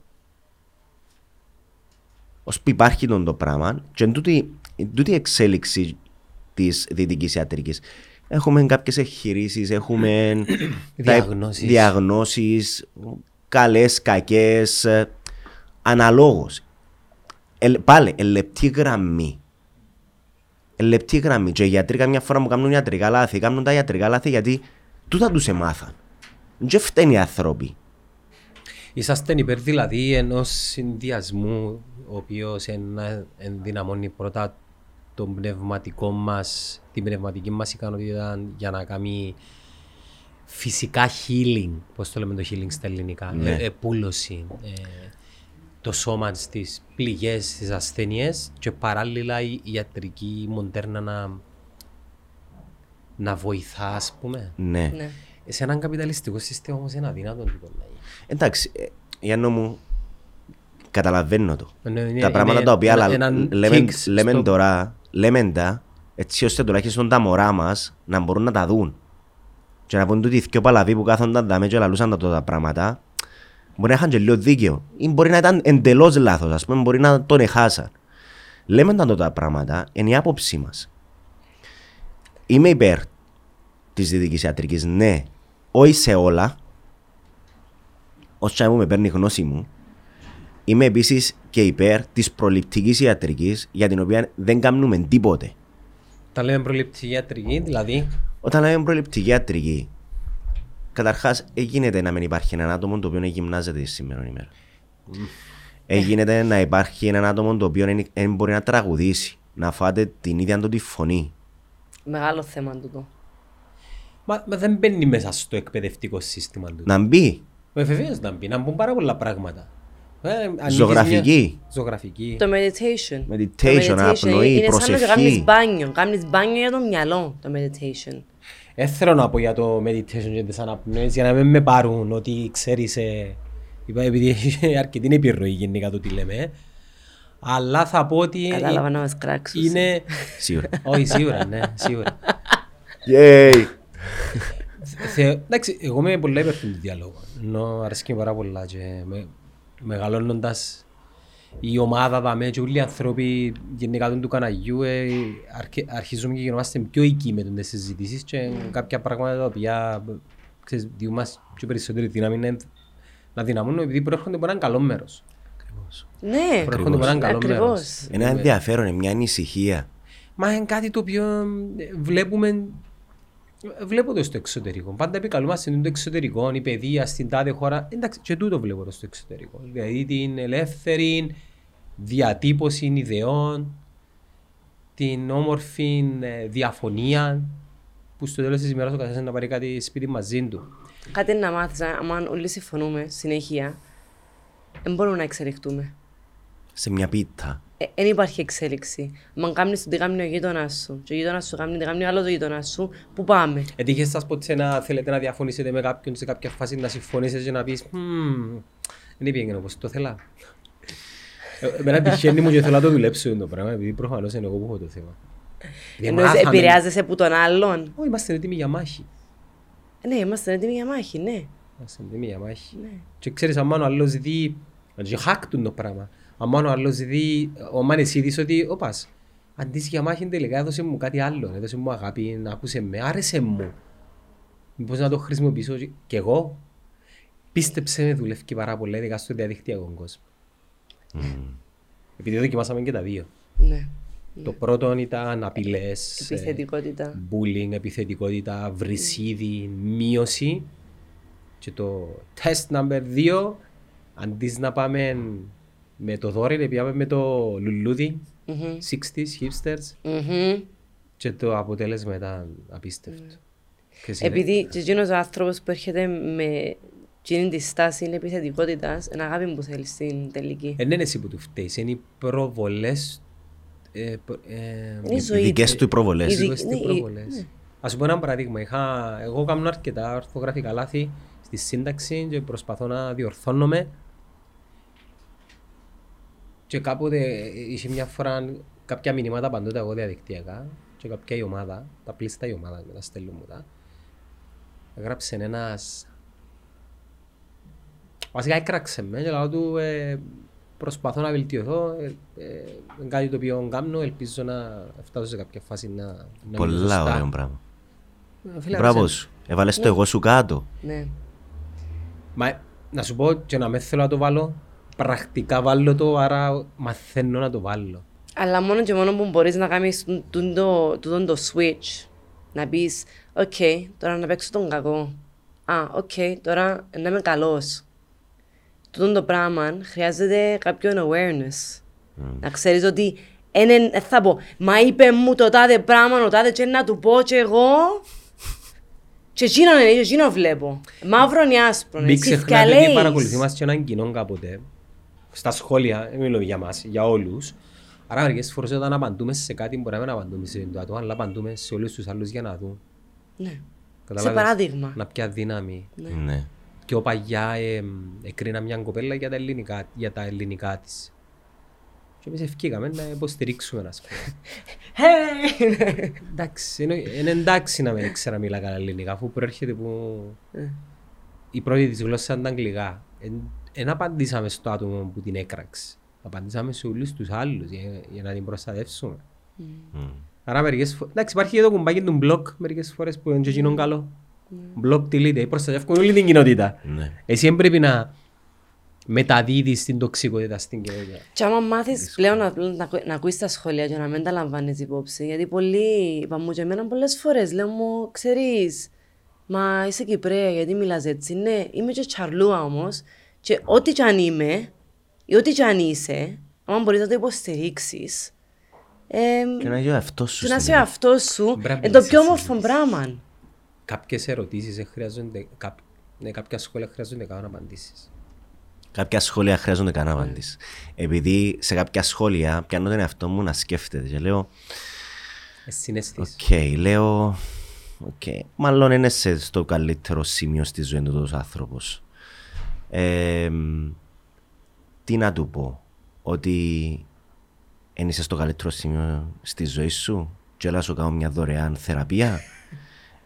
Ως που υπάρχει τον το πράγμα και εν τούτη, εν τούτη εξέλιξη της δυτικής ιατρικής. Έχουμε κάποιες εγχειρήσεις, έχουμε τα ε- Διαγνώσεις. διαγνώσεις, καλές, κακές, ε, αναλόγως. Ε, πάλι, ε, λεπτή γραμμή. Ε, λεπτή γραμμή. Και οι γιατροί καμιά φορά μου κάνουν ιατρικά λάθη. Κάνουν τα ιατρικά λάθη γιατί τούτα τους εμάθαν. Δεν φταίνει οι άνθρωποι. Είσαστε υπέρ δηλαδή ενός συνδυασμού ο οποίος ενδυναμώνει πρώτα τον πνευματικό μας, την πνευματική μας ικανότητα για να κάνει φυσικά healing, πώς το λέμε το healing στα ελληνικά, Ναι. ε, επούλωση, ε, το σώμα στις πληγές, στις ασθένειες και παράλληλα η ιατρική η μοντέρνα να, να βοηθά ας πούμε. Ναι. Ναι. Σε έναν καπιταλιστικό σύστημα όμως είναι αδύνατο τούτο να γίνει. Εντάξει, ε, Γιάννο μου, καταλαβαίνω το. Ναι, ναι, τα πράγματα είναι τα οποία ένα- λα- έναν λέμε, kicks λέμε στο- τώρα, λέμε τα, έτσι ώστε τουλάχιστον τα μωρά μας να μπορούν να τα δουν. Και να πούν τούτοι δυο παλαβοί που κάθονταν δαμέ και λαλούσαν τα τότε πράγματα, μπορεί να είχαν και λίγο δίκαιο. Ή μπορεί να ήταν εντελώς λάθος, ας πούμε, μπορεί να τον εχάσαν. Λέμε τα τότε πράγματα, είναι η άποψή μας. Είμαι υπέρ της δυτικής ιατρικής, ναι, όχι σε όλα, όσο μου με παίρνει η γνώση μου, είμαι επίσης και υπέρ της προληπτικής ιατρικής για την οποία δεν κάνουμε τίποτε. Τα λέμε προληπτική ιατρική, δηλαδή Όταν λέμε προληπτική ιατρική, καταρχάς γίνεται να μην υπάρχει ένα άτομο το οποίο να γυμνάζεται τη σήμερα ημέρα. Έγινε να υπάρχει ένα άτομο το οποίο δεν μπορεί να τραγουδήσει, να φάτε την ίδια του τη φωνή. Μεγάλο θέμα τούτο. Μα, μα δεν μπαίνει μέσα στο εκπαιδευτικό σύστημα του. Να μπει Ε, Βεβαίως να μπει, να μπουν πάρα πολλά πράγματα. Ε, ανοίγεις Ζωγραφική. μια- Ζωγραφική. Το meditation. Meditation, Το αναπνοή, είναι σαν να προσευχή. κάνεις μπάνιο. Κάνεις μπάνιο για το μυαλό, το meditation. Δεν θέλω να πω για το meditation και τις αναπνοές για να μην με πάρουν ότι ξέρεις ε, είπα, επειδή έχει αρκετή επιρροή γενικά το τι λέμε ε. αλλά θα πω ότι Κατάλαβα να μας κράξουν. είναι σίγουρα. όχι σίγουρα ναι σίγουρα Yay. Θε, εντάξει, εγώ είμαι πολλά υπέρ του διαλόγου. Ενώ αρέσκει πάρα πολλά και με, μεγαλώνοντας η ομάδα δαμέ και όλοι οι άνθρωποι γενικά του καναγιού ε, αρκε, αρχίζουμε και γινόμαστε πιο οικοί με τις συζητήσεις και κάποια πράγματα τα οποία ξέρεις, διούν μας πιο περισσότερη δύναμη είναι να δυναμούν επειδή προέρχονται από έναν καλό μέρος. Ναι, Προέρχονται από έναν καλό μέρος. ακριβώς. Ένα ενδιαφέρον, είναι μια ανησυχία. Μα είναι κάτι το οποίο ε, βλέπουμε Βλέπω το στο εξωτερικό. Πάντα επικαλούμαστε το εξωτερικό, η παιδεία στην τάδε χώρα. Εντάξει, και τούτο βλέπω το στο εξωτερικό. Δηλαδή την ελεύθερη διατύπωση ιδεών, την όμορφη ε, διαφωνία που στο τέλος της ημέρας ο καθένας να πάρει κάτι σπίτι μαζί του. Κάτι να μάθεις, αν όλοι συμφωνούμε συνέχεια, δεν μπορούμε να εξελιχτούμε. Σε μια πίτα. Δεν υπάρχει εξέλιξη. Αν κάνεις το τι κάνει ο γείτονας σου και ο γείτονας σου κάνει τι κάνει ο άλλος ο γείτονας σου, πού πάμε; Έτυχε σας ποτέ να θέλετε να διαφωνήσετε με κάποιον σε κάποια φάση να συμφωνήσετε και να πεις «Μμμ, δεν πήγαινε όπως το θέλα». Ε, Εμένα τυχαίνει μου και θέλω να το δουλέψω το πράγμα επειδή προφανώς είναι εγώ που έχω το θέμα. Εννοείς Μάθαμε- επηρεάζεσαι από τον άλλον; Όχι, είμαστε έτοιμοι για μάχη. Ναι, είμαστε έτοιμοι για μάχη, ναι. Είμαστε έτοιμοι για μάχη. Ναι. Και ξέρεις, αν ο άλλος δει, και χάκτουν το πράγμα, αν ο άλλος δει, ο μάν εσύ δεις ότι, όπας, αντί για μάχη τελικά έδωσε μου κάτι άλλο, έδωσε μου αγάπη, να άκουσε με, άρεσε μου. Μήπως να το χρησιμοποιήσω και- κι εγώ; Πίστεψε με, δουλεύει πάρα πολύ, ειδικά στο διαδικτυακό κόσμος. Επειδή δοκιμάσαμε και τα δύο. Ναι. Το πρώτο ήταν απειλές, ε, Επιθετικότητα. bullying, επιθετικότητα, βρυσίδι, μείωση. Και το test number 2, αντί να πάμε με το δόρυ, πήγαμε με το λουλούδι, Μμμ. 60s, hipsters Μμμ. και το αποτέλεσμα ήταν απίστευτο. Και συνε- Επειδή και εκείνος ο άνθρωπος που έρχεται με εκείνη τη στάση είναι επιθετικότητας, είναι αγάπη που θέλεις στην τελική. Ε, δεν είναι εσύ που του φταίεις, είναι οι προβολές ε, προ- ε, Είναι η Οι ζωή δικές του. του οι προβολές. Η δι- Δικές του ναι, η- προβολές. Ας σου πω ένα παράδειγμα. Είχα, εγώ κάνω αρκετά ορθογραφικά λάθη στη σύνταξη και προσπαθώ να διορθώνομαι. Και κάποτε είχε μια φορά κάποια μηνύματα παντού εγώ διαδικτυακά και κάποια η ομάδα, τα πλήστα η ομάδα μετά στέλνουν μου τα. Έγραψε ένας... Βασικά έκραξε με και λέω του ε, προσπαθώ να βελτιωθώ. Ε, ε, είναι κάτι το οποίο κάνω, ελπίζω να φτάσω σε κάποια φάση να, να είμαι Πολλά σωστά. ωραίο πράγμα. Ε, φίλε, Μπράβο ξέρω. σου. Έβαλες το εγώ σου κάτω. Ναι. Μα να σου πω και να με θέλω να το βάλω, πρακτικά βάλω το, άρα μαθαίνω να το βάλω. Αλλά μόνο και μόνο που μπορείς να κάνεις τούν- τούν το, τούτον το switch. Να πεις, οκ, τώρα να παίξω τον κακό. Α, οκ, τώρα να είμαι καλός. Τούτον το πράγμα χρειάζεται κάποιον awareness. Να ξέρεις ότι είναι, ε, θα πω, μα είπε μου το τάδε πράγμα, ο τάδε και να του πω και εγώ. Και εκείνο είναι, και εκείνο βλέπω. Μαύρο ή άσπρο. Μην εσύ ξεχνάτε ότι δκιαλέεις. παρακολουθεί μας και έναν κοινό κάποτε, στα σχόλια, δεν μιλώ για μας, για όλους. Άρα μερικές φορές όταν απαντούμε σε κάτι μπορεί να μην απαντούμε σε το άτομο, αλλά απαντούμε σε όλους τους άλλους για να δουν. Ναι. Καταλάβες; παράδειγμα. Να πια δύναμη. Ναι. Και ο παγιά ε, εκρίνα μια κοπέλα για τα ελληνικά, για τα ελληνικά της. Και εμείς ευκήκαμε να υποστηρίξουμε ένα πούμε. Hey! Εντάξει, είναι, είναι εντάξει να μην ξέρω να μιλά καλά ελληνικά, αφού προέρχεται που Ε. η πρώτη της γλώσσα ήταν τα αγγλικά. Δεν απαντήσαμε στο άτομο που την έκραξε. Απαντήσαμε σε όλους τους άλλους για, για να την προστατεύσουμε. Μμ. Άρα μερικές φορές, εντάξει υπάρχει και το κουμπάκι του blog μερικές φορές που είναι και εκείνον καλό. Blog delete, προστατεύουν όλη την κοινότητα. Ναι. Εσύ δεν πρέπει να μεταδίδεις την τοξικότητα στην κοινότητα. Και άμα μάθεις πλέον να, να, ακού- να ακούεις τα σχόλια και να μην τα λαμβάνεις υπόψη, γιατί πολλοί, είπα μου και εμένα πολλές φορές, λέω μου, ξέρεις, μα είσαι Κυπρέα, γιατί μιλάς έτσι, ναι, είμαι και τσαρλούα όμως, και ό,τι κι αν είμαι, ή ό,τι κι αν είσαι, άμα μπορείς να το υποστηρίξεις, ε, Και να γίνει αυτό σου. και να στην είσαι αυτό σου, Μπράβο, είναι το εσύ, πιο εσύ, όμορφο εσύ. πράγμα. Κάποιες ερωτήσεις δεν χρειάζονται, καπ, ναι, κάποια σχόλια χρειάζονται καν απαντήσεις. Κάποια σχόλια χρειάζονται καν απάντηση. Επειδή σε κάποια σχόλια πιάνω τον εαυτό μου να σκέφτεται και λέω, Εσύ συναισθήσεις. οκ, λέω, οκ, μάλλον είναι σε, στο καλύτερο σημείο στη ζωή του τόσο άνθρωπος. Ε, μ, τι να του πω, ότι εν είσαι στο καλύτερο σημείο στη ζωή σου και έλα σου κάνω μια δωρεάν θεραπεία;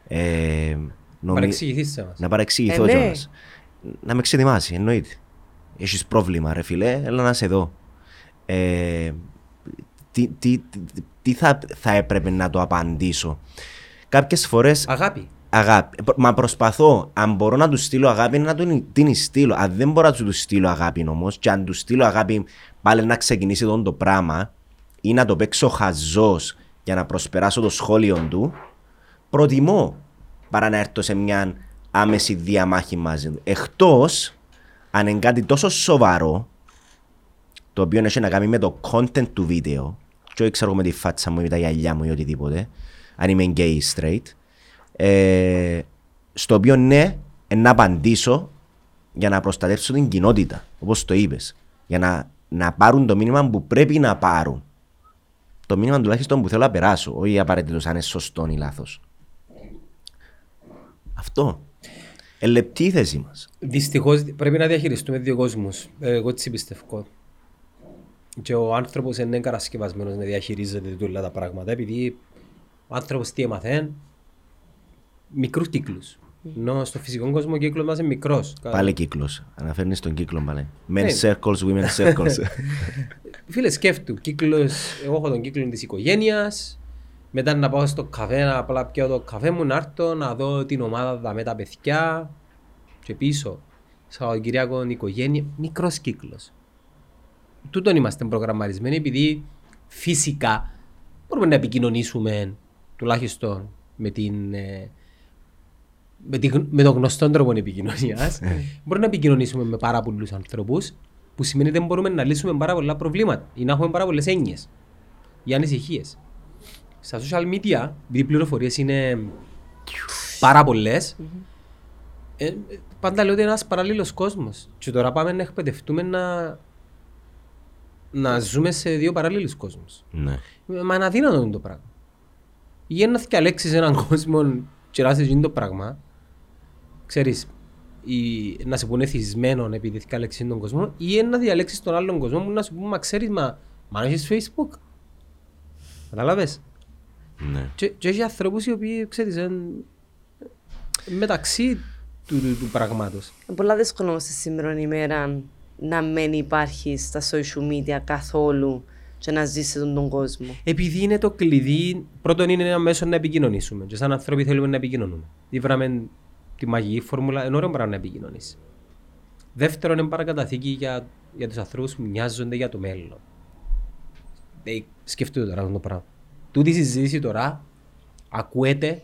Ε, νομι- Παρεξηγηθείς σε μας. να παρεξηγηθώ Ε, ναι. κιόλας. Να με ξετοιμάσει, εννοείται. Έχεις πρόβλημα ρε φίλε, έλα να σε δω. Ε, τι τι, τι, τι θα, θα έπρεπε να το απαντήσω; Κάποιες φορές Αγάπη. Αγάπη. Μα προσπαθώ, αν μπορώ να τους στείλω αγάπη, να του, την στείλω. Αν δεν μπορώ να τους στείλω αγάπη όμως, και αν τους στείλω αγάπη, πάλι να ξεκινήσει εδώ το πράγμα, ή να το παίξω χαζός για να προσπεράσω το σχόλιο του, προτιμώ παρά να έρθω σε μια άμεση διαμάχη μαζί του. Εκτός αν είναι κάτι τόσο σοβαρό, το οποίο έχει να κάνει με το content του βίντεο, και όχι ξέρω εγώ με τη φάτσα μου ή με τα γυαλιά μου ή οτιδήποτε, αν είμαι gay ή straight, ε, στο οποίο ναι, ε, να απαντήσω για να προστατεύσω την κοινότητα, όπως το είπες. Για να, να πάρουν το μήνυμα που πρέπει να πάρουν. Το μήνυμα τουλάχιστον που θέλω να περάσω, όχι απαραίτητος αν είναι σωστό ή λάθος. Αυτό. Ελεπτή η θέση μας. Δυστυχώς πρέπει να διαχειριστούμε δύο κόσμους. Ε, Εγώ έτσι πιστεύω. Και ο άνθρωπος δεν είναι κατασκευασμένος να διαχειρίζεται όλα τα πράγματα επειδή ο άνθρωπος τι έμαθε, μικρούς κύκλους. Ενώ στο φυσικό κόσμο ο κύκλος μας είναι μικρός. Πάλι κύκλος. Αναφέρνεις τον κύκλο πάλι. Men Ναι. circles, women circles. Φίλες, σκέφτου, κύκλος, εγώ έχω τον κύκλο της οικογένειας, μετά να πάω στο καφέ, να απλά πιω το καφέ μου, να έρθω, να δω την ομάδα δα με τα παιδιά και πίσω. Σαββατοκυριακό, οικογένεια, μικρός κύκλος. Τούτον είμαστε προγραμματισμένοι επειδή φυσικά μπορούμε να επικοινωνήσουμε τουλάχιστον με την ε, με, τη, γν- με τον γνωστό τρόπο επικοινωνίας, μπορούμε να επικοινωνήσουμε με πάρα πολλούς ανθρώπους, που σημαίνει ότι δεν μπορούμε να λύσουμε πάρα πολλά προβλήματα ή να έχουμε πάρα πολλές έννοιες ή ανησυχίες. Στα social media, επειδή οι πληροφορίες είναι πάρα πολλές, ε, πάντα λέω ότι είναι ένας παράλληλος κόσμος. Και τώρα πάμε να εκπαιδευτούμε να, να ζούμε σε δύο παράλληλους κόσμους. ναι. Μα είναι αδύνατο είναι το πράγμα. Ή να διαλέξεις έναν κόσμο και να είσαι γίνει το πράγμα, ξέρεις, ή να σε πούνε θυσμένο επειδή διαλέξεις τον κόσμο, ή να διαλέξεις τον άλλον κόσμο που να σου πούμε, μα ξέρεις, μα, μα αν έχεις Facebook. Καταλάβες. ναι. Και, και έχει ανθρώπους οι οποίοι, ξέρεις, εν, μεταξύ του, του, του πράγματος. Είναι πολλά δύσκολο όμως στη σήμερα ημέρα να μην υπάρχει στα social media καθόλου και να ζήσει τον, τον κόσμο. Επειδή είναι το κλειδί, πρώτον είναι ένα μέσο να επικοινωνήσουμε. Και σαν άνθρωποι θέλουμε να επικοινωνούμε. Ήβραμε τη μαγική φόρμουλα, είναι ωραίο πράγμα να επικοινωνήσει. Δεύτερον, είναι παρακαταθήκη για, για τους ανθρώπους που μοιάζονται για το μέλλον. Ε, σκεφτείτε τώρα αυτό το πράγμα. Τούτη η συζήτηση τώρα ακούεται,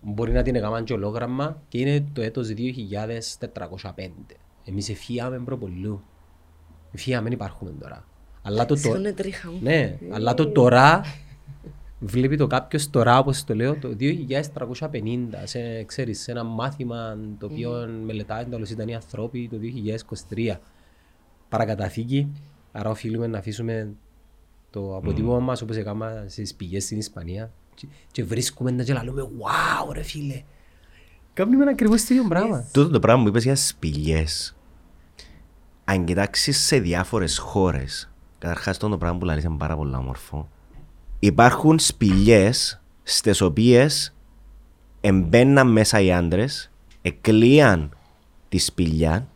μπορεί να την έκαναν και ολόγραμμα και είναι το έτος 2405. Εμείς εφίαμε προπολού. Εφίαμε, δεν υπάρχουμε τώρα. Αλλά το, το, Σηκώνε τρίχα μου. ναι, αλλά το τώρα βλέπει το κάποιος τώρα, όπως το λέω, το 2350, σε, ξέρεις, σε ένα μάθημα το οποίο μελετάει εντάλλως ήταν οι ανθρώποι το 2023. Παρακαταθήκη, άρα οφείλουμε να αφήσουμε το αποτύπωμα μας όπως έκανα στις πηγές στην Ισπανία και, και βρίσκουμε να και λέμε «Wow ρε φίλε». Κάνουμε ακριβώς το ίδιο πράγμα. Τούτο το πράγμα που είπες για σπηλιές, αν κοιτάξεις σε διάφορες χώρες, καταρχάς το πράγμα που λαλείς είναι πάρα πολύ όμορφο, υπάρχουν σπηλιές στις οποίες εμπαίναν μέσα οι άντρες, εκλείαν τη σπηλιά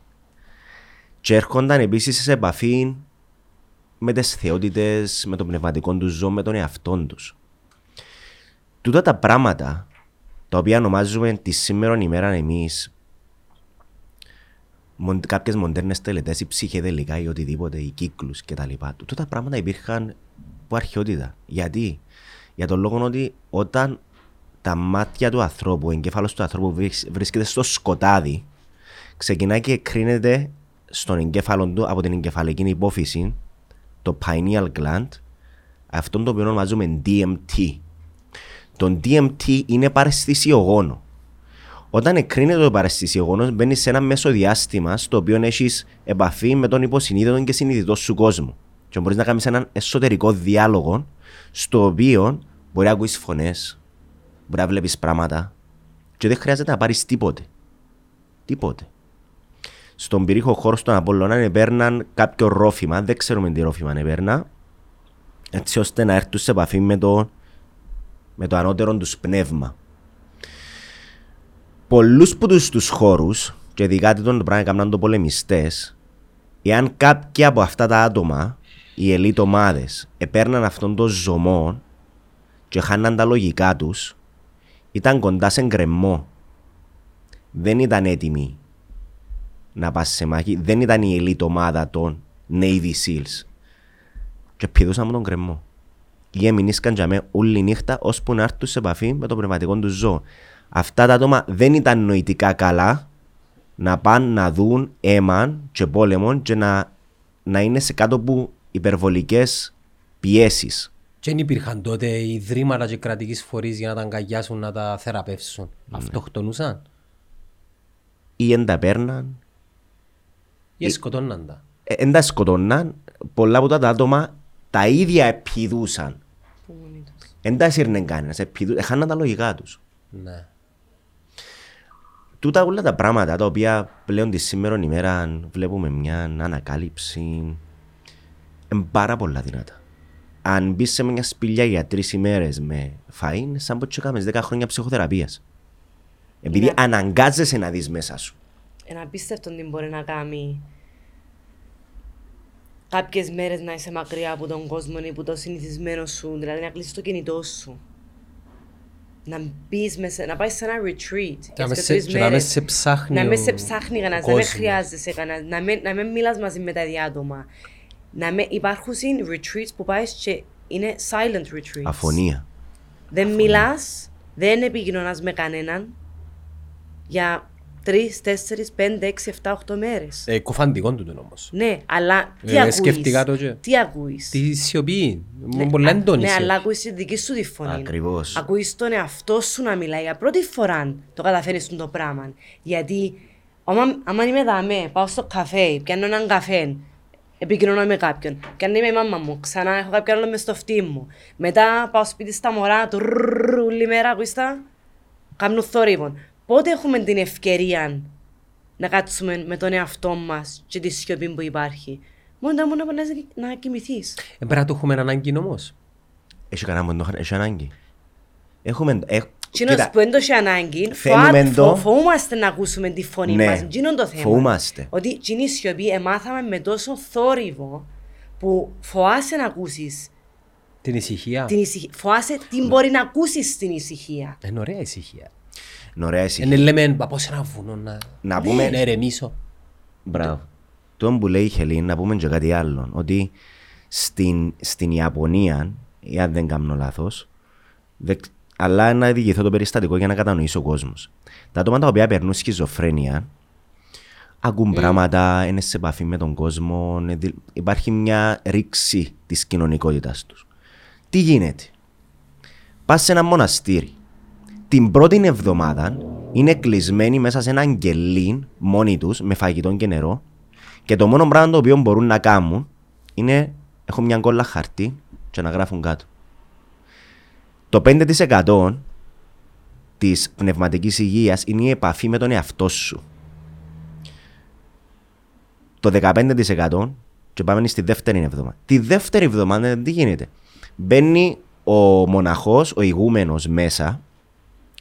και έρχονταν επίσης σε επαφή με τις θεότητες, με το πνευματικό τους ζώο, με τον εαυτό τους. Τούτα τα πράγματα τα οποία ονομάζουμε τη σήμερα ημέρα εμείς μον, κάποιες μοντέρνες τελετές ή ψυχεδελικά ή οτιδήποτε, οι κύκλους κτλ. Τούτα τα πράγματα υπήρχαν από αρχαιότητα. Γιατί; Για τον λόγο ότι όταν τα μάτια του ανθρώπου, ο εγκέφαλος του ανθρώπου βρίσκ- βρίσκεται στο σκοτάδι, ξεκινάει και κρίνεται στον εγκέφαλο του από την εγκεφαλική υπόφυση, το pineal gland, αυτό το οποίο ονομάζουμε DMT. Το DMT είναι παραισθησιογόνο. Όταν εκρίνεται το παραισθησιογόνο, μπαίνει σε ένα μεσοδιάστημα στο οποίο έχεις επαφή με τον υποσυνείδητο και συνειδητό σου κόσμο. Και μπορείς να κάνεις έναν εσωτερικό διάλογο, στο οποίο μπορεί να ακούεις φωνές, μπορεί να βλέπεις πράγματα, και δεν χρειάζεται να πάρεις τίποτε. Τίποτε. Στον πυρήχο χώρο των Απόλλωνα επέρναν κάποιο ρόφημα, δεν ξέρουμε τι ρόφημα επέρνα, έτσι ώστε να έρθουν σε επαφή με το, με το ανώτερο τους πνεύμα. Πολλούς που τους, τους χώρους, και ειδικά τι τον πράγμα έκαναν το πολεμιστές, εάν κάποια από αυτά τα άτομα, οι ελίτ ομάδες, επέρναν αυτόν τον ζωμό και χάναν τα λογικά τους, ήταν κοντά σε γκρεμό. Δεν ήταν έτοιμοι να πας σε μάχη. Δεν ήταν η ελίτ ομάδα των Navy Seals. Και πηδούσαν με τον κρεμό. Ή έμεινίσκαν για με όλη νύχτα ώσπου να έρθουν σε επαφή με το πνευματικό τους ζώο. Αυτά τα άτομα δεν ήταν νοητικά καλά να πάνε να δουν αίμα και πόλεμο και να, να είναι σε κάτω από υπερβολικές πιέσεις. Και δεν υπήρχαν τότε ιδρύματα και κρατικής φορείς για να τα αγκαλιάσουν, να τα θεραπεύσουν. Αυτοκτονούσαν Ή εν τα παίρναν, ή σκοτώναν τα. ε, εν τα σκοτώναν, πολλά από τα άτομα τα ίδια επιδούσαν. Εν τα σύρνε κανένας, επιδού- έχαναν τα λογικά τους. Ναι. Τούτα όλα τα πράγματα τα οποία πλέον τη σήμερα ημέρα βλέπουμε μια ανακάλυψη είναι πάρα πολλά δυνατά. Αν μπεις σε μια σπηλιά για τρεις ημέρες με φαΐν, σαν πως τσεκάμε 10 χρόνια ψυχοθεραπείας. Επειδή Είναι- αναγκάζεσαι να δεις μέσα σου. Είναι απίστευτο τι μπορεί να κάνει κάποιες μέρες να είσαι μακριά από τον κόσμο ή από το συνηθισμένο σου, δηλαδή να κλείσεις το κινητό σου. Να μπεις μέσα, να πάεις σε ένα retreat Να για μες δύο σε- τρεις και να μες μέρες. σε ψάχνει Να ο- μες σε ψάχνει κανένας, ο να με κόσμος. χρειάζεσαι κανένας, να με, να με μιλάς μαζί με τα διάτομα. Να με, υπάρχουν retreats που πάεις και είναι silent retreats. Αφωνία. Δεν μιλάς, δεν επικοινωνάς με κανέναν για τρεις, τέσσερις, πέντε, έξι, εφτά, οχτώ μέρες. Ε, κουφαντικό του τον όμως. Ναι, αλλά τι Ε, ακούεις; σκέφτηκα το και. Τι ακούεις; Τη σιωπή. Ναι, Μου πολλά α- έντονη Ναι, σιωπή. αλλά ακούεις τη δική σου τη φωνή. Ακριβώς. Ακούεις τον εαυτό σου να μιλάει. Για πρώτη φορά το καταφέρεις το πράγμα. Γιατί άμα, άμα είμαι δαμέ, πάω στο καφέ, πιάνω έναν καφέ, επικοινωνώ με κάποιον. Πιάνω με η μάμα μου, ξανά έχω κάποιον άλλο μες στο φτύ μου. Μετά πάω σπίτι στα μωρά, του ρρρρρ, όλη μέρα, ακούεις τα, κάνουν θόρυβον. Πότε έχουμε την ευκαιρία να κάτσουμε με τον εαυτό μας και τη σιωπή που υπάρχει. Μόνο μόνο να πας να κοιμηθείς. Ε, πρέπει να το έχουμε ανάγκη όμως. Έχει κανένα που το έχει ανάγκη. Έχουμε... Ε, Κοινός κοίτα, που δεν το έχει ανάγκη, θέλουμε φοά- το- φο- φοβούμαστε να ακούσουμε τη φωνή Ναι, μας. Τι είναι το θέμα. φοβούμαστε. Ότι εκείνη η σιωπή εμάθαμε με τόσο θόρυβο που φοάσαι να ακούσεις Την ησυχία. την ησυχία. Φοάσαι τι μπορεί να ακούσεις στην ησυχία. Είναι ωραία ησυχία. είναι ωραία ησυχία. Είναι λέμε, «Πα πάω σε ένα βουνό να, Να πούμε- να ερεμήσω. Μπράβο. Το που λέει η Χελήν, να πούμε και κάτι άλλο. Ότι στην, στην Ιαπωνία, ή αν δεν κάνω λάθος, αλλά να διηγηθώ το περιστατικό για να κατανοήσει ο κόσμος. Τα άτομα τα οποία περνούν σχιζοφρένεια, ακούν πράγματα, είναι σε επαφή με τον κόσμο, είναι δι- υπάρχει μια ρήξη της κοινωνικότητας τους. Τι γίνεται; Πας σε ένα μοναστήρι. Την πρώτη εβδομάδα είναι κλεισμένοι μέσα σε ένα αγγελί μόνοι τους με φαγητό και νερό και το μόνο πράγμα το οποίο μπορούν να κάνουν είναι έχουν μια κόλλα χαρτί και να γράφουν κάτω. Το 5% της πνευματικής υγείας είναι η επαφή με τον εαυτό σου. Το 15% και πάμε στη δεύτερη εβδομάδα. Τη δεύτερη εβδομάδα τι γίνεται; Μπαίνει ο μοναχός, ο ηγούμενος μέσα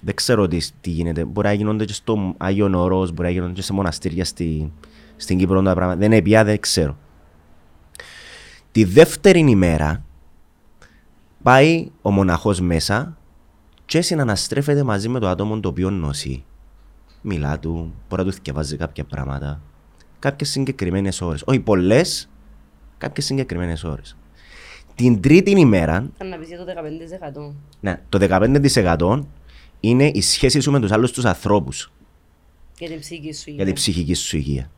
δεν ξέρω τι, τι γίνεται. Μπορεί να γίνονται και στο Άγιον Όρος, μπορεί να γίνονται και σε μοναστήρια στη, στην Κύπρο τα πράγματα. Δεν είναι πια, δεν ξέρω. Τη δεύτερη ημέρα πάει ο μοναχός μέσα και συναναστρέφεται μαζί με το άτομο το οποίο νοσεί. Μιλά του, μπορεί να του θυκευάζει κάποια πράγματα. Κάποιες συγκεκριμένες ώρες. Όχι πολλές, κάποιες συγκεκριμένες ώρες. Την τρίτη ημέρα Ήταν να πεις για το 15%. ναι, το 15% είναι η σχέση σου με τους άλλους τους ανθρώπους Για την ψυχική σου για υγεία. την ψυχική σου υγεία.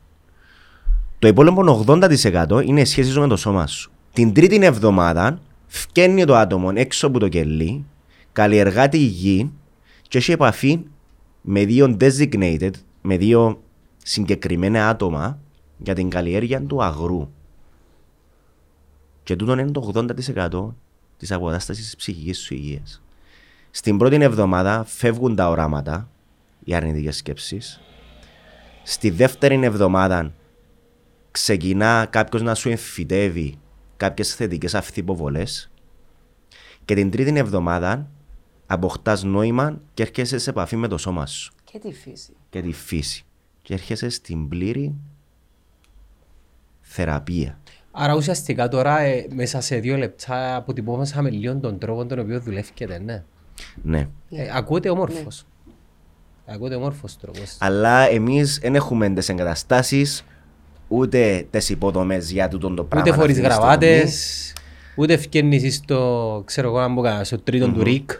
Το υπόλοιπο 80% είναι η σχέση σου με το σώμα σου. Την τρίτη εβδομάδα φκένει το άτομο έξω από το κελί, καλλιεργά τη γη και έχει επαφή με δύο designated, με δύο συγκεκριμένα άτομα για την καλλιέργεια του αγρού. Και τούτο είναι το 80% της αποκατάστασης της ψυχικής σου υγείας. Στην πρώτη εβδομάδα φεύγουν τα οράματα, οι αρνητικές σκέψεις. Στη δεύτερη εβδομάδα ξεκινά κάποιος να σου εμφυτεύει κάποιες θετικές αυθυποβολές και την τρίτη εβδομάδα αποκτάς νόημα και έρχεσαι σε επαφή με το σώμα σου Και τη φύση. και τη φύση και έρχεσαι στην πλήρη θεραπεία. Άρα ουσιαστικά τώρα ε, μέσα σε δύο λεπτά αποτυπώσαμε λίγο τον τρόπο τον οποίο δουλεύετε, ναι. Ναι. Ε, ακούτε όμορφος. Ακούτε όμορφος τρόπος. Αλλά εμείς δεν έχουμε τις εγκαταστάσεις ούτε τις υποδομές για τούτο το πράγμα. Ούτε φορείς αυτή τη στιγμή. γραβάτες, ούτε φκένεις στο, ξέρω εγώ να μπω κανένα, στο τρίτο του ρίκ.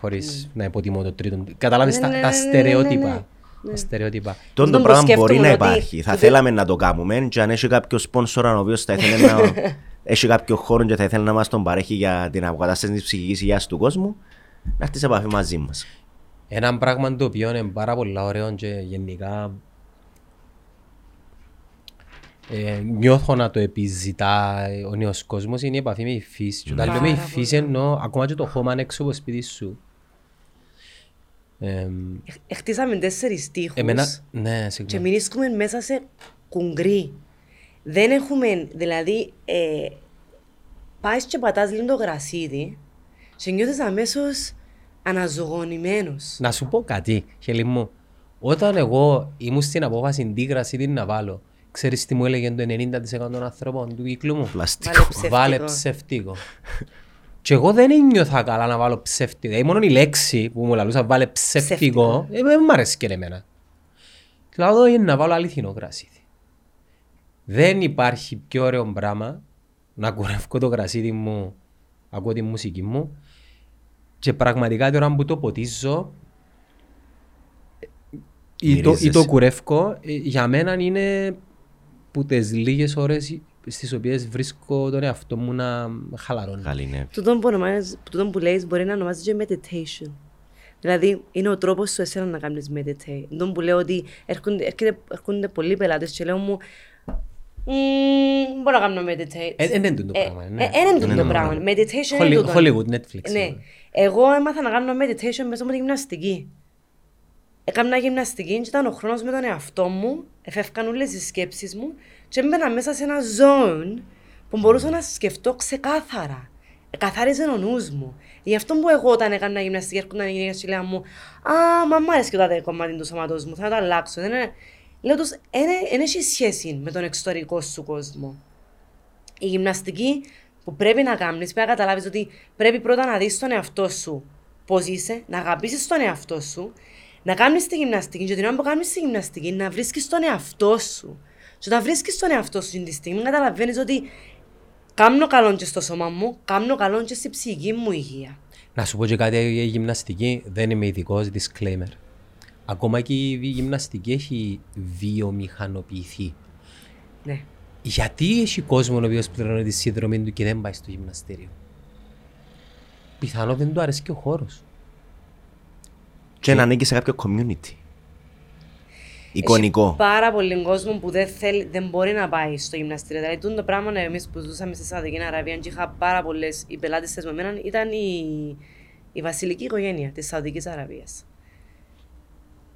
Χωρίς να υποτιμώ το τρίτο του Κατάλαβες Ναι, τα, ναι, τα ναι, ναι, ναι, στερεότυπα. ναι. Τα στερεότυπα. Τον το Τον πράγμα που μπορεί να σκέφτομαι ότι υπάρχει. Θα ούτε- θέλαμε να το κάνουμε και αν έχει κάποιο σπόνσορα ο οποίος θα ήθελε να έχει κάποιο χώρο και θα ήθελε να μας τον παρέχει για την αποκατάσταση της ψυχικής υγείας του κόσμου να έρθει σε επαφή μαζί μας. Ένα πράγμα το οποίο είναι πάρα πολύ ωραίο και γενικά ε, νιώθω να το επιζητά ο νέος κόσμος είναι η επαφή με η φύση. Και όταν Πάρα λέμε η πολύ. φύση εννοώ ακόμα και το χώμα έξω από το σπίτι σου. Ε, Ε, Χτίσαμε τέσσερις τείχους εμένα, ναι, και συγγνώμη. μείνουμε μέσα σε κουγκρί. Δεν έχουμε, δηλαδή, ε, πάεις και πατάς λίγο το γρασίδι και νιώθεις αμέσως αναζωογονημένος. Να σου πω κάτι, χελί μου. Όταν εγώ ήμουν στην απόφαση τι γρασίδι να βάλω, ξέρεις τι μου έλεγε το 90% των ανθρώπων του κύκλου μου; Πλαστικό. Βάλε ψεύτικο. Βάλε ψεύτικο. Και εγώ δεν ένιωθα καλά να βάλω ψεύτικο. Ε, μόνο η λέξη που μου λαλούσα βάλε ψεύτικο, ε, δεν μ' αρέσει και εμένα. Και λέω είναι να βάλω αληθινό γρασίδι. Δεν υπάρχει πιο ωραίο πράγμα να κουρεύω το γρασίδι μου, ακούω τη μουσική μου και πραγματικά τώρα που το ποτίζω ή το, ή Μυρίζεσαι. το κουρεύω, ε, για μένα είναι που τις λίγες ώρες στις οποίες βρίσκω τον εαυτό μου να χαλαρώνει. Γαλινεύει. Τούτον που, ονομάζεις- τούτον που λέεις μπορεί να ονομάζεται και meditation. Δηλαδή, είναι ο τρόπος σου εσένα να κάνεις meditate. Τούτον που λέω ότι έρχονται, έρχεται, έρχονται πολλοί πελάτες και λέω μου «Μμμ, μπορώ να κάνω meditate. Ε, ε, δεν είναι το Ε, πράγμα, ναι. ε, ε, είναι Ναι, το ναι, πράγμα. ναι. Meditation Holly- είναι τούτο. Hollywood, Netflix. Ναι. Εγώ έμαθα να κάνω meditation μέσα από τη γυμναστική. Έκανα γυμναστική και ήταν ο χρόνος με τον εαυτό μου, εφεύκαν όλες οι σκέψεις μου και έμπαινα μέσα σε ένα zone που μπορούσα να σκεφτώ ξεκάθαρα. Εκαθάριζε ο νους μου. Γι' αυτό που εγώ όταν έκανα γυμναστική έρχονταν οι γυναίκες και λέγαν μου «Α, μα μ' άρεσε και το τάδε κομμάτι του σώματος μου, θα το αλλάξω». Δεν είναι... Λέω τους, δεν έχει σχέση με τον εξωτερικό σου κόσμο η γυμναστική που πρέπει να κάνεις, πρέπει να καταλάβεις ότι πρέπει πρώτα να δεις τον εαυτό σου πώς είσαι, να αγαπήσεις τον εαυτό σου, να κάνεις τη γυμναστική. Και την ώρα που κάνεις τη γυμναστική, να βρίσκεις τον εαυτό σου. Και όταν βρίσκεις τον εαυτό σου την τη στιγμή, καταλαβαίνεις ότι κάνω καλό και στο σώμα μου, κάνω καλό και στη ψυχική μου υγεία. Να σου πω και κάτι για γυμναστική, δεν είμαι ειδικός disclaimer. Ακόμα και η γυμναστική έχει βιομηχανοποιηθεί. Ναι. Γιατί έχει κόσμο ο οποίος πληρώνει τη σύνδρομη του και δεν πάει στο γυμναστήριο; Πιθανό δεν του αρέσει και ο χώρος. Και να ανήκει σε κάποιο community. Εικονικό. Έχει πάρα πολύ κόσμο που δεν, θέλει, δεν μπορεί να πάει στο γυμναστήριο. Δηλαδή, τούτο το πράγμα εμείς που ζούσαμε στη Σαουδική Αραβία και είχα πάρα πολλές. Οι πελάτες τη με εμένα ήταν η, η βασιλική οικογένεια της Σαουδικής Αραβίας.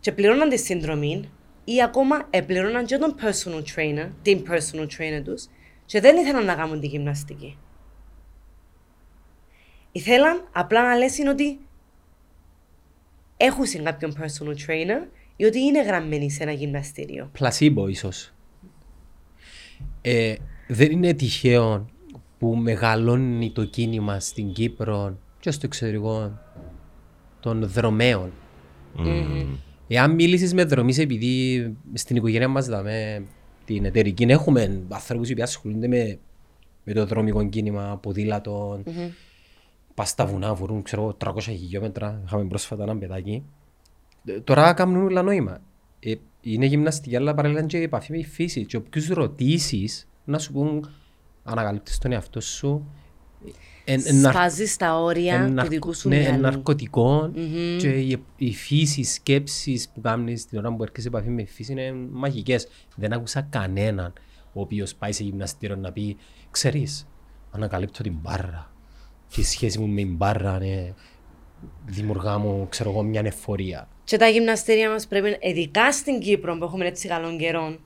Και πληρώναν τη συνδρομή ή ακόμα επληρώναν και τον personal trainer, την personal trainer τους, και δεν ήθελαν να κάνουν τη γυμναστική. Ήθελαν απλά να λέσουν ότι έχουν κάποιον personal trainer ή ότι είναι γραμμένοι σε ένα γυμναστήριο. Πλασίμπο ίσως. Ε, δεν είναι τυχαίο που μεγαλώνει το κίνημα στην Κύπρο και στο εξωτερικό των δρομέων. Εάν μιλήσεις με δρομείς επειδή στην οικογένεια μας δαμε, την εταιρική έχουμε ανθρώπους που ασχολούνται με, με το δρομικό κίνημα, ποδήλατο, πας στα βουνά, βουρούν ξέρω, εγώ, 300 χιλιόμετρα, είχαμε πρόσφατα ένα παιδάκι. Ε, Τώρα κάνουν όλα νόημα. Ε, είναι γυμναστική, αλλά παράλληλα είναι και η επαφή με τη φύση. Και όποιους ρωτήσεις, να σου πούν, ανακαλύπτεις τον εαυτό σου. Ε, ε, να- Σπάζεις τα όρια ένα του ναρκο- δικού σου ναι, ένα μυαλού. ναρκωτικό και η, η φύση, οι σκέψεις που κάνεις την ώρα που έρχεσαι σε επαφή με τη φύση είναι μαγικές. Δεν άκουσα κανέναν ο οποίος πάει σε γυμναστήριο να πει «Ξέρεις, ανακαλύπτω την μπάρα και η σχέση μου με την μπάρα είναι δημιουργά μου, ξέρω εγώ, μια εφορία». Και τα γυμναστήρια μας πρέπει, ειδικά στην Κύπρο που έχουμε έτσι καλών καιρών,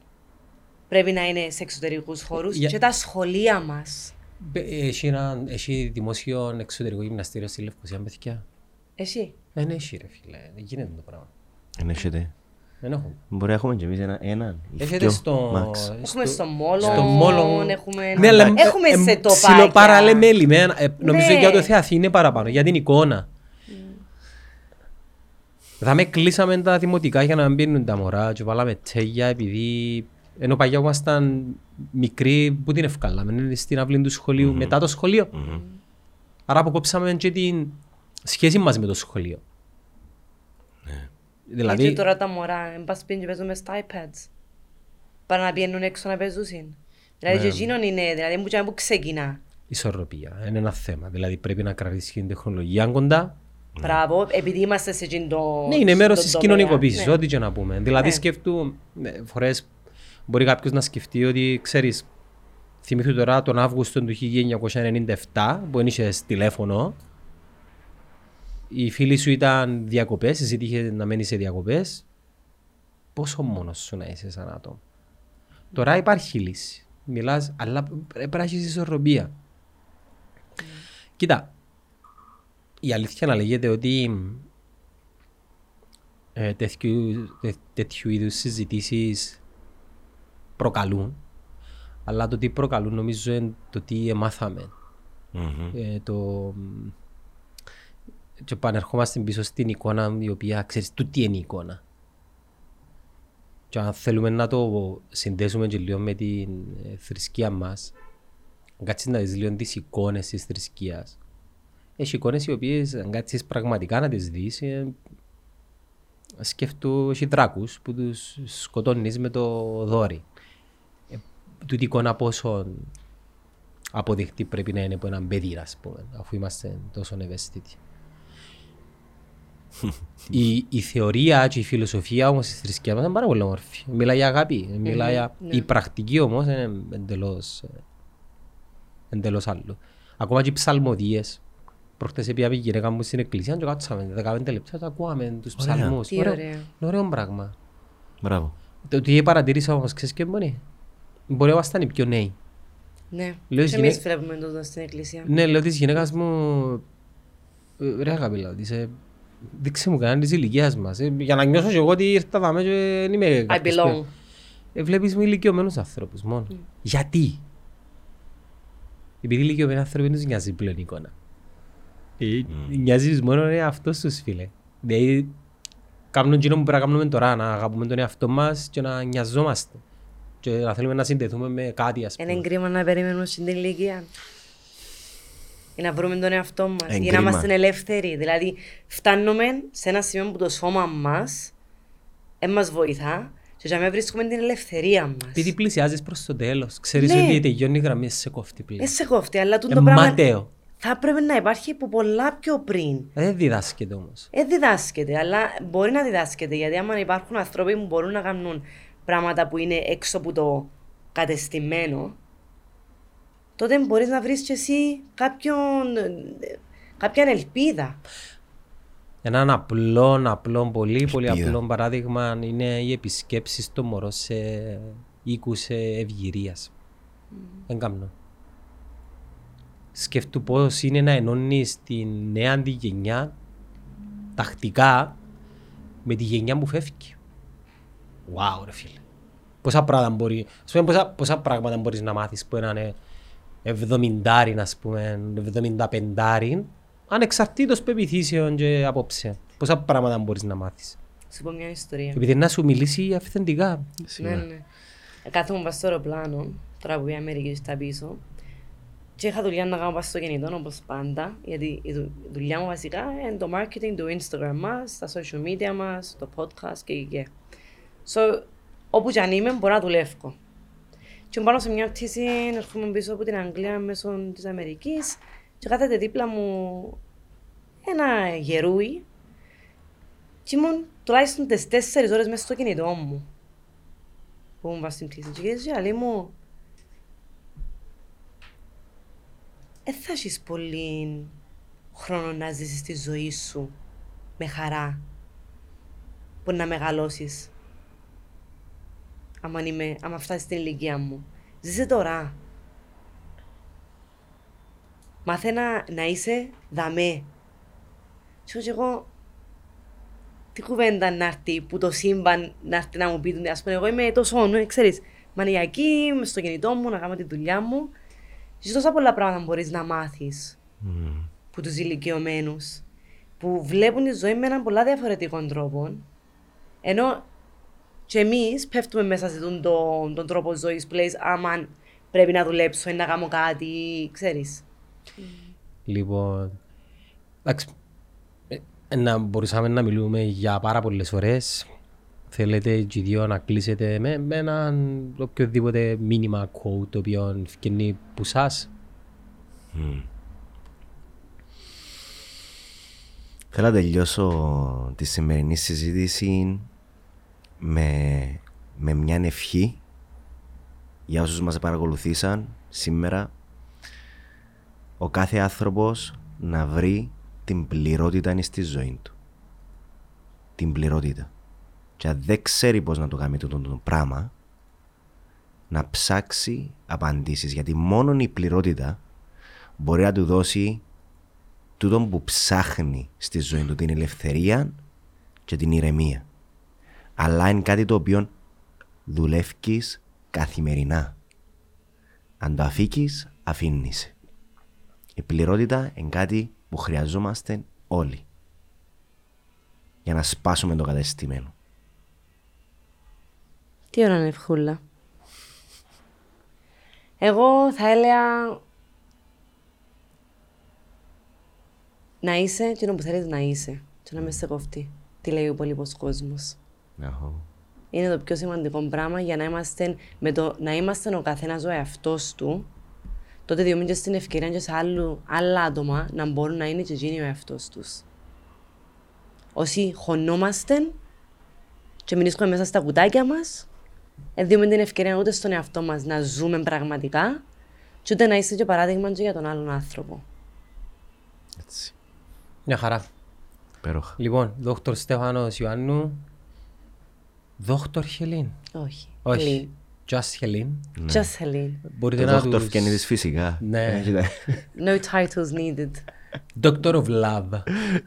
πρέπει να είναι σε εξωτερικούς χώρους Για- και τα σχολεία μας. Μπε- Έχει, ένα, έχει δημόσιο εξωτερικό γυμναστήριο στη Λευκοσία, παιδιά. Εσύ. Δεν έχει ρε φίλε, δεν γίνεται το πράγμα. Δεν έχετε. Δεν έχουμε. Μπορεί να έχουμε κι εμείς ένα, έναν ή Έχετε δυο, στο... max. Έχουμε στο Μόλο, στο Μόλο. έχουμε, Ναι, αλλά έχουμε ε, σε ε, τοπάκια. ψιλοπαραλεμέλημένα. Ε, νομίζω Ναι. για το Θεαθή είναι παραπάνω, για την εικόνα. Θα με κλείσαμε τα δημοτικά για να μην πίνουν τα μωρά και βάλαμε τσέγια επειδή ενώ παλιά ήμασταν μικροί που την ευκάλαμε στην αυλή του σχολείου μετά το σχολείο. Άρα αποκόψαμε και την σχέση μας με το σχολείο. Δηλαδή... Δηλαδή, τώρα τα μωρά, εν πας πίνει και παίζουν μες στα iPads. Παρά να πιένουν έξω να παίζουν. Δηλαδή Ναι. και εκείνον είναι, δηλαδή που, και που ξεκινά. ισορροπία είναι ένα θέμα. Δηλαδή πρέπει να κρατήσει την τεχνολογία κοντά. Μπράβο, επειδή είμαστε σε εκείνο το Ναι, είναι μέρος στον της τομέα. κοινωνικοποίησης, Ναι. ό,τι και να πούμε. Δηλαδή, Ναι. σκεφτού, φορές μπορεί κάποιος να σκεφτεί ότι ξέρεις, θυμήθου τώρα τον Αύγουστο του 1997 που είχε τηλέφωνο. Οι φίλοι σου ήταν διακοπές, εσύ είχε να μένεις σε διακοπές. Πόσο μόνος σου να είσαι σαν άτομο; Τώρα υπάρχει λύση. Μιλάς, αλλά πρέπει να έχεις ισορροπία. Κοίτα, η αλήθεια να λέγεται ότι ε, τέτοιου, τέ, τέτοιου είδους συζητήσεις προκαλούν αλλά το τι προκαλούν νομίζω είναι το τι εμάθαμε. Μμμ. Ε, το... Και επανερχόμαστε πίσω στην εικόνα η οποία ξέρεις τούτη είναι η εικόνα. Και αν θέλουμε να το συνδέσουμε και λίγο με την ε, θρησκεία μας, αν κάτσεις να δεις λίγο τις εικόνες της θρησκείας, έχει εικόνες οι οποίες αν κάτσεις πραγματικά να τις δεις, ε, σκέφτου, έχει δράκους που τους σκοτώνεις με το δόρυ. Ε, τούτη εικόνα πόσο αποδεικτή πρέπει να είναι από έναν παιδί, ας πούμε, αφού είμαστε τόσο ευαίσθητοι. Η, η θεωρία και η φιλοσοφία όμως της θρησκείας μας είναι πάρα πολύ όμορφη. Μιλάει για αγάπη, μιλάει για... ναι. Η πρακτική όμως είναι εντελώς, ε, εντελώς άλλο. Ακόμα και οι ψαλμοδίες. Προχτές πήγαμε η γυναίκα μου στην εκκλησία και κάτσαμε 15 λεπτά και ακούαμε τους Ωραία. ψαλμούς. Τι Ωραίο- ωραία. είναι ωραίο πράγμα. Μπράβο. Το τι παρατήρησα όμως, ξέρεις και μπορεί; Μπορεί να ήμασταν οι πιο νέοι. Ναι. Λέω Και στις εμείς γυναί- βλέπουμε τούτο στην εκκλησία. Ναι, λέω της γυναίκας μου, «Ε, ρε αγάπη, λέω της, ε, δείξε μου κανέναν της ηλικίας μας. ε, Για να νιώσω και εγώ ότι ήρθα δάμε και δεν είμαι I κάποιος belong. που- Ε, Βλέπεις με ηλικιωμένους ανθρώπους μόνο. Γιατί; Επειδή οι ηλικιωμένοι άνθρωποι δεν τους νοιάζει πλέον η εικόνα. Ε, Νοιάζεις μόνο είναι αυτός τους φίλε. Δηλαδή, κάνουν εκείνο που πρέπει να κάνουμε τώρα, να αγαπούμε τον εαυτό μας και να νοιαζόμαστε. Και να θέλουμε να συνδεθούμε με κάτι, ας πούμε. Είναι κρίμα να περιμένουμε στην ηλικία. Ή να βρούμε τον εαυτό μας. Εν Ή να κρίμα. είμαστε ελεύθεροι. Δηλαδή, φτάνουμε σε ένα σημείο που το σώμα μας δεν μας βοηθά και για να βρίσκουμε την ελευθερία μας. Επειδή πλησιάζεις προς το τέλος, ξέρεις Ναι. ότι τελειώνει η γραμμή σε κόφτη πλέον. Δεν σε κόφτει, αλλά τούτο Ε, το πράγμα ματέο. θα έπρεπε να υπάρχει από πολλά πιο πριν. Ε, Δεν διδάσκεται όμως. Δεν διδάσκεται, αλλά μπορεί να διδάσκεται. Γιατί άμα υπάρχουν άνθρωποι που μπορούν να κάνουν πράγματα που είναι έξω από το κατεστημένο, τότε μπορείς να βρεις και εσύ κάποιον, ε, κάποια ελπίδα. Ένα απλό, απλό, πολύ πολύ Ελπίδα. απλό παράδειγμα είναι οι επισκέψεις των μωρών σε οίκους ευγυρίας. Δεν κάνω. Σκέφτου πώς είναι να ενώνεις τη νέα τη γενιά τακτικά με τη γενιά που φεύγει. Wow, ρε φίλε. Πόσα πράγματα μπορεί, ας πούμε, πόσα, πόσα πράγματα μπορείς να μάθεις που έναν εβδομηντάρι, ας πούμε, εβδομηνταπεντάρι, ανεξαρτήτως πεπιθήσεων και απόψε. Πόσα πράγματα μπορείς να μάθεις. Σου πω μια ιστορία. Επειδή να σου μιλήσει αυθεντικά. Ναι, ναι. Ε, Κάθομαι πας στο αεροπλάνο, τώρα που η Αμερική στα πίσω, και είχα δουλειά να κάνω πας στο κινητό, όπως πάντα, γιατί η δου- η δουλειά μου βασικά είναι το marketing, το Instagram μας, τα social media μας, το podcast και και. So, όπου και αν είμαι, μπορώ να δουλεύω. Και πάνω σε μια πτήση, έρχομαι πίσω από την Αγγλία μέσω της Αμερικής. Και κάθεται δίπλα μου ένα γερούι. Και ήμουν τουλάχιστον τις τέσσερις ώρες μέσα στο κινητό μου που ήμουν πας στην πτήση. Και γυρίζει και λέει μου «Ε, θα έχεις πολύ χρόνο να ζήσεις τη ζωή σου με χαρά που να μεγαλώσεις άμα, είμαι, άμα φτάσεις στην ηλικία μου. Ζήσε τώρα. Μάθε να, να είσαι δαμέ. Και εγώ, και εγώ τι κουβέντα να έρθει που το σύμπαν να έρθει να μου πει, ας πούμε, εγώ είμαι τόσο, ναι, ξέρεις, μανιακή, είμαι στο κινητό μου, να κάνω τη δουλειά μου. Και τόσα πολλά πράγματα μπορείς να μάθεις Μμμ. που τους ηλικιωμένους που βλέπουν τη ζωή με έναν πολλά διαφορετικό τρόπο ενώ και εμείς πέφτουμε μέσα σε τον, τον, τον τρόπο ζωής που λες άμα πρέπει να δουλέψω ή να κάνω κάτι, ξέρεις. Λοιπόν, εντάξει, ε, να μπορούσαμε να μιλούμε για πάρα πολλές ώρες. Θέλετε και οι δύο να κλείσετε με, με έναν οποιοδήποτε μήνυμα quote το οποίο βγαίνει που σας. Μμ. Θέλω να τελειώσω τη σημερινή συζήτηση με, με μια ευχή για όσους μας παρακολουθήσαν σήμερα ο κάθε άνθρωπος να βρει την πληρότητα στη ζωή του. Την πληρότητα. Και αν δεν ξέρει πώς να το κάνει τούτο το πράγμα, να ψάξει απαντήσεις. Γιατί μόνο η πληρότητα μπορεί να του δώσει τούτο που ψάχνει στη ζωή του την ελευθερία και την ηρεμία. Αλλά είναι κάτι το οποίο δουλεύεις καθημερινά. Αν το αφήκεις, αφήνεις. Η πληρότητα είναι κάτι που χρειαζόμαστε όλοι για να σπάσουμε το κατεστημένο. Τι ώρα είναι ευχούλα; Εγώ θα έλεγα να είσαι εκείνο που θέλεις να είσαι και να με σε κοφτεί. Τι λέει ο υπόλοιπος κόσμος. Αχω. Είναι το πιο σημαντικό πράγμα για να είμαστε, με το, να είμαστε ο καθένας ο εαυτός του τότε διόμουν και στην ευκαιρία και σε άλλου, άλλα άτομα να μπορούν να είναι και εκείνοι ο εαυτός τους. Όσοι χωνόμαστε και μείνουμε μέσα στα κουτάκια μας, δεν δίνουμε την ευκαιρία ούτε στον εαυτό μας να ζούμε πραγματικά και ούτε να είσαι και παράδειγμα και για τον άλλον άνθρωπο. Έτσι. Μια χαρά. Υπέροχα. Λοιπόν, δόκτωρ Στέφανος Ιωάννου. Δόκτωρ Χελίν. Όχι. Όχι. Just Χελίν. Just Helene. Μπορείτε Το να δόκτωρ τους... Φκένιδης φυσικά. Ναι. Ε, κοίτα. No titles needed. Doctor of Love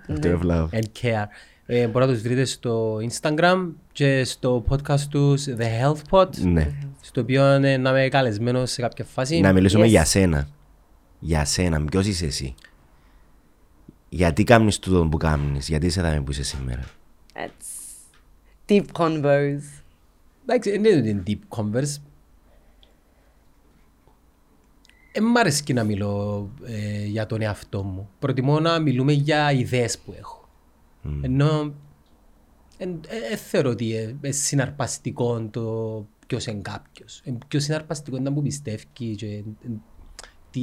Doctor of Love. and Care. Ε, μπορείτε να τους βρείτε στο Instagram και στο podcast τους The Health Pod. Ναι. Στο οποίο ε, να είμαι καλεσμένος σε κάποια φάση. Να μιλήσουμε Yes. για σένα. Για σένα. Ποιος είσαι εσύ; Γιατί κάνεις τούτο που κάνεις; Γιατί είσαι εδώ που είσαι σήμερα; That's deep convos. Εντάξει, δεν είναι deep converse. Δεν μ' αρέσει να μιλώ ε, για τον εαυτό μου. Προτιμώ να μιλούμε για ιδέες που έχω. Ενώ δεν θεωρώ ότι είναι συναρπαστικό το ποιος είναι κάποιος. Ε, πιο συναρπαστικό είναι να μου πιστεύει και ε, τι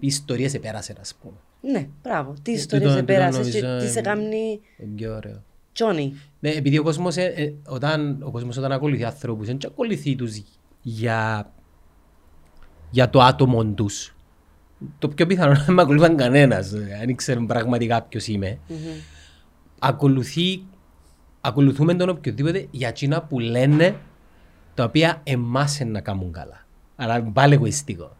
ιστορίες επέρασες, ας πούμε. Ναι, μπράβο. Τι Ε, ιστορίες τούτο- τούτο επέρασες και νομίζω, τι σε ε, κάνει Είναι πιο ωραίο. Τζόνι. Ναι, επειδή ο κόσμος, ε, ε, όταν, ο κόσμος όταν ακολουθεί ανθρώπους, δεν ακολουθεί τους για, για το άτομο τους. Το πιο πιθανό είναι να με ακολουθάν κανένας, ε, αν ξέρουν πραγματικά ποιος είμαι. Ακολουθεί, ακολουθούμε τον οποιοδήποτε για εκείνα που λένε τα οποία εμάς είναι να κάνουν καλά. Αλλά είναι πάλι εγωιστικό.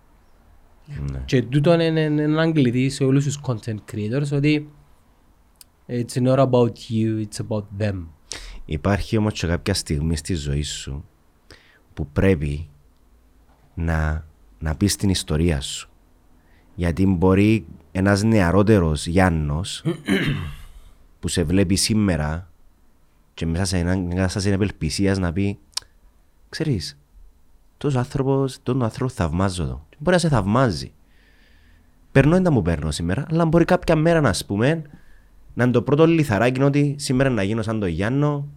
Ναι. Και τούτο είναι είναι έναν κλειδί σε όλους τους content creators ότι it's not about you, it's about them. Υπάρχει όμως και κάποια στιγμή στη ζωή σου που πρέπει να, να πεις την ιστορία σου. Γιατί μπορεί ένας νεαρότερος Γιάννος που σε βλέπει σήμερα και μέσα σε έναν κατάσταση απελπισίας να πει ξέρεις, τόσος άνθρωπος, τον άνθρωπο θαυμάζω το. Μπορεί να σε θαυμάζει. Περνώ δεν τα μου παίρνω σήμερα, αλλά μπορεί κάποια μέρα να ας πούμε να είναι το πρώτο λιθαράκι είναι ότι σήμερα να γίνω σαν τον Γιάννο,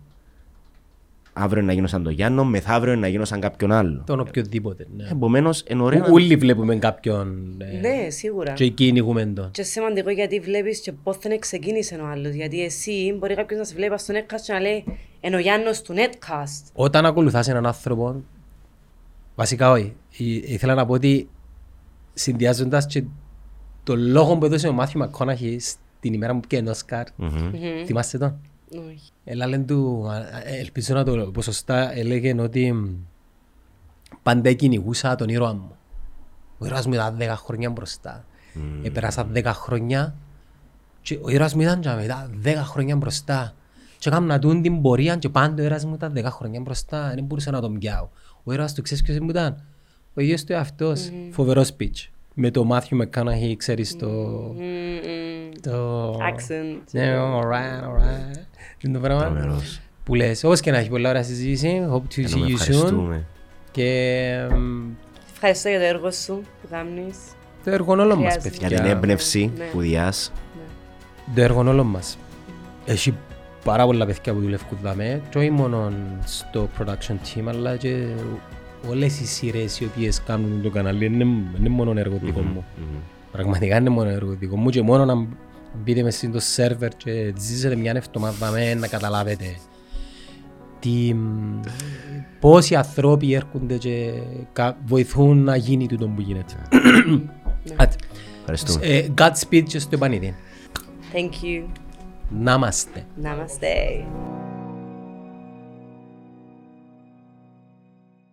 αύριο να γίνω σαν τον Γιάννο, μεθαύριο να γίνω σαν κάποιον άλλο. Τον οποιοδήποτε. Ναι. Επομένως, είναι ωραίο να- Όλοι βλέπουμε κάποιον ε, Ναι, σίγουρα. και κυνηγούμε τον. Και σημαντικό γιατί βλέπεις και πώς δεν ξεκίνησε ο άλλος. Γιατί εσύ μπορεί κάποιος να σε βλέπει στο netcast και να λέει «Εν ο Γιάννος του netcast». Όταν ακολουθάς έναν άνθρωπο, βασικά όχι, Ή- ήθελα να πω ότι συνδυάζοντας και το λόγο που έδωσε ο Μάθιου Μακόναχη στην ημέρα που πήγαινε Όσκαρ, θυμάστε τον; Όχι. Έλα λένε του, α, α, ελπίζω να το πω σωστά, έλεγε ότι μ, πάντα κυνηγούσα τον ήρωα μου. Ο ήρωας μου ήταν 10 χρόνια μπροστά. Επέρασα 10 χρόνια και ο ήρωας μου ήταν και μετά 10 χρόνια μπροστά. Και έκανα τούν την πορεία και πάντα ο ήρωας μου ήταν 10 χρόνια μπροστά. Δεν μπορούσα να τον πιάω. Ο ήρωας του ξέρεις ποιος μου ήταν; Ο ίδιος του εαυτός. Φοβερός speech. Με το Μάθιου Μεκάναχη, ξέρεις το... Το... Accent. Ναι, alright, alright. Είναι το πράγμα Τρομερός. που λες. Όπως και να έχει πολλά ωραία συζήτηση. Hope to Να see με you soon. ευχαριστούμε. Και μ, Ευχαριστώ για το έργο σου που κάνεις. το έργο όλων μας, Χρειάζεται. Για παιδιά. την έμπνευση Ναι. που διάς. Το έργο όλων μας. Έχει πάρα πολλά παιδιά που δουλεύουν δαμέ. Και όχι μόνο στο production team, αλλά και όλες οι σειρές οι οποίες κάνουν το κανάλι είναι, είναι μόνο έργο δικό μου. Πραγματικά είναι μόνο έργο δικό μου και μόνο να μπείτε μες στο σερβερ και ζήσετε μια εβδομάδα με να καταλάβετε τι, πόσοι ανθρώποι έρχονται και κα- βοηθούν να γίνει τούτο που γίνεται. Άτε. Ευχαριστούμε. Ε, Godspeed και στο επανειδή. Thank you. Να είμαστε. Namaste.